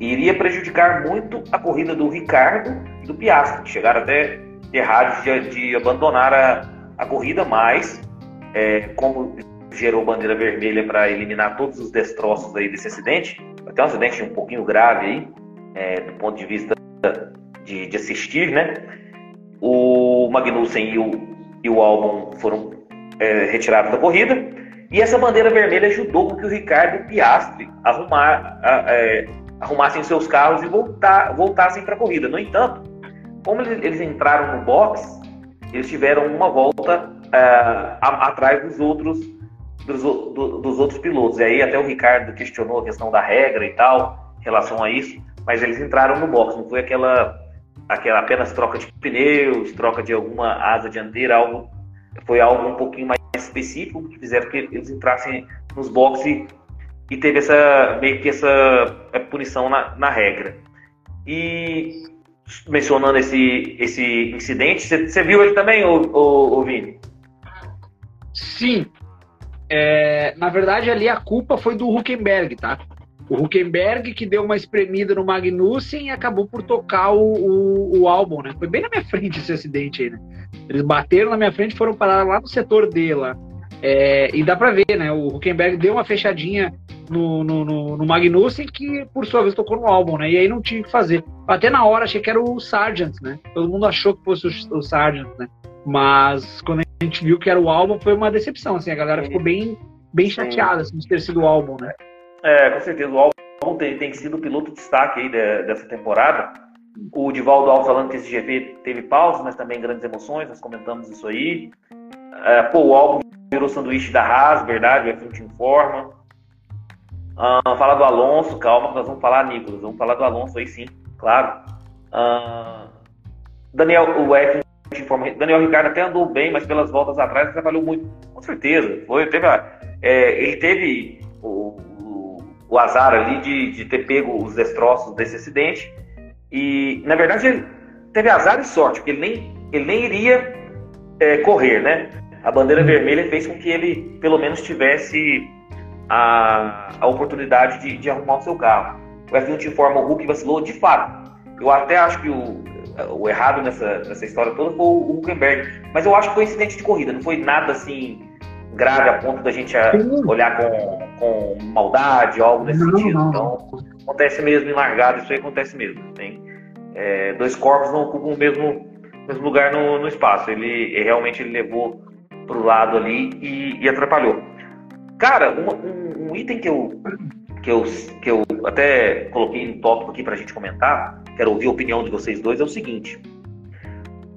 iria prejudicar muito a corrida do Ricardo e do Piastri, que chegaram até ter de, de abandonar a, a corrida, mas é, como gerou bandeira vermelha para eliminar todos os destroços aí desse acidente, até um acidente um pouquinho grave aí, é, do ponto de vista de, de assistir, né? O Magnussen e o, e o Albon foram é, retirados da corrida, e essa bandeira vermelha ajudou com que o Ricardo Piastri arrumar, a- é, arrumassem seus carros e voltar, voltassem para a corrida. No entanto, como eles, entraram no box, eles tiveram uma volta a- atrás dos outros dos, do- dos outros pilotos. E aí até o Ricardo questionou a questão da regra e tal, em relação a isso, mas eles entraram no box, não foi aquela, aquela apenas troca de pneus, troca de alguma asa dianteira, algo, foi algo um pouquinho mais específico que fizeram que eles entrassem nos boxes e, teve essa meio que essa eh, punição na, na regra. E mencionando esse, esse incidente, você- viu ele também, ô, ô Vini? Sim. É, na verdade, ali a culpa foi do Huckenberg, tá? O Huckenberg que deu uma espremida no Magnussen e acabou por tocar o, o, o álbum, né? Foi bem na minha frente esse acidente aí, né? Eles bateram na minha frente e foram parar lá no setor D lá. É, e dá pra ver, né? O Huckenberg deu uma fechadinha no, no, no, no Magnussen que, por sua vez, tocou no álbum, né? E aí não tinha o que fazer. Até na hora achei que era o Sargent, né? Todo mundo achou que fosse o, o Sargent, né? Mas quando a gente viu que era o álbum, foi uma decepção, assim. A galera ficou bem, bem chateada assim, de ter sido o álbum, né? É, com certeza. O Albon tem, tem sido o piloto de destaque aí de- dessa temporada. O Divaldo Alves falando que esse GP teve pausas, mas também grandes emoções, nós comentamos isso aí. É, pô, o Albon virou sanduíche da Haas, verdade, o F1 te informa. Ah, falar do Alonso, calma, nós vamos falar, Nicolas, vamos falar do Alonso aí sim, claro. Ah, Daniel, o F1 te informa, Daniel Ricardo até andou bem, mas pelas voltas atrás trabalhou muito, com certeza. Foi, teve a- é, ele teve o, o, o azar ali de, de ter pego os destroços desse acidente. E, na verdade, ele teve azar e sorte, porque ele nem, ele nem iria é, correr, né? A bandeira vermelha fez com que ele, pelo menos, tivesse a, a oportunidade de, de arrumar o seu carro. O F1 te informa, o Hulk vacilou, de fato. Eu até acho que o, o errado nessa, nessa história toda foi o Huckenberg. Mas eu acho que foi incidente de corrida, não foi nada assim grave a ponto da gente a- Sim. olhar com, com maldade, algo nesse Não, sentido. não. Então, acontece mesmo em largada, isso aí acontece mesmo. Tem é, dois corpos não ocupam o mesmo, mesmo lugar no, no espaço. Ele ele realmente ele levou pro lado ali e, e atrapalhou. Cara, uma- um, um item que eu, que, eu, que eu até coloquei no tópico aqui pra gente comentar, quero ouvir a opinião de vocês dois, é o seguinte.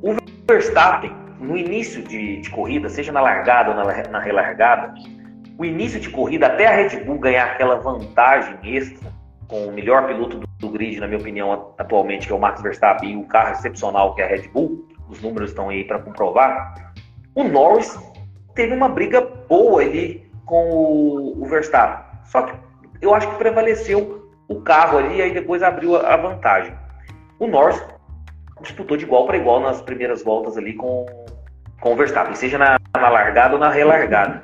O Verstappen, no início de, de corrida, seja na largada ou na, na relargada, o início de corrida, até a Red Bull ganhar aquela vantagem extra com o melhor piloto do, do grid, na minha opinião, atualmente, que é o Max Verstappen, e o carro excepcional que é a Red Bull, os números estão aí para comprovar. O Norris teve uma briga boa, ele com o, o Verstappen. Só que eu acho que prevaleceu o carro ali e aí depois abriu a, a vantagem. O Norris disputou de igual para igual nas primeiras voltas ali com, com o Verstappen, seja na, na largada ou na relargada.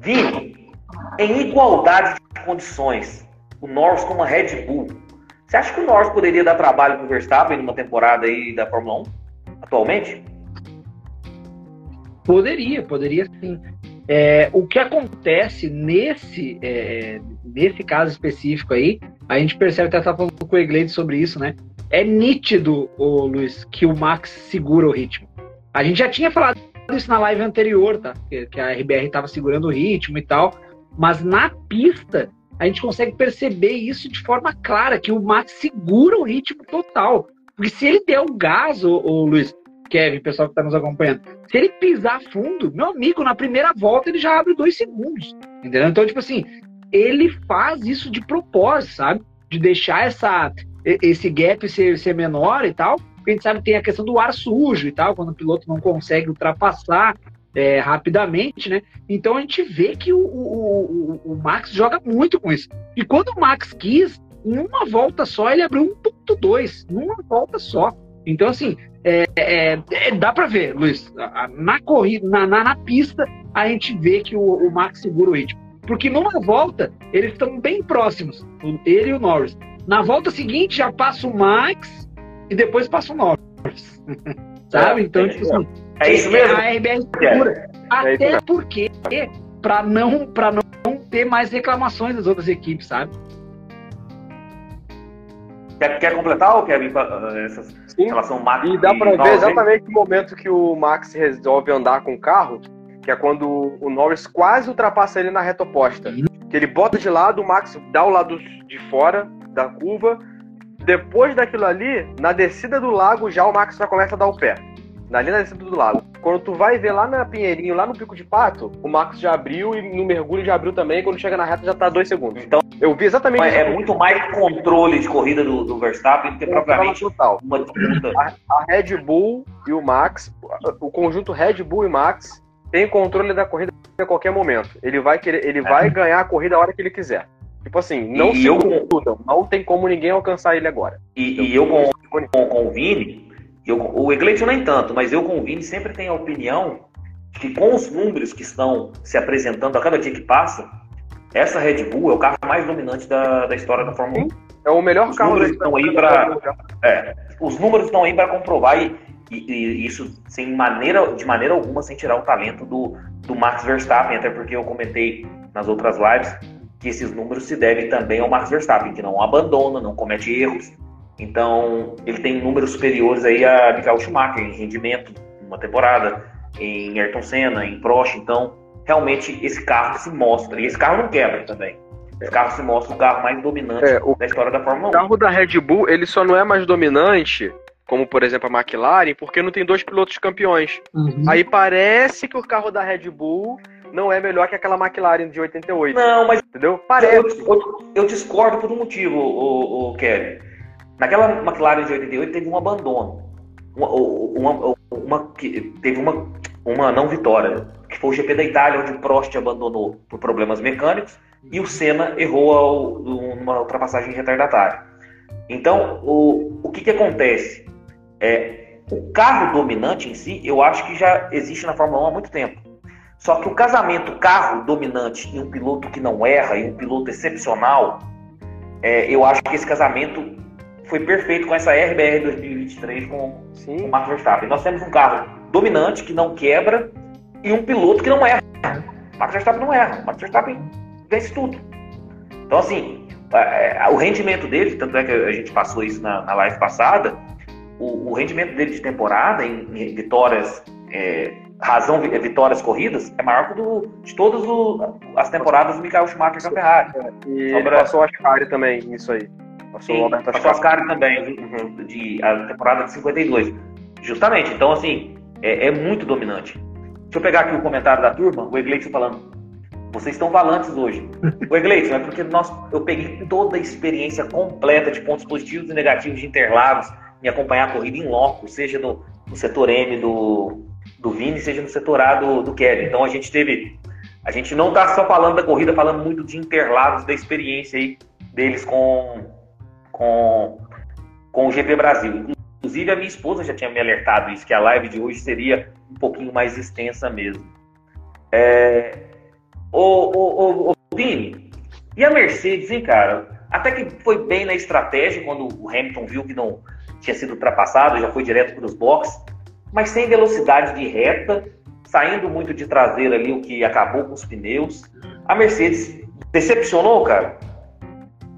Vini, em igualdade de condições, o Norris com uma Red Bull, você acha que o Norris poderia dar trabalho para o Verstappen numa temporada aí da Fórmula 1 atualmente? Poderia, poderia sim. É, o que acontece nesse, é, nesse caso específico aí, a gente percebe até tá falando com o Eglade sobre isso, né? É nítido, ô, Luiz, que o Max segura o ritmo. A gente já tinha falado isso na live anterior, tá? Que, que a RBR estava segurando o ritmo e tal. Mas na pista, a gente consegue perceber isso de forma clara, que o Max segura o ritmo total. Porque se ele der o gás, ô, ô Luiz, Kevin, pessoal que está nos acompanhando, se ele pisar fundo, meu amigo, na primeira volta ele já abre dois segundos. Entendeu? Então, tipo assim, ele faz isso de propósito, sabe? De deixar essa, esse gap ser, ser menor e tal. Porque a gente sabe que tem a questão do ar sujo e tal, quando o piloto não consegue ultrapassar é, rapidamente, né? Então a gente vê que o, o, o, o, Max joga muito com isso. E quando o Max quis, em uma volta só, ele abriu 1.2, numa volta só. Então, assim, é, é, é, dá para ver, Luiz, na corrida, na, na, na, pista, a gente vê que o, o, Max segura o ritmo. Porque numa volta, eles estão bem próximos, ele e o Norris. Na volta seguinte, já passa o Max e depois passa o Norris. Sabe? É, então, tipo assim, é isso mesmo? A RBR segura. Até porque, para não, pra não ter mais reclamações das outras equipes, sabe? Quer, quer completar, ou Kevin, essa Sim. relação Max e dá para ver exatamente o momento que o Max resolve andar com o carro, que é quando o Norris quase ultrapassa ele na reta oposta. Que ele bota de lado, o Max dá o lado de fora da curva. Depois daquilo ali, na descida do lago, já o Max já começa a dar o pé. Ali na descida do lago. Quando tu vai ver lá na Pinheirinho, lá no Pico de Pato, o Max já abriu e no mergulho já abriu também. quando chega na reta já tá dois segundos. Então, eu vi exatamente. É, é muito mais controle de corrida do, do Verstappen do que propriamente total. uma disputa. A, a Red Bull e o Max, o conjunto Red Bull e Max tem controle da corrida a qualquer momento. Ele vai querer, ele é. vai ganhar a corrida a hora que ele quiser. Tipo assim, não e se eu não tem como ninguém alcançar ele agora. E, e eu com, com, com o Vini, eu, o Egleito nem tanto, mas eu com o Vini sempre tenho a opinião que com os números que estão se apresentando a cada dia que passa, essa Red Bull é o carro mais dominante da, da história da Fórmula 1. É o melhor os carro números estão aí para é, Os números estão aí para comprovar e, e, e, isso sem maneira, de maneira alguma sem tirar o talento do, do Max Verstappen, até porque eu comentei nas outras lives que esses números se devem também ao Max Verstappen, que não abandona, não comete erros, então, ele tem números superiores aí a Michael Schumacher em rendimento numa temporada, em Ayrton Senna, em Prost. Então, realmente, esse carro se mostra. E esse carro não quebra também. Esse carro se mostra o carro mais dominante é, o, da história da Fórmula 1. O carro da Red Bull, ele só não é mais dominante, como por exemplo a McLaren, porque não tem dois pilotos campeões. Uhum. Aí parece que o carro da Red Bull não é melhor que aquela McLaren de 88. Não, mas entendeu? Parece. Eu, eu, eu discordo por um motivo, o, o Kevin. Naquela McLaren de 88 teve um abandono. Uma, uma, uma, teve uma, uma não vitória, que foi o GP da Itália, onde o Prost abandonou por problemas mecânicos e o Senna errou ao, numa ultrapassagem retardatária. Então, o, o que, que acontece? É, o carro dominante em si, eu acho que já existe na Fórmula 1 há muito tempo. Só que o casamento carro dominante e um piloto que não erra e um piloto excepcional, é, eu acho que esse casamento foi perfeito com essa RBR 2023 com, com o Max Verstappen. Nós temos um carro dominante que não quebra e um piloto que não erra. O Max Verstappen não erra. O Max Verstappen vence tudo. Então, assim, é, o rendimento dele, tanto é que a gente passou isso na, na live passada, o, o, rendimento dele de temporada em, em vitórias, é, razão vitórias corridas, é maior que do, de todas o, as temporadas do Michael Schumacher na Ferrari. É, e Sobra... passou a Ascari também nisso aí. Passou Sim, o Alberto passou Ascari também, uhum, de, a temporada de 52. Justamente, então assim, é, é, muito dominante. Deixa eu pegar aqui o comentário da turma, o Egleito falando. Vocês estão valantes hoje. O Egleito, é porque nós, eu peguei toda a experiência completa de pontos positivos e negativos de Interlagos, me acompanhar a corrida em loco, seja no, no setor M do, do Vini, seja no setor A do, do Kevin. Então a gente teve a gente não está só falando da corrida, falando muito de Interlagos, da experiência aí deles com, com, com o GP Brasil. Inclusive, a minha esposa já tinha me alertado isso, que a live de hoje seria um pouquinho mais extensa mesmo. É... Ô, ô, ô, ô, Vini, e a Mercedes, hein, cara? Até que foi bem na estratégia, quando o Hamilton viu que não tinha sido ultrapassado, já foi direto para os boxes, mas sem velocidade de reta, saindo muito de traseira ali, o que acabou com os pneus. A Mercedes decepcionou, cara?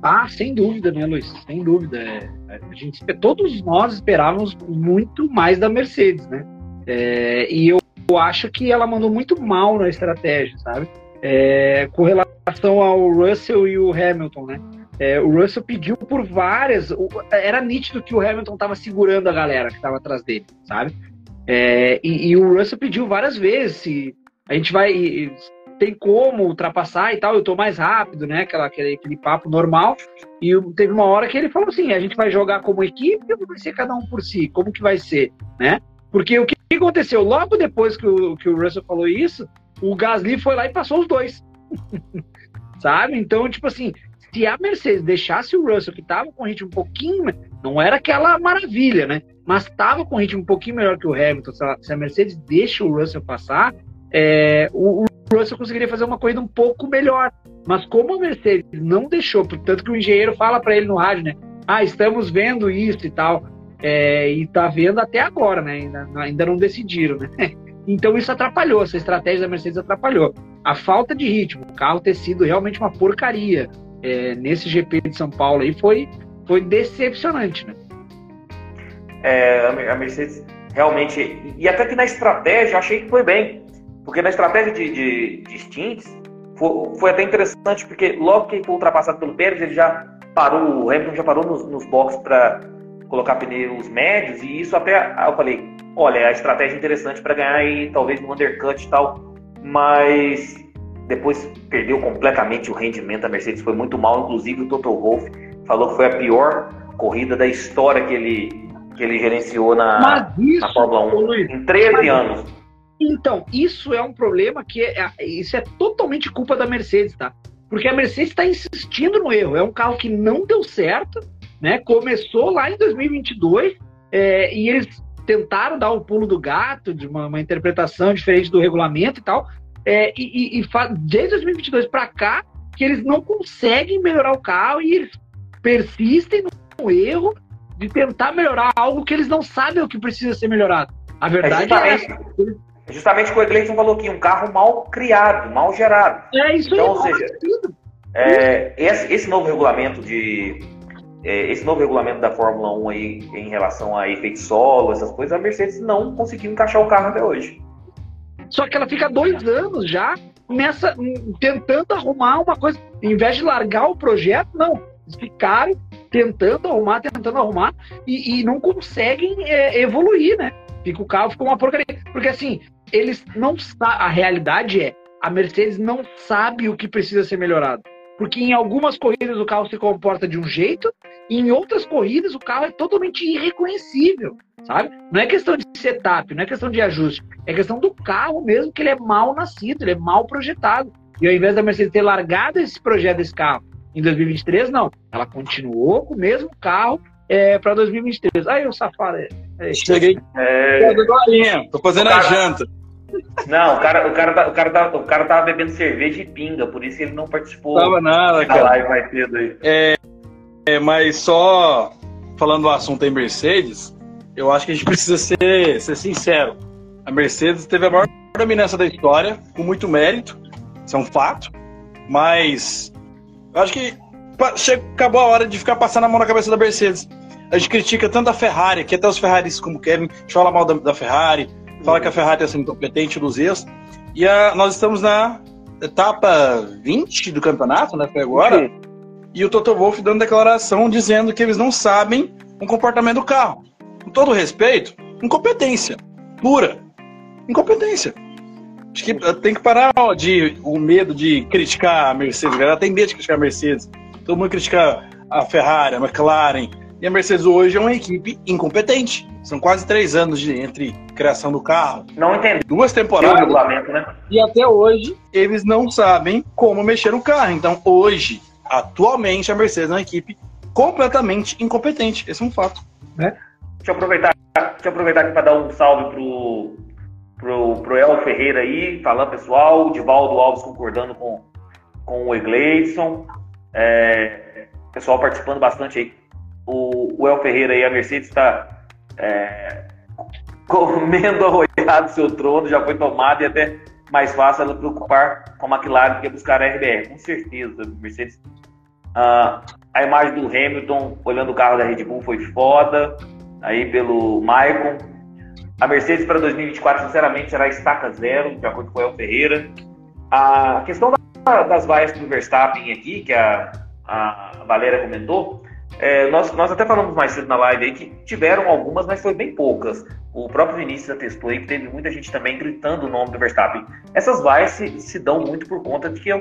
Ah, sem dúvida, né, Luiz? Sem dúvida. É, a gente, todos nós esperávamos muito mais da Mercedes, né? É, e eu, eu, acho que ela mandou muito mal na estratégia, sabe? É, com relação ao Russell e o Hamilton, né? É, o Russell pediu por várias. Era nítido que o Hamilton estava segurando a galera que estava atrás dele, sabe? É, e, e, o Russell pediu várias vezes a gente vai. Tem como ultrapassar e tal, eu tô mais rápido, né? Aquela, aquele, aquele papo normal. E teve uma hora que ele falou assim: a gente vai jogar como equipe ou vai ser cada um por si? Como que vai ser, né? Porque o que aconteceu? Logo depois que o, que o Russell falou isso, o Gasly foi lá e passou os dois. Sabe? Então, tipo assim, se a Mercedes deixasse o Russell, que estava com ritmo um pouquinho, não era aquela maravilha, né? Mas estava com ritmo um pouquinho melhor que o Hamilton. Se a, Mercedes deixa o Russell passar, é, o, o, Russell conseguiria fazer uma corrida um pouco melhor. Mas como a Mercedes não deixou, portanto que o engenheiro fala para ele no rádio, né? Ah, estamos vendo isso e tal. É, e tá vendo até agora, né? Ainda, ainda não decidiram, né? Então isso atrapalhou, essa estratégia da Mercedes atrapalhou. A falta de ritmo, o carro ter sido realmente uma porcaria, é, nesse GP de São Paulo aí foi, foi decepcionante, né? É, a Mercedes realmente. E até que na estratégia achei que foi bem. Porque na estratégia de, de, de stints foi, foi, até interessante, porque logo que ele foi ultrapassado pelo Pérez, ele já parou, o Hamilton já parou nos, nos boxes para colocar pneus médios, e isso até eu falei, olha, a estratégia é interessante para ganhar aí, talvez no undercut e tal, mas depois perdeu completamente o rendimento. A Mercedes foi muito mal, inclusive o Toto Wolff falou que foi a pior corrida da história que ele, que ele gerenciou na, isso, na Fórmula 1 Luiz, em 13 anos. Então, isso é um problema que é, isso é totalmente culpa da Mercedes, tá? Porque a Mercedes está insistindo no erro. É um carro que não deu certo, né? Começou lá em 2022 é, e eles tentaram dar o pulo do gato de uma, uma interpretação diferente do regulamento e tal, é, e, e, e desde 2022 para cá, que eles não conseguem melhorar o carro e eles persistem no erro de tentar melhorar algo que eles não sabem o que precisa ser melhorado. A verdade é, é essa. Justamente o que o Egleison falou aqui, um carro mal criado, mal gerado. É isso então, aí. Ou seja, é, esse, esse, novo regulamento de é, esse novo regulamento da Fórmula 1 aí em relação a efeito solo, essas coisas, a Mercedes não conseguiu encaixar o carro até hoje. Só que ela fica dois anos já nessa tentando arrumar uma coisa. Em vez de largar o projeto, não. Eles ficaram tentando arrumar, tentando arrumar e, e não conseguem é, evoluir, né? Fica o carro, fica uma porcaria. Porque assim, eles não A realidade é, a Mercedes não sabe o que precisa ser melhorado. Porque em algumas corridas o carro se comporta de um jeito, e em outras corridas o carro é totalmente irreconhecível, sabe? Não é questão de setup, não é questão de ajuste, é questão do carro mesmo, que ele é mal nascido, ele é mal projetado. E ao invés da Mercedes ter largado esse projeto desse carro em 2023, não. Ela continuou com o mesmo carro é, para 2023. Aí o safado. É, Cheguei. É... Tô fazendo cara... a janta. Não, o cara, o, cara tá, o, cara tá, o cara tava bebendo cerveja e pinga, por isso ele não participou tava nada, da live mais cedo aí. É, é, mas só falando do assunto em Mercedes, eu acho que a gente precisa ser, ser sincero. A Mercedes teve a maior dominância da história, com muito mérito, isso é um fato, mas eu acho que chegou, acabou a hora de ficar passando a mão na cabeça da Mercedes. A gente critica tanto a Ferrari, que até os Ferraris como Kevin fala mal da, da Ferrari, fala que a Ferrari é assim, incompetente dos erros. E a, nós estamos na etapa 20 do campeonato, né? Foi agora. Uhum. E o Toto Wolff dando declaração dizendo que eles não sabem o comportamento do carro. Com todo respeito, incompetência. Pura. Incompetência. Acho que tem que parar de o medo de criticar a Mercedes. Ela tem medo de criticar a Mercedes. Todo mundo critica a Ferrari, a McLaren. E a Mercedes hoje é uma equipe incompetente. São quase três anos de, entre criação do carro. Não entendi. Duas temporadas. Né? E até hoje, eles não sabem como mexer no carro. Então, hoje, atualmente, a Mercedes é uma equipe completamente incompetente. Esse é um fato. Né? Deixa eu aproveitar, deixa eu aproveitar aqui para dar um salve pro, pro, pro El Ferreira aí, falando pessoal, o Divaldo Alves concordando com, com o Egleison. É, pessoal participando bastante aí. O, o El Ferreira aí, a Mercedes está é, comendo arroiado do seu trono, já foi tomado e até mais fácil ela preocupar com a McLaren que buscar a RBR. Com certeza, Mercedes. Ah, a imagem do Hamilton olhando o carro da Red Bull foi foda, aí pelo Maicon. A Mercedes para 2024, sinceramente, será estaca zero, de acordo com o El Ferreira. A questão das vaias do Verstappen aqui, que a, a Valéria comentou, é, nós, nós até falamos mais cedo na live aí que tiveram algumas, mas foi bem poucas. O próprio Vinícius atestou aí que teve muita gente também gritando o nome do Verstappen. Essas vaias se, se dão muito por conta de que, eu,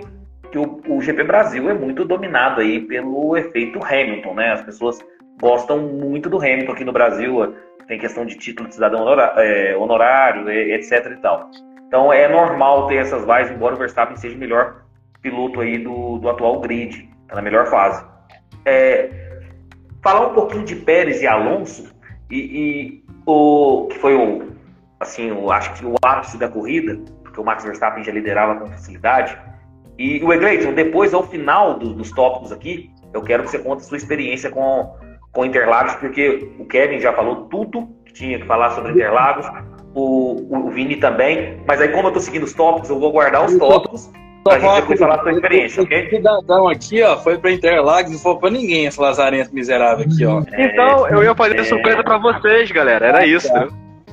que o, o, GP Brasil é muito dominado aí pelo efeito Hamilton, né? As pessoas gostam muito do Hamilton aqui no Brasil. Tem questão de título de cidadão é, honorário, etc e tal. Então é normal ter essas vaias, embora o Verstappen seja o melhor piloto aí do, do atual grid, tá na melhor fase. É, falar um pouquinho de Pérez e Alonso e, e o que foi o assim, o, acho que o ápice da corrida, porque o Max Verstappen já liderava com facilidade. E o Egleiton, depois ao final do, dos tópicos aqui, eu quero que você conte a sua experiência com com Interlagos, porque o Kevin já falou tudo que tinha que falar sobre Interlagos, o, o Vini também, mas aí como eu tô seguindo os tópicos, eu vou guardar os tópicos Pra gente depois falar a sua experiência, ok? O cidadão aqui, ó, foi pra Interlagos, não foi pra ninguém, esse lazarento miserável aqui, ó. Então, eu ia fazer é... surpresa pra vocês, galera, era isso, né?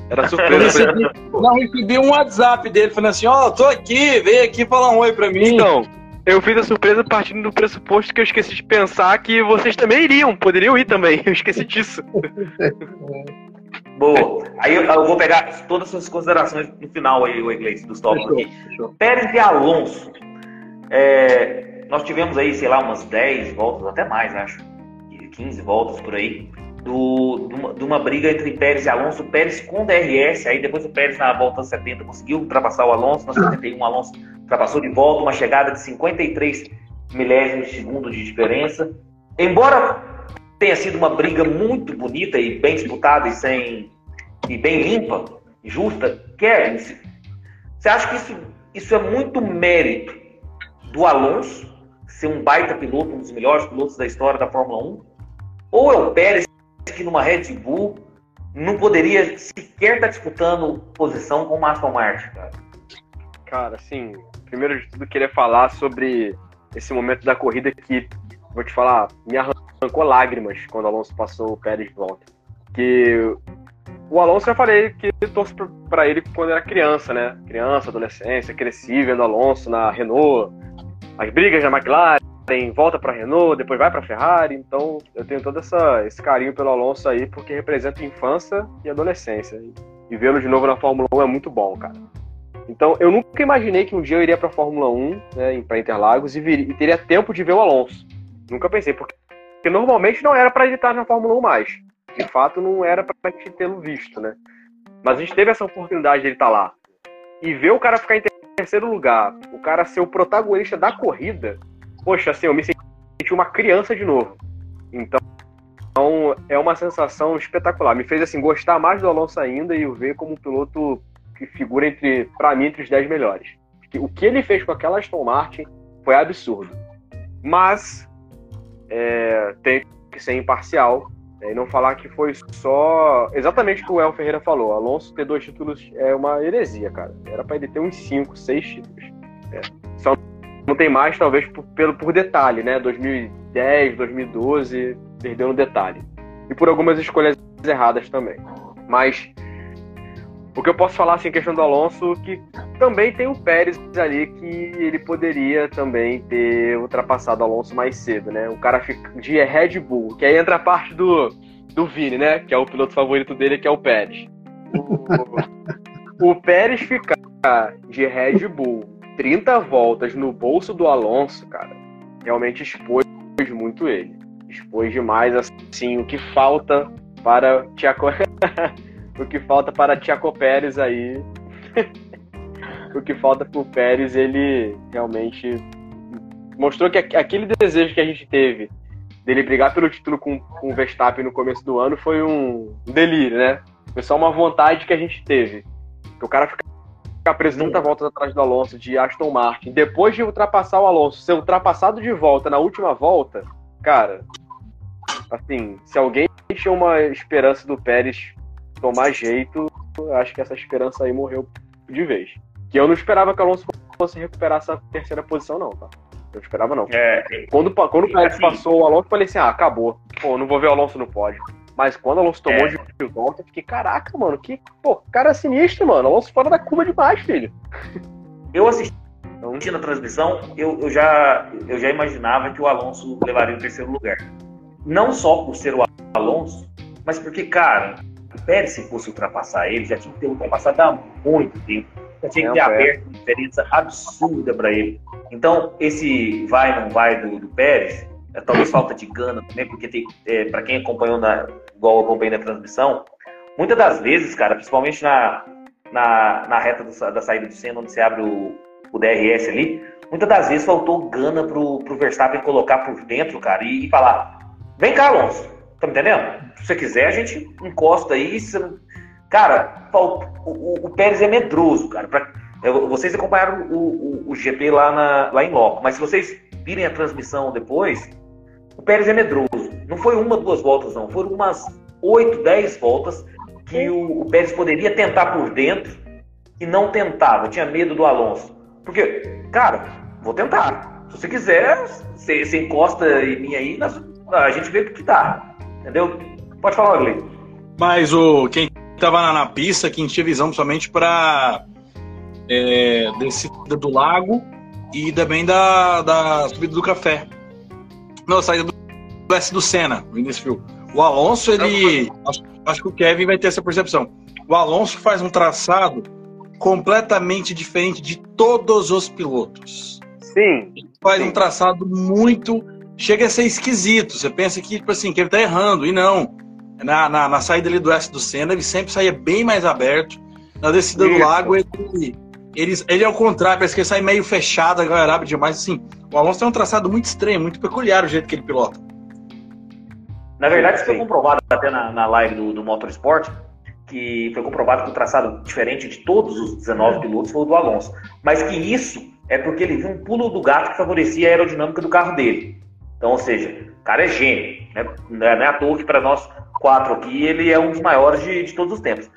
Era surpresa. Eu recebi, não, recebi um WhatsApp dele falando assim, ó, oh, tô aqui, veio aqui falar um oi pra mim. Então, eu fiz a surpresa partindo do pressuposto que eu esqueci de pensar que vocês também iriam, poderiam ir também. Eu esqueci disso. Boa. Aí eu, eu, vou pegar todas as suas considerações no final aí, o inglês, dos tópicos aqui. Pérez e Alonso. É, nós tivemos aí, sei lá, umas 10 voltas, até mais, acho. 15 voltas por aí. Do, de, uma, de uma briga entre Pérez e Alonso. Pérez com DRS, aí depois o Pérez na volta 70 conseguiu ultrapassar o Alonso. Na 71, o Alonso ultrapassou de volta, uma chegada de 53 milésimos de segundo de diferença. Embora tenha sido uma briga muito bonita e bem disputada e sem e bem limpa, justa, Kevin, você acha que isso, isso é muito mérito do Alonso ser um baita piloto, um dos melhores pilotos da história da Fórmula 1? Ou é o Pérez que numa Red Bull não poderia sequer estar disputando posição com o Aston Martin, cara? Cara, assim, primeiro de tudo queria falar sobre esse momento da corrida que, vou te falar, me arrancou arrancou lágrimas quando o Alonso passou o Pérez de volta. Que o Alonso já falei que torço para ele quando era criança, né? Criança, adolescência, cresci vendo Alonso na Renault, as brigas da McLaren, volta para Renault, depois vai para Ferrari. Então eu tenho todo essa, esse carinho pelo Alonso aí, porque representa infância e adolescência. E vê-lo de novo na Fórmula 1 é muito bom, cara. Então eu nunca imaginei que um dia eu iria para Fórmula 1, né, para Interlagos, e, vir, e teria tempo de ver o Alonso. Nunca pensei, porque porque normalmente não era para ele estar na Fórmula 1 mais. De fato, não era para a gente tê-lo visto, né? Mas a gente teve essa oportunidade de ele estar lá. E ver o cara ficar em terceiro lugar, o cara ser o protagonista da corrida, poxa, assim, eu me senti uma criança de novo. Então, então é uma sensação espetacular. Me fez assim gostar mais do Alonso ainda e o ver como um piloto que figura entre, para mim, entre os 10 melhores. O que ele fez com aquela Aston Martin foi absurdo. Mas é, tem que ser imparcial né, e não falar que foi só exatamente o que o El Ferreira falou. Alonso ter dois títulos é uma heresia, cara. Era para ele ter uns cinco, seis títulos. É. Só não tem mais, talvez por, pelo, por detalhe, né? 2010, 2012, perdeu no detalhe. E por algumas escolhas erradas também. Mas o que eu posso falar assim, em questão do Alonso, que também tem o Pérez ali que ele poderia também ter ultrapassado o Alonso mais cedo, né? O cara de Red Bull, que aí entra a parte do, do Vini, né? Que é o piloto favorito dele, que é o Pérez. O, o Pérez ficar de Red Bull 30 voltas no bolso do Alonso, cara, realmente expôs muito ele. expôs demais assim o que falta para Tiago o que falta para Tiago Pérez aí o que falta para o Pérez ele realmente mostrou que aquele desejo que a gente teve dele brigar pelo título com, com o Verstappen no começo do ano foi um delírio, né? Foi só uma vontade que a gente teve. Que o cara ficar preso 30 voltas atrás do Alonso de Aston Martin, depois de ultrapassar o Alonso, ser ultrapassado de volta na última volta, cara, assim, se alguém tinha uma esperança do Pérez tomar jeito, acho que essa esperança aí morreu de vez. Que eu não esperava que o Alonso fosse recuperar essa terceira posição, não, tá? Eu não esperava, não. É, quando, quando o Pérez assim, passou o Alonso, eu falei assim: ah, acabou. Pô, não vou ver o Alonso no pódio. Mas quando o Alonso tomou é. de volta, eu fiquei, caraca, mano, que pô, cara sinistro, mano. O Alonso fora da curva demais, filho. Eu assisti na transmissão, eu, eu, já, eu já imaginava que o Alonso levaria o terceiro lugar. Não só por ser o Alonso, mas porque, cara, o Pérez, se fosse ultrapassar ele, já tinha que ter ultrapassado há muito tempo. Já tinha que ter aberto uma diferença absurda para ele. Então, esse vai não vai do, do Pérez, é, talvez falta de gana também, porque tem, é, para quem acompanhou na, igual eu acompanhei na transmissão, muitas das vezes, cara, principalmente na, na, na reta do, da saída do Senna, onde você abre o, o DRS ali, muitas das vezes faltou gana pro, pro Verstappen colocar por dentro, cara, e, e falar: vem cá, Alonso, tá me entendendo? Se você quiser, a gente encosta aí. Você... Cara, o, o, o, Pérez é medroso, cara. Pra, vocês acompanharam o, o, o, GP lá, na, lá em loco, mas se vocês virem a transmissão depois, o Pérez é medroso. Não foi uma, duas voltas, não. Foram umas oito, dez voltas que o, o Pérez poderia tentar por dentro e não tentava. Tinha medo do Alonso. Porque, cara, vou tentar. Se você quiser, você, você encosta em mim aí, nós, a gente vê o que dá. Entendeu? Pode falar, Gley. Mas o quem estava na, na, pista, quem tinha visão somente para é, descida do lago e também da, da subida do café. Não, saída do S do Senna, no início. O Alonso, ele. Acho, acho que o Kevin vai ter essa percepção. O Alonso faz um traçado completamente diferente de todos os pilotos. Sim. Ele faz sim. um traçado muito. Chega a ser esquisito. Você pensa que, tipo assim, que ele tá errando. E não. Na, na, na saída ali do S do Senna, ele sempre saía bem mais aberto. Na descida Isso. do lago, ele, ele, ele é o contrário, parece que ele sai meio fechado, agarrado demais. Assim, o Alonso tem um traçado muito estranho, muito peculiar o jeito que ele pilota. Na verdade, isso foi comprovado até na, na live do, do Motorsport, que foi comprovado que o traçado diferente de todos os 19 é. pilotos foi o do Alonso. Mas que isso é porque ele viu um pulo do gato que favorecia a aerodinâmica do carro dele. Então, ou seja, o cara é gênio. Né? Não é à toa que para nós quatro aqui ele é um dos maiores de, de todos os tempos.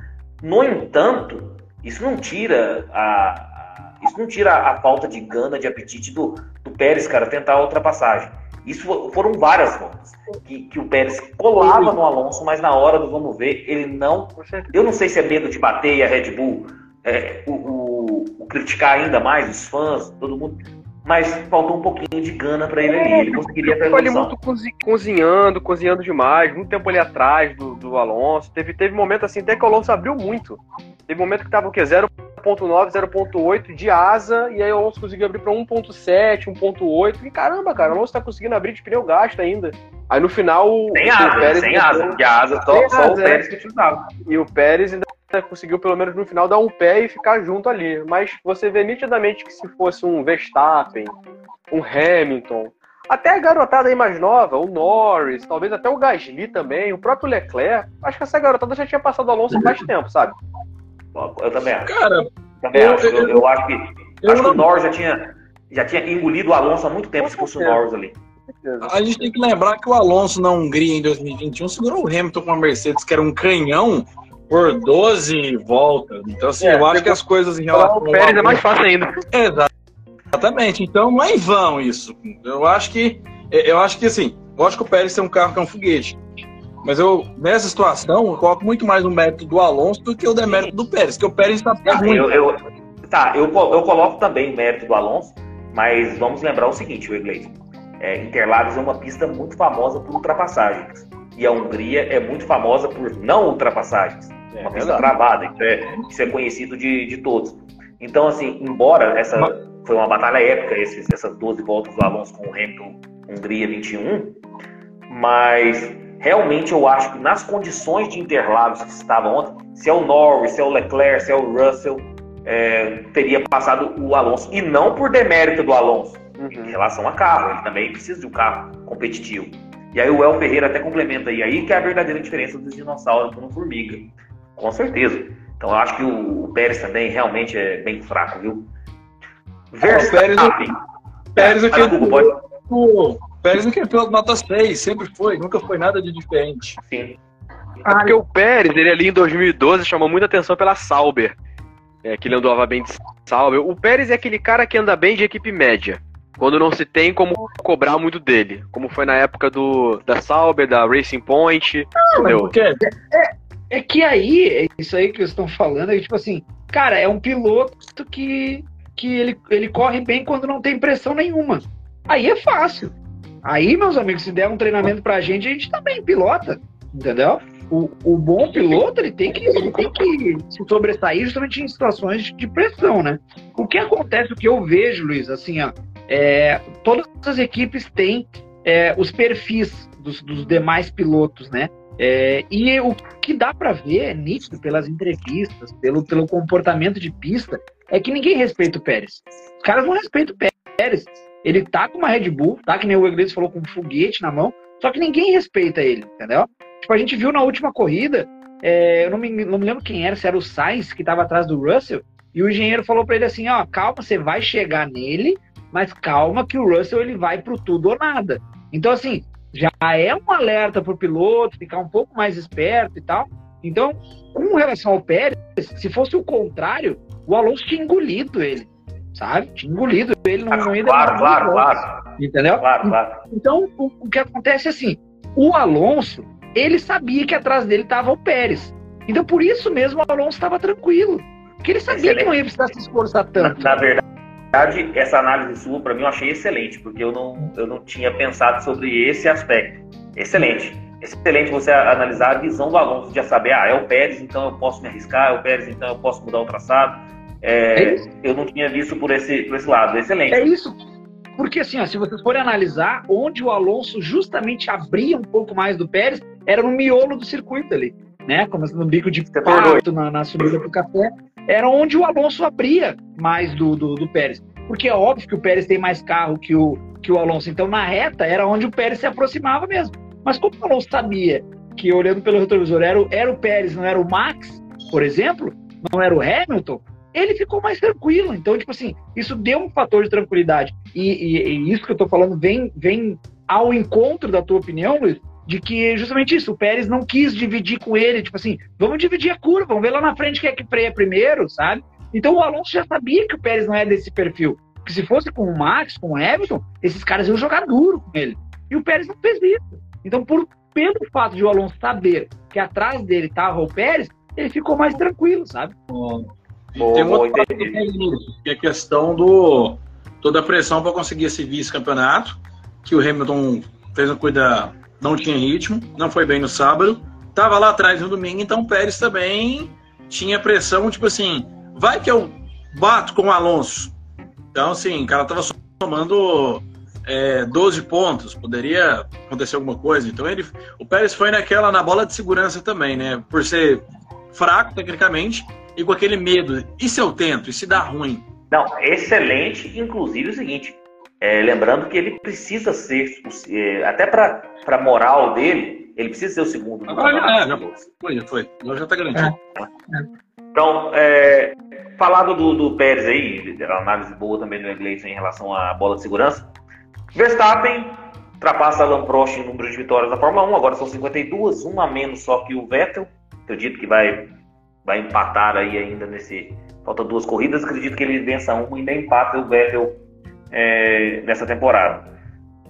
No entanto, isso não tira a, a, isso não tira a falta de gana, de apetite do, do Pérez, cara, tentar a ultrapassagem. Isso foram várias voltas que, que o Pérez colava no Alonso, mas na hora do vamos ver, ele não. Eu não sei se é medo de bater e a Red Bull é, o, o, o, criticar ainda mais, os fãs, todo mundo mas faltou um pouquinho de gana para ele ali. Ele conseguiria ter ele muito cozinhando, cozinhando demais, muito tempo ali atrás do, do Alonso. Teve, teve momento assim, até que o Alonso abriu muito. Teve momento que tava o quê? 0.9, 0.8 de asa, e aí o Alonso conseguiu abrir para 1.7, 1.8. E caramba, cara, o Alonso tá conseguindo abrir de pneu gasto ainda. Aí no final. Sem asa, Pérez sem asa, porque a asa só, só o Pérez que utilizava. E o Pérez ainda conseguiu pelo menos no final dar um pé e ficar junto ali. Mas você vê nitidamente que se fosse um Verstappen, um Hamilton, até a garotada aí mais nova, o Norris, talvez até o Gasly também, o próprio Leclerc, acho que essa garotada já tinha passado o Alonso faz tempo, sabe? Eu também acho. Cara, também eu, acho. Eu, eu, acho que, eu acho que o Norris já tinha, já tinha engolido o Alonso há muito tempo, se fosse o Norris ali. A gente tem que lembrar que o Alonso na Hungria em 2021 segurou o Hamilton com uma Mercedes que era um canhão por 12 voltas. Então, assim, é, eu acho que as coisas em relação. O Pérez é mais fácil ainda. Exatamente. Então, não é em vão isso. Eu acho que, eu acho que assim, eu acho que o Pérez tem um carro que é um foguete. Mas eu, nessa situação, eu coloco muito mais o mérito do Alonso do que o demérito do Pérez, que o Pérez está tá, ruim. Eu, eu, tá, eu, eu coloco também o mérito do Alonso, mas vamos lembrar o seguinte, o Iglesias. É, Interlagos é uma pista muito famosa por ultrapassagens. E a Hungria é muito famosa por não ultrapassagens. É, uma pista travada, isso é, isso é conhecido de, de todos. Então, assim, embora essa foi uma batalha épica, esses, essas 12 voltas do Alonso com o Hamilton Hungria 21, mas realmente eu acho que nas condições de Interlagos que estavam ontem, se é o Norris, se é o Leclerc, se é o Russell, é, teria passado o Alonso. E não por demérito do Alonso, uhum. em relação a carro, ele também precisa de um carro competitivo. E aí o El Ferreira até complementa aí, aí que é a verdadeira diferença dos dinossauros para uma formiga. Com certeza. Então eu acho que o, o Pérez também realmente é bem fraco, viu? Verstappen. Pérez, Pérez, é. O Pérez não é piloto nota 6, sempre foi, nunca foi nada de diferente. Sim. É porque o Pérez, ele ali em 2012 chamou muita atenção pela Sauber. É, que ele andava bem de Sauber. O Pérez é aquele cara que anda bem de equipe média. Quando não se tem como cobrar muito dele. Como foi na época do, da Sauber, da Racing Point. Não, entendeu? É, é que aí, é isso aí que vocês estão falando, é tipo assim, cara, é um piloto que, que ele, ele corre bem quando não tem pressão nenhuma. Aí é fácil. Aí, meus amigos, se der um treinamento pra gente, a gente também pilota, entendeu? O, o bom piloto, ele tem, que, ele tem que se sobressair justamente em situações de pressão, né? O que acontece, o que eu vejo, Luiz, assim, ó, é, todas as equipes têm é, os perfis dos, dos demais pilotos, né? É, e o que dá para ver, é nítido pelas entrevistas, pelo, pelo comportamento de pista, é que ninguém respeita o Pérez. Os caras não respeitam o Pérez. Ele tá com uma Red Bull, tá? Que nem o Iglesias falou, com um foguete na mão, só que ninguém respeita ele, entendeu? Tipo, a gente viu na última corrida, é, eu não me, não me lembro quem era, se era o Sainz que estava atrás do Russell, e o engenheiro falou para ele assim, ó, calma, você vai chegar nele, mas calma que o Russell ele vai pro tudo ou nada. Então, assim, já é um alerta pro piloto ficar um pouco mais esperto e tal. Então, com relação ao Pérez, se fosse o contrário, o Alonso tinha engolido ele sabe? Tinha engolido ele, não, não ia Claro, claro, claro. Entendeu? Claro, claro. Então, o, o, que acontece é assim: o Alonso, ele sabia que atrás dele estava o Pérez. Então, por isso mesmo, o Alonso estava tranquilo. Porque ele sabia excelente. que não ia precisar se esforçar tanto. Na, na verdade, essa análise sua, para mim, eu achei excelente, porque eu não, eu não tinha pensado sobre esse aspecto. Excelente. Excelente você analisar a visão do Alonso, de saber, ah, é o Pérez, então eu posso me arriscar, é o Pérez, então eu posso mudar o traçado é, é eu não tinha visto por esse, por esse lado. Excelente. É isso. Porque assim, ó, se vocês forem analisar, onde o Alonso justamente abria um pouco mais do Pérez, era no miolo do circuito ali, né? Começando no bico de pato, na, na subida pro café, era onde o Alonso abria mais do, do, do, Pérez. Porque é óbvio que o Pérez tem mais carro que o, que o Alonso. Então, na reta, era onde o Pérez se aproximava mesmo. Mas como o Alonso sabia que, olhando pelo retrovisor, era, o, era o Pérez, não era o Max, por exemplo, não era o Hamilton, ele ficou mais tranquilo. Então, tipo assim, isso deu um fator de tranquilidade. E, e, e, isso que eu tô falando vem, vem ao encontro da tua opinião, Luiz, de que justamente isso, o Pérez não quis dividir com ele, tipo assim, vamos dividir a curva, vamos ver lá na frente quem é que freia primeiro, sabe? Então o Alonso já sabia que o Pérez não é desse perfil. Que se fosse com o Max, com o Hamilton, esses caras iam jogar duro com ele. E o Pérez não fez isso. Então, por, pelo fato de o Alonso saber que atrás dele estava o Pérez, ele ficou mais tranquilo, sabe? Boa, tem outro lado que é a questão do toda a pressão para conseguir esse vice-campeonato, que o Hamilton fez uma coisa, não tinha ritmo, não foi bem no sábado, tava lá atrás no domingo, então o Pérez também tinha pressão, tipo assim, vai que eu bato com o Alonso. Então, assim, o cara tava somando é, 12 pontos, poderia acontecer alguma coisa. Então ele, o Pérez foi naquela na bola de segurança também, né? Por ser fraco tecnicamente, e com aquele medo. E se eu tento? E se dá ruim? Não, excelente. Inclusive o seguinte, é, lembrando que ele precisa ser, é, até para a moral dele, ele precisa ser o segundo. Agora já, é, já foi, já foi. Agora já está garantido. É. Então, é, falado do, do Pérez aí, uma análise boa também do inglês em relação à bola de segurança. Verstappen ultrapassa Alan Prost em número de vitórias da Fórmula 1, agora são 52, uma a menos só que o Vettel. Acredito que vai vai empatar aí ainda nesse. Falta duas corridas, acredito que ele vença uma e ainda empata o Vettel é, nessa temporada.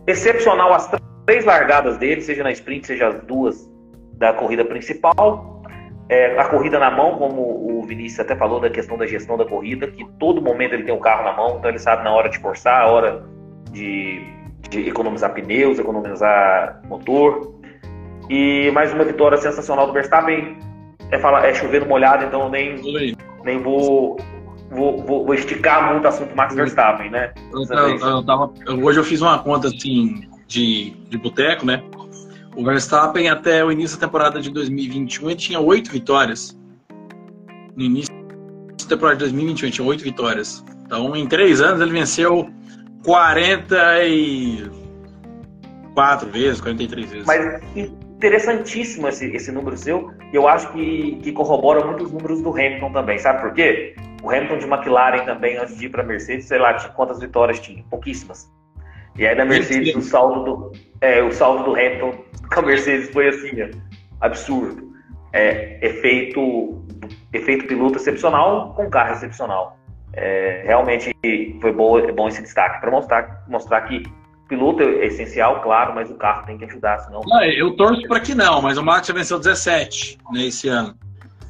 Excepcional as três largadas dele, seja na sprint, seja as duas da corrida principal. É, a corrida na mão, como o Vinícius até falou da questão da gestão da corrida, que todo momento ele tem o carro na mão, então ele sabe na hora de forçar, a hora de, de economizar pneus, economizar motor. E mais uma vitória sensacional do Verstappen é, falar, é chover molhado, então nem, nem vou, vou, vou, vou, esticar muito o assunto Max Verstappen, né? Eu, eu, eu tava, hoje eu fiz uma conta assim de, de boteco, né? O Verstappen, até o início da temporada de 2021, ele tinha oito vitórias. No início da temporada de 2021, ele tinha oito vitórias. Então, em três anos, ele venceu 44 vezes, 43 vezes. Mas interessantíssimo esse, esse número seu, e eu acho que, que corrobora muito os números do Hamilton também. Sabe por quê? O Hamilton de McLaren também, antes de ir para a Mercedes, sei lá, quantas vitórias tinha? Pouquíssimas. E aí da Mercedes, o saldo do, é, o saldo do Hamilton com a Mercedes foi assim, ó, absurdo. É, efeito, efeito piloto excepcional com carro excepcional. É, realmente foi bom, é bom esse destaque para mostrar, mostrar que piloto é essencial, claro, mas o carro tem que ajudar, senão. Não, eu torço para que não, mas o Max já venceu 17 nesse né, ano.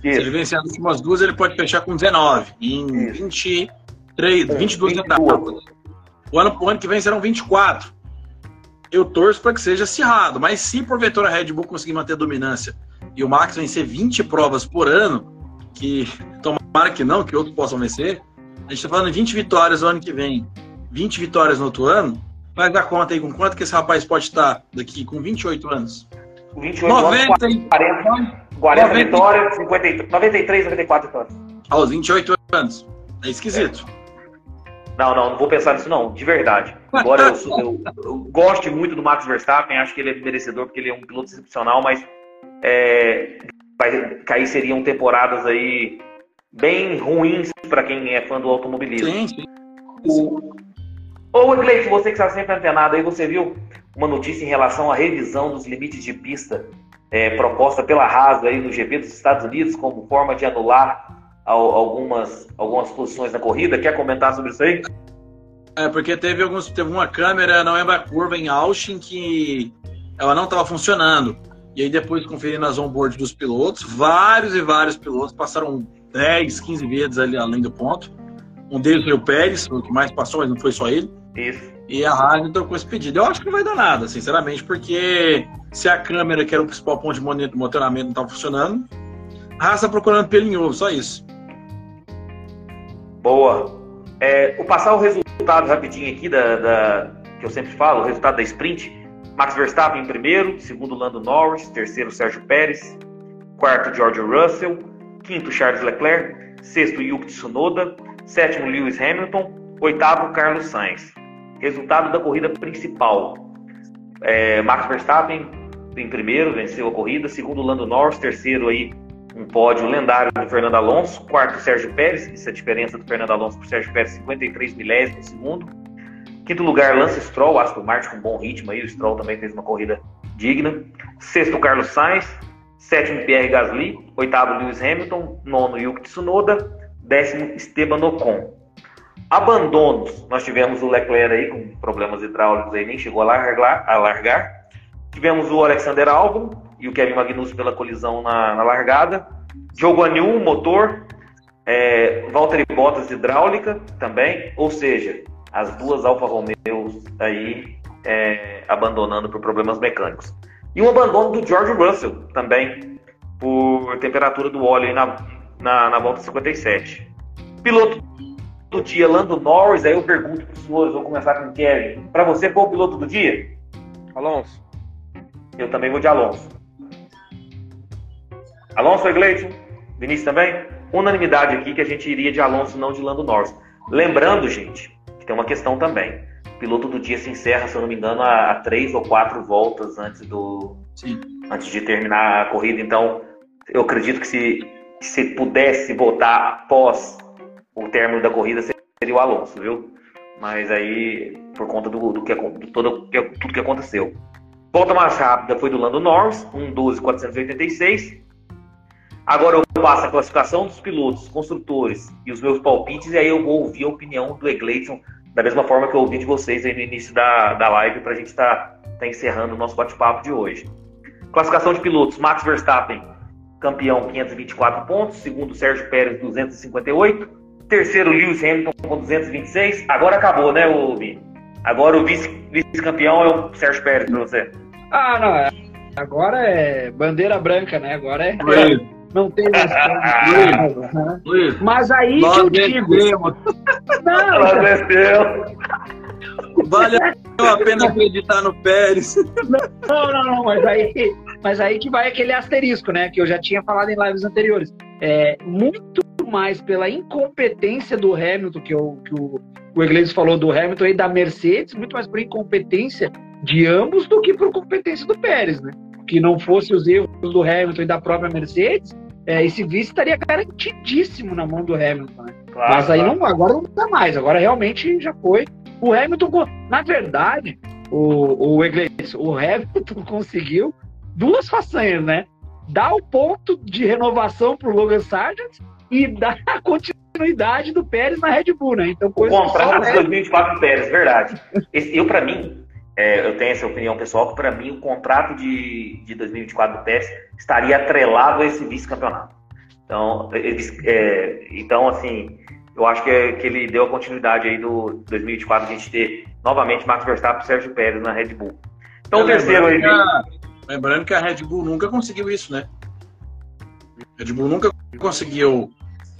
Isso. Se ele vencer as últimas duas, ele pode fechar com 19 em Isso. 23, 22 etapas. O ano, o ano que vem serão 24. Eu torço para que seja acirrado, mas se porventura a Red Bull conseguir manter a dominância e o Max vencer 20 provas por ano, que tomara que não, que outros possam vencer, a gente está falando de 20 vitórias no ano que vem, 20 vitórias no outro ano, vai dar conta aí com quanto que esse rapaz pode estar daqui com 28 anos? 28 90, anos, 40, 40 90, vitórias, 50, 93, 94 vitórias. Aos 28 anos. É esquisito. É. Não, não, não vou pensar nisso não, de verdade. Agora eu, eu, eu, gosto muito do Max Verstappen, acho que ele é merecedor porque ele é um piloto excepcional, mas é, vai cair seriam temporadas aí bem ruins para quem é fã do automobilismo. Sim, sim. O, Ô, Gleison, você que está sempre antenado aí, você viu uma notícia em relação à revisão dos limites de pista é, proposta pela Haas aí no GP dos Estados Unidos como forma de anular algumas, algumas posições na corrida. Quer comentar sobre isso aí? É, porque teve, alguns, teve uma câmera, não lembro a curva, em Austin que ela não estava funcionando. E aí depois conferindo as onboard dos pilotos, vários e vários pilotos passaram 10, 15 vezes ali além do ponto. Um deles foi o Pérez, o que mais passou, mas não foi só ele. Isso. E a Haas trocou esse pedido. Eu acho que não vai dar nada, sinceramente, porque se a câmera, que era o principal ponto de monitoramento, não estava funcionando, a Haas está procurando pelo em ovo, só isso. Boa. É, vou passar o resultado rapidinho aqui da, da, que eu sempre falo, o resultado da sprint. Max Verstappen em primeiro, segundo Lando Norris, terceiro Sérgio Pérez, quarto George Russell, quinto Charles Leclerc, sexto Yuki Tsunoda, sétimo Lewis Hamilton, oitavo Carlos Sainz. Resultado da corrida principal. É, Max Verstappen em primeiro, venceu a corrida. Segundo, Lando Norris. Terceiro, aí, um pódio lendário do Fernando Alonso. Quarto, Sérgio Pérez. Essa é a diferença do Fernando Alonso para o Sérgio Pérez, 53 milésimos segundo. Quinto lugar, Lance Stroll. Aston Martin com bom ritmo aí. O Stroll também fez uma corrida digna. Sexto, Carlos Sainz. Sétimo, Pierre Gasly. Oitavo, Lewis Hamilton. Nono, Yuki Tsunoda. Décimo, Esteban Ocon. Abandonos, nós tivemos o Leclerc aí com problemas hidráulicos aí, nem chegou a largar. A largar. Tivemos o Alexander Albon e o Kevin Magnussen pela colisão na, na largada. Diogo Anil, motor. É, Valtteri Bottas hidráulica também. Ou seja, as duas Alfa Romeos aí é, abandonando por problemas mecânicos. E um abandono do George Russell também, por temperatura do óleo na, na, na volta 57. Piloto do dia, Lando Norris, aí eu pergunto para os senhores, vou começar com o Kevin. Para você, qual o piloto do dia? Alonso. Eu também vou de Alonso. Alonso e? Vinícius também? Unanimidade aqui que a gente iria de Alonso, não de Lando Norris. Lembrando, gente, que tem uma questão também. O piloto do dia se encerra, se eu não me engano, a, a três ou quatro voltas antes do Sim. antes de terminar a corrida. Então, eu acredito que se, se pudesse votar após o término da corrida seria o Alonso, viu? Mas aí, por conta do, do que, do todo, tudo que aconteceu. Volta mais rápida foi do Lando Norris, 1.12.486. Agora eu passo a classificação dos pilotos, construtores e os meus palpites, e aí eu vou ouvir a opinião do Egleiton, da mesma forma que eu ouvi de vocês aí no início da, da live, para a gente estar tá, tá encerrando o nosso bate-papo de hoje. Classificação de pilotos: Max Verstappen, campeão, 524 pontos. Segundo, Sérgio Pérez, 258. Terceiro, Lewis Hamilton com 226. Agora acabou, né, o Agora o vice-campeão é o Sérgio Pérez para você. Ah, não. É. Agora é bandeira branca, né? Agora é. Não tem mais. Mas aí que eu digo. Não, Nós Vale a pena acreditar no Pérez. Não, não, não, mas aí, mas aí que vai aquele asterisco, né? Que eu já tinha falado em lives anteriores. É, muito mais pela incompetência do Hamilton, que, eu, que o, o Iglesias falou do Hamilton e da Mercedes, muito mais por incompetência de ambos do que por competência do Pérez, né? Que não fosse os erros do Hamilton e da própria Mercedes, é, esse vice estaria garantidíssimo na mão do Hamilton, né? Claro, Mas aí claro. não, agora não dá mais, agora realmente já foi. O Hamilton, na verdade, o, o Iglesias, o Hamilton conseguiu duas façanhas, né? Dar o ponto de renovação para o Logan Sargent e dar a continuidade do Pérez na Red Bull, né? Então, coisa o contrato de 2024 do Pérez, verdade. Esse, eu, para mim, é, eu tenho essa opinião pessoal, que para mim o contrato de, de 2024 do Pérez estaria atrelado a esse vice-campeonato. Então, eles, é, então, assim, eu acho que, é, que ele deu a continuidade aí do 2024 a gente ter novamente Max Verstappen e Sérgio Pérez na Red Bull. Então, o terceiro aí. Lembrando que a Red Bull nunca conseguiu isso, né? A Red Bull nunca conseguiu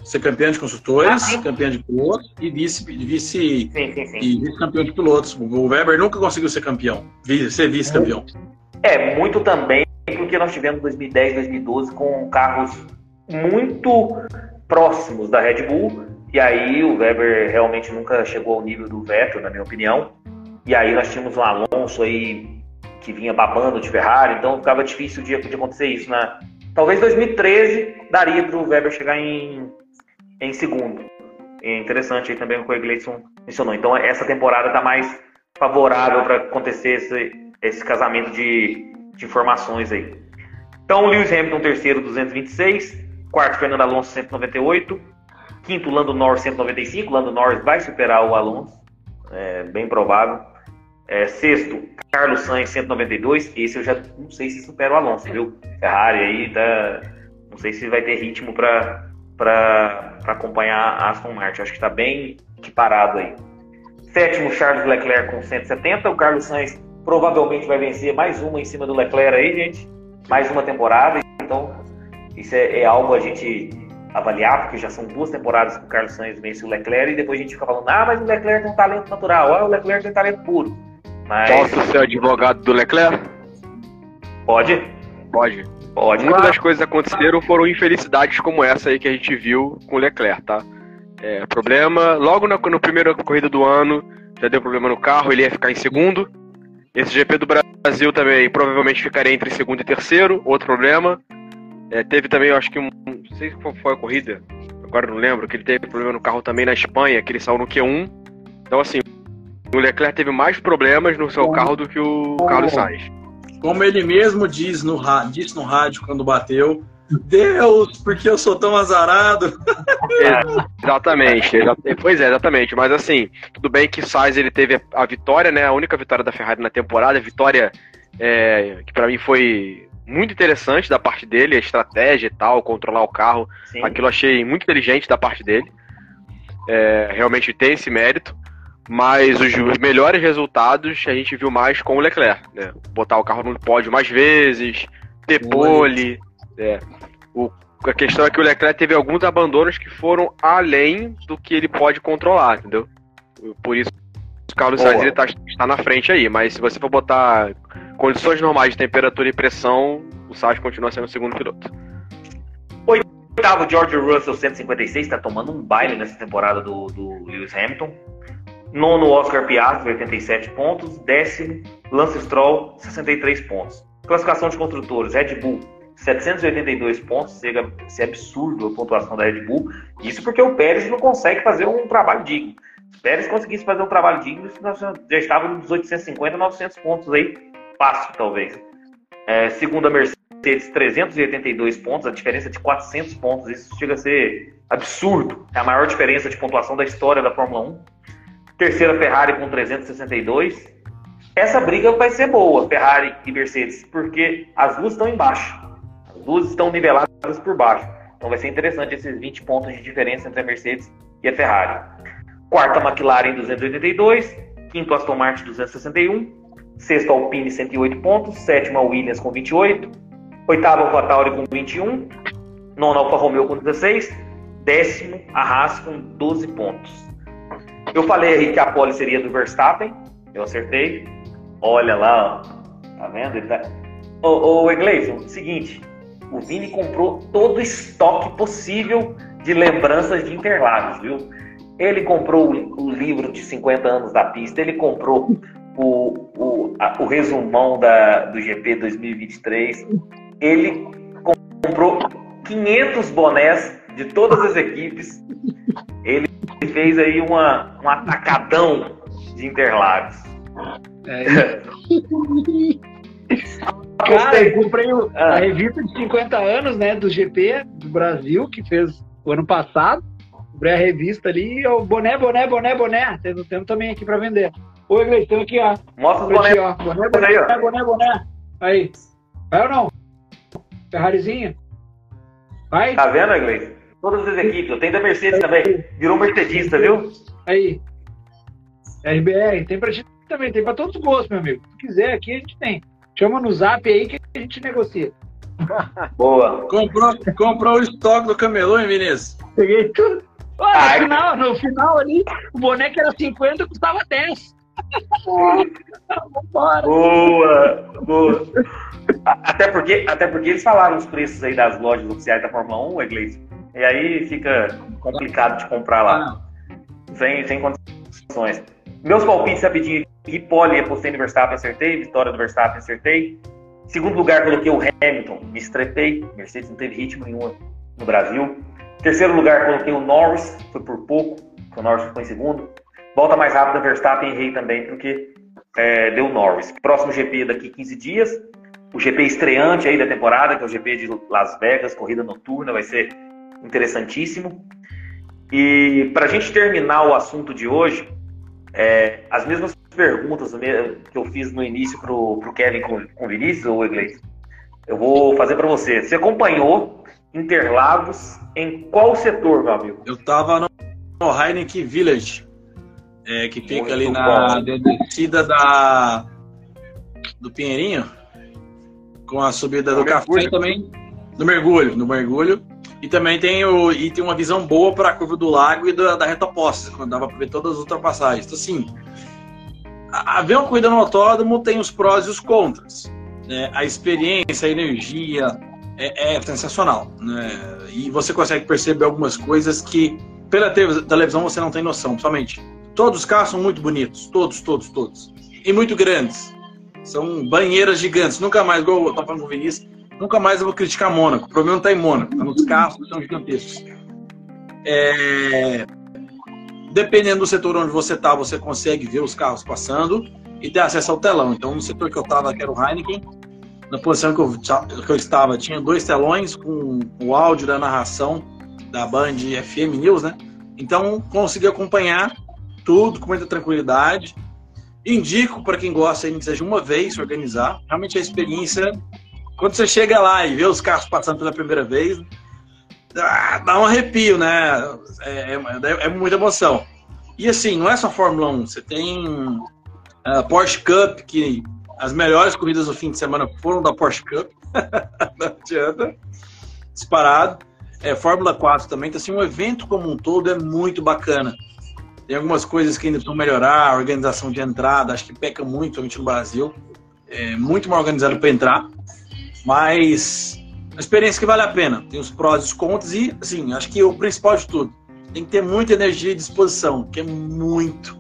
ser campeão de construtores, ah, campeão de pilotos e vice, vice, sim, sim, sim. E vice campeão de pilotos. O Weber nunca conseguiu ser campeão, ser vice-campeão. É, muito também porque nós tivemos 2010, 2012 com carros muito próximos da Red Bull, e aí o Weber realmente nunca chegou ao nível do Vettel, na minha opinião. E aí nós tínhamos um Alonso aí que vinha babando de Ferrari, então ficava difícil de, de acontecer isso. Né? Talvez 2013 daria para o Weber chegar em em segundo. É interessante aí também o que o Gleison mencionou. Então, essa temporada está mais favorável para acontecer esse, esse casamento de, de informações aí. Então, Lewis Hamilton, terceiro, 226. Quarto, Fernando Alonso, 198. Quinto, Lando Norris, 195. Lando Norris vai superar o Alonso. É bem provável. É, sexto, Carlos Sainz, 192. Esse eu já não sei se supera o Alonso, viu? Ferrari aí, tá, não sei se vai ter ritmo para para acompanhar a Aston Martin. Acho que está bem equiparado aí. Sétimo, Charles Leclerc com 170. O Carlos Sainz provavelmente vai vencer mais uma em cima do Leclerc aí, gente. Mais uma temporada. Então, isso é, é algo a gente avaliar, porque já são duas temporadas que o Carlos Sainz vence o Leclerc e depois a gente fica falando, ah, mas o Leclerc tem um talento natural, ah, o Leclerc tem talento puro. Mas... Posso ser advogado do Leclerc? Pode? Pode. Muitas das coisas que aconteceram foram infelicidades como essa aí que a gente viu com o Leclerc, tá? É, problema, logo na, no primeira corrida do ano, já deu problema no carro, ele ia ficar em segundo. Esse GP do Brasil também provavelmente ficaria entre segundo e terceiro, outro problema. É, teve também, eu acho que um. Não sei qual foi a corrida, agora não lembro, que ele teve problema no carro também na Espanha, que ele saiu no Q1. Então, assim, o Leclerc teve mais problemas no seu carro do que o Carlos Sainz. Como ele mesmo diz no, disse no rádio quando bateu, Deus, porque eu sou tão azarado. É, exatamente, pois é, exatamente. Mas assim, tudo bem que Sainz ele teve a vitória, né? A única vitória da Ferrari na temporada, vitória é, que para mim foi muito interessante da parte dele, a estratégia e tal, controlar o carro. Sim. Aquilo eu achei muito inteligente da parte dele. É, realmente tem esse mérito. Mas os, melhores resultados a gente viu mais com o Leclerc, né? Botar o carro no pódio mais vezes, ter pole. É. O, a questão é que o Leclerc teve alguns abandonos que foram além do que ele pode controlar, entendeu? Por isso o Carlos Sainz ele tá, está na frente aí, mas se você for botar condições normais de temperatura e pressão, o Sainz continua sendo o segundo piloto. Oitavo, George Russell, 156, está tomando um baile nessa temporada do, do Lewis Hamilton. Nono, Oscar Piastri, 87 pontos. Décimo, Lance Stroll, 63 pontos. Classificação de construtores, Red Bull, 782 pontos. Chega a ser absurdo a pontuação da Red Bull. Isso porque o Pérez não consegue fazer um trabalho digno. Se o Pérez conseguisse fazer um trabalho digno, nós já estávamos nos 850, 900 pontos aí. Fácil, talvez. É, segunda, Mercedes, 382 pontos. A diferença de 400 pontos. Isso chega a ser absurdo. É a maior diferença de pontuação da história da Fórmula 1. Terceira Ferrari com 362. Essa briga vai ser boa, Ferrari e Mercedes, porque as duas estão embaixo. As duas estão niveladas por baixo. Então vai ser interessante esses 20 pontos de diferença entre a Mercedes e a Ferrari. Quarta McLaren 282, quinto Aston Martin 261, sexto Alpine 108 pontos, sétima Williams com 28, oitava AlphaTauri com 21, nona Alfa Romeo com 16, décimo Haas com 12 pontos. Eu falei aí que a pole seria do Verstappen. Eu acertei. Olha lá, ó. Tá vendo? Ele tá... Ô, ô seguinte. O Vini comprou todo o estoque possível de lembranças de Interlagos, viu? Ele comprou o, o livro de 50 anos da pista, ele comprou o, o, a, o resumão da, do GP 2023, ele comprou 500 bonés de todas as equipes, ele fez aí uma, um atacadão de Interlagos. É. Cara, eu comprei o, a ah. revista de 50 anos, né, do GP do Brasil, que fez o ano passado. Comprei a revista ali, o boné, boné, boné, boné. Temos, temos também aqui para vender. Oi, Gleice, estamos aqui, ó. Mostra o boné. Aqui, ó. Boné, boné, aí, boné, boné, boné. Aí. Vai ou não? Ferrarizinha? Vai. Tá vendo, Gleice? Todas as equipes. Eu tenho da Mercedes também. Virou mercedista, viu? Aí. RBR, tem pra gente também, tem pra todos os gostos, meu amigo. Se quiser, aqui a gente tem. Chama no zap aí que a gente negocia. Boa. Comprou, comprou o estoque do camelô, hein, Vinícius? Peguei tudo. Olha, no, final, no final ali, o boneco era 50 custava 10. Vambora. Boa, boa. Até porque, até porque eles falaram os preços aí das lojas oficiais da Fórmula 1, Iglesias. E aí fica complicado de comprar lá. Sem, sem condições. Meus palpites rapidinho aqui. Pole, apostei no Verstappen, acertei. Vitória do Verstappen, acertei. Segundo lugar, coloquei o Hamilton, me estrepei. Mercedes não teve ritmo nenhum no Brasil. Terceiro lugar, coloquei o Norris, foi por pouco. O Norris ficou em segundo. Volta mais rápida, Verstappen errei também, porque é, deu Norris. Próximo GP daqui 15 dias. O GP estreante aí da temporada, que é o GP de Las Vegas, corrida noturna, vai ser interessantíssimo. E para a gente terminar o assunto de hoje, é, as mesmas perguntas que eu fiz no início para o Kevin com, com Vinícius, ou Iglesias, eu vou fazer para você. Você acompanhou Interlagos em qual setor, meu amigo? Eu estava no, no Heineken Village, é, que fica Muito ali na descida da, do Pinheirinho, com a subida do, café também, do mergulho, do mergulho. E também tem, o, e tem uma visão boa para a curva do lago e da, da reta oposta, quando dava para ver todas as ultrapassagens. Então, assim, a, a ver uma corrida no autódromo tem os prós e os contras. Né? A experiência, a energia é, é sensacional. Né? E você consegue perceber algumas coisas que pela televisão você não tem noção, principalmente. Todos os carros são muito bonitos, todos, todos, todos. E muito grandes. São banheiras gigantes. Nunca mais, igual eu estava falando com o Vinícius, Nunca mais eu vou criticar Mônaco. O problema não está em Mônaco, está nos carros que são gigantescos. É... Dependendo do setor onde você está, você consegue ver os carros passando e ter acesso ao telão. Então, no setor que eu estava, que era o Heineken, na posição que eu, que eu estava, tinha dois telões com o áudio da narração da Band FM News, né? Então, consegui acompanhar tudo com muita tranquilidade. Indico para quem gosta, que seja uma vez organizar. Realmente a experiência quando você chega lá e vê os carros passando pela primeira vez, dá um arrepio, né? É, é, é muita emoção. E assim, não é só Fórmula 1, você tem a Porsche Cup, que as melhores corridas do fim de semana foram da Porsche Cup. não adianta. Disparado. É, Fórmula 4 também. Então, assim, um evento como um todo é muito bacana. Tem algumas coisas que ainda precisam melhorar, a organização de entrada, acho que peca muito, principalmente no Brasil. É muito mal organizado para entrar. Mas uma experiência que vale a pena. Tem os prós e os contras e, assim, acho que o principal de tudo, tem que ter muita energia e disposição, que é muito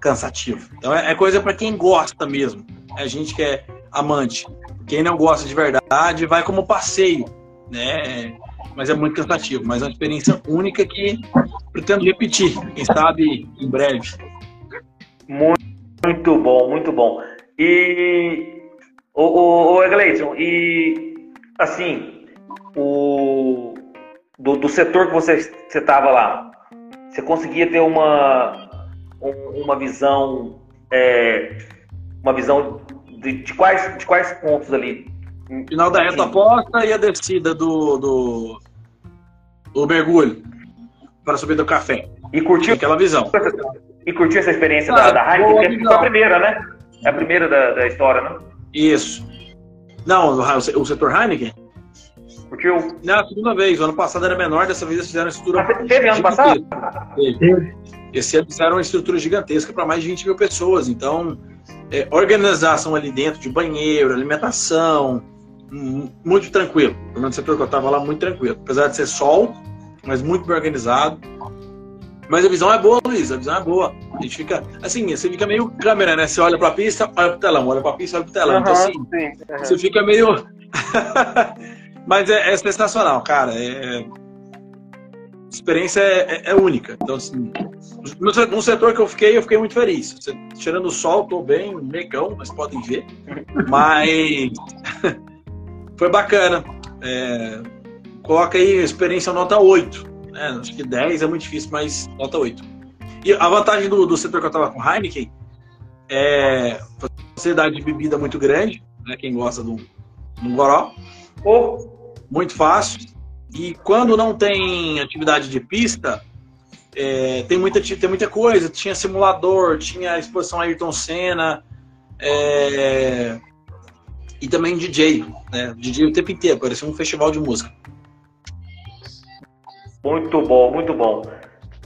cansativo. Então é, é coisa para quem gosta mesmo. É a gente que é amante. Quem não gosta de verdade vai como passeio, né? Mas é muito cansativo. Mas é uma experiência única que pretendo repetir. Quem sabe em breve. Muito, muito bom, muito bom. E Ô, ô, ô Egleison, e assim, o, do, do setor que você estava lá, você conseguia ter uma, uma visão, é, uma visão de, de, quais, de quais pontos ali? Final da reta aposta e a descida do, do, do mergulho para subir do café. E curtiu aquela visão. E curtiu essa experiência ah, da, da Heineken? Foi a primeira, né? É a primeira da, da história, né? Isso. Não, o setor Heineken? Porque eu... Não, a segunda vez. O ano passado era menor, dessa vez eles fizeram a estrutura. Ah, teve ano passado? Teve. Esse ano fizeram uma estrutura gigantesca para mais de 20 mil pessoas. Então, é, organização ali dentro de banheiro, alimentação, muito tranquilo. Pelo menos no setor que eu estava lá, muito tranquilo. Apesar de ser sol, mas muito bem organizado. Mas a visão é boa, Luiz, a visão é boa. A gente fica, assim, você fica meio câmera, né? Você olha pra pista, olha pro telão, olha pra pista, olha pro telão. Uhum, então, assim, sim, uhum. você fica meio. Mas é, é, sensacional, cara. É... A experiência é, é, é, única. Então, assim, no, setor que eu fiquei, eu fiquei muito feliz. Tirando o sol, tô bem negão, mas podem ver. Mas foi bacana. É... Coloca aí experiência nota 8. É, acho que 10 é muito difícil, mas nota 8. E a vantagem do, do setor que eu estava com Heineken é facilidade de bebida muito grande, né? Quem gosta do, do goró. Ou muito fácil. E quando não tem atividade de pista, é, tem, muita, tem muita coisa. Tinha simulador, tinha exposição Ayrton Senna, é, e também DJ, né? DJ o tempo inteiro, parecia um festival de música. Muito bom, muito bom.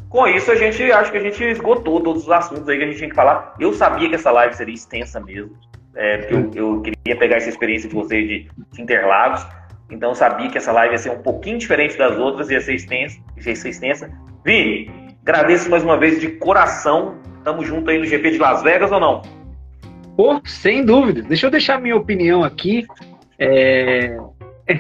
Com isso, a gente acho que a gente esgotou todos os assuntos aí que a gente tinha que falar. Eu sabia que essa live seria extensa mesmo, é, porque eu, eu, queria pegar essa experiência de vocês de, de Interlagos. Então, eu sabia que essa live ia ser um pouquinho diferente das outras, ia ser extensa. Ia ser extensa. Vini, agradeço mais uma vez de coração. Tamo junto aí no GP de Las Vegas ou não? Pô, sem dúvida. Deixa eu deixar minha opinião aqui. É,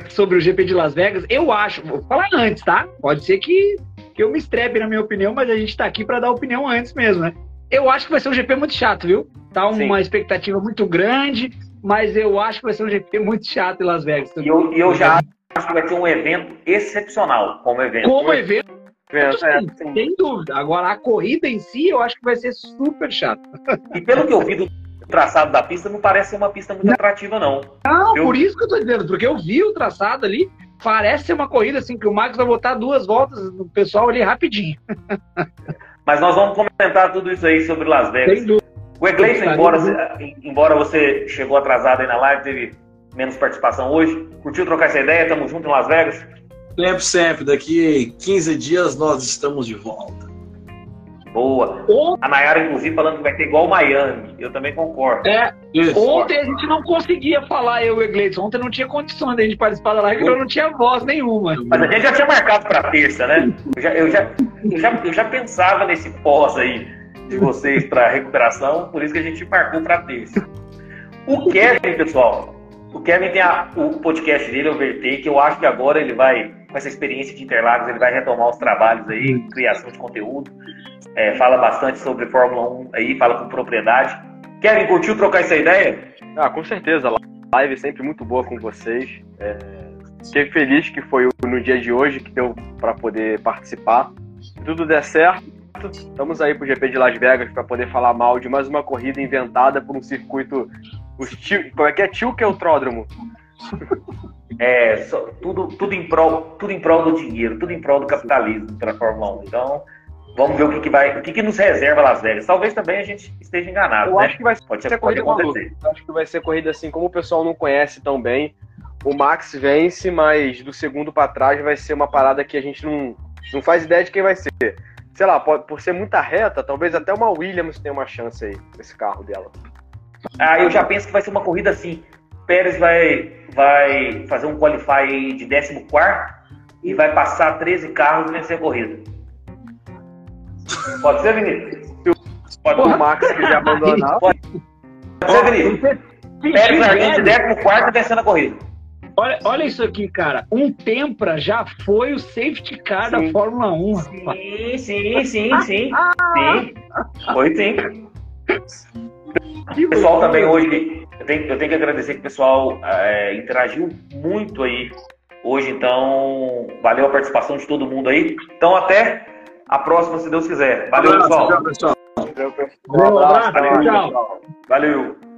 sobre o GP de Las Vegas, eu acho, vou falar antes, tá? Pode ser que, que eu me estrepe na minha opinião, mas a gente tá aqui para dar opinião antes mesmo, né? Eu acho que vai ser um GP muito chato, viu? Tá uma Sim. expectativa muito grande, mas eu acho que vai ser um GP muito chato em Las Vegas. E eu, eu já acho que vai ser um evento excepcional como evento. Como evento, é, sem dúvida. Agora, a corrida em si, eu acho que vai ser super chato. E pelo que eu vi do traçado da pista não parece ser uma pista muito não. atrativa, não. Não, eu... por isso que eu tô dizendo, porque eu vi o traçado ali, parece ser uma corrida assim, que o Max vai botar duas voltas no pessoal ali rapidinho. Mas nós vamos comentar tudo isso aí sobre Las Vegas. O Egleison, embora, embora você chegou atrasado aí na live, teve menos participação hoje, curtiu trocar essa ideia? Tamo junto em Las Vegas? Sempre, sempre. Daqui 15 dias nós estamos de volta. Boa. A Nayara, inclusive, falando que vai ter igual Miami. Eu também concordo. É. Isso. Ontem a gente não conseguia falar, eu e o Gleison. Ontem não tinha condições de a gente participar da live, porque eu não tinha voz nenhuma. Mas a gente já tinha marcado para terça, né? Eu já, eu, já, eu, já, eu já pensava nesse pós aí de vocês para recuperação, por isso que a gente marcou para terça. O Kevin, pessoal, o Kevin tem a, o podcast dele, o VT, que eu acho que agora ele vai, com essa experiência de Interlagos, ele vai retomar os trabalhos aí, criação de conteúdo é, fala bastante sobre Fórmula 1 aí, fala com propriedade. Kevin, curtiu trocar essa ideia? Ah, com certeza. A live sempre muito boa com vocês. É, fiquei feliz que foi no dia de hoje que deu para poder participar. Se tudo der certo, estamos aí pro GP de Las Vegas para poder falar mal de mais uma corrida inventada por um circuito. Os tio, como é que é? Tio que é o tródromo. É, só, tudo, tudo, em prol, tudo em prol do dinheiro, tudo em prol do capitalismo pela Fórmula 1. Então, Vamos ver o que, que vai, o que, que nos reserva Las Vegas. Talvez também a gente esteja enganado. Eu né? acho que vai pode ser corrida acontecer. Acho que vai ser corrida assim, como o pessoal não conhece tão bem. O Max vence, mas do segundo para trás vai ser uma parada que a gente não, não faz ideia de quem vai ser. Sei lá, pode, por ser muita reta, talvez até uma Williams tenha uma chance aí nesse carro dela. Ah, eu já penso que vai ser uma corrida assim. Pérez vai, vai fazer um qualify de 14 e vai passar 13 carros e vencer a corrida. Pode ser, Vinícius? Pode o Max quiser abandonar. Pode, pode ser, Vinícius. Pérez largando de 14 e vencendo a corrida. Olha, olha isso aqui, cara. Um Tempra já foi o safety car sim. da Fórmula 1. Sim, sim, sim, sim. sim. Foi sim. O pessoal também hoje, eu tenho, eu tenho que agradecer que o pessoal é, interagiu muito aí hoje, então valeu a participação de todo mundo aí. Então até a próxima, se Deus quiser. Valeu, pessoal. Tchau, pessoal. Um abraço. Valeu, tchau. Valeu.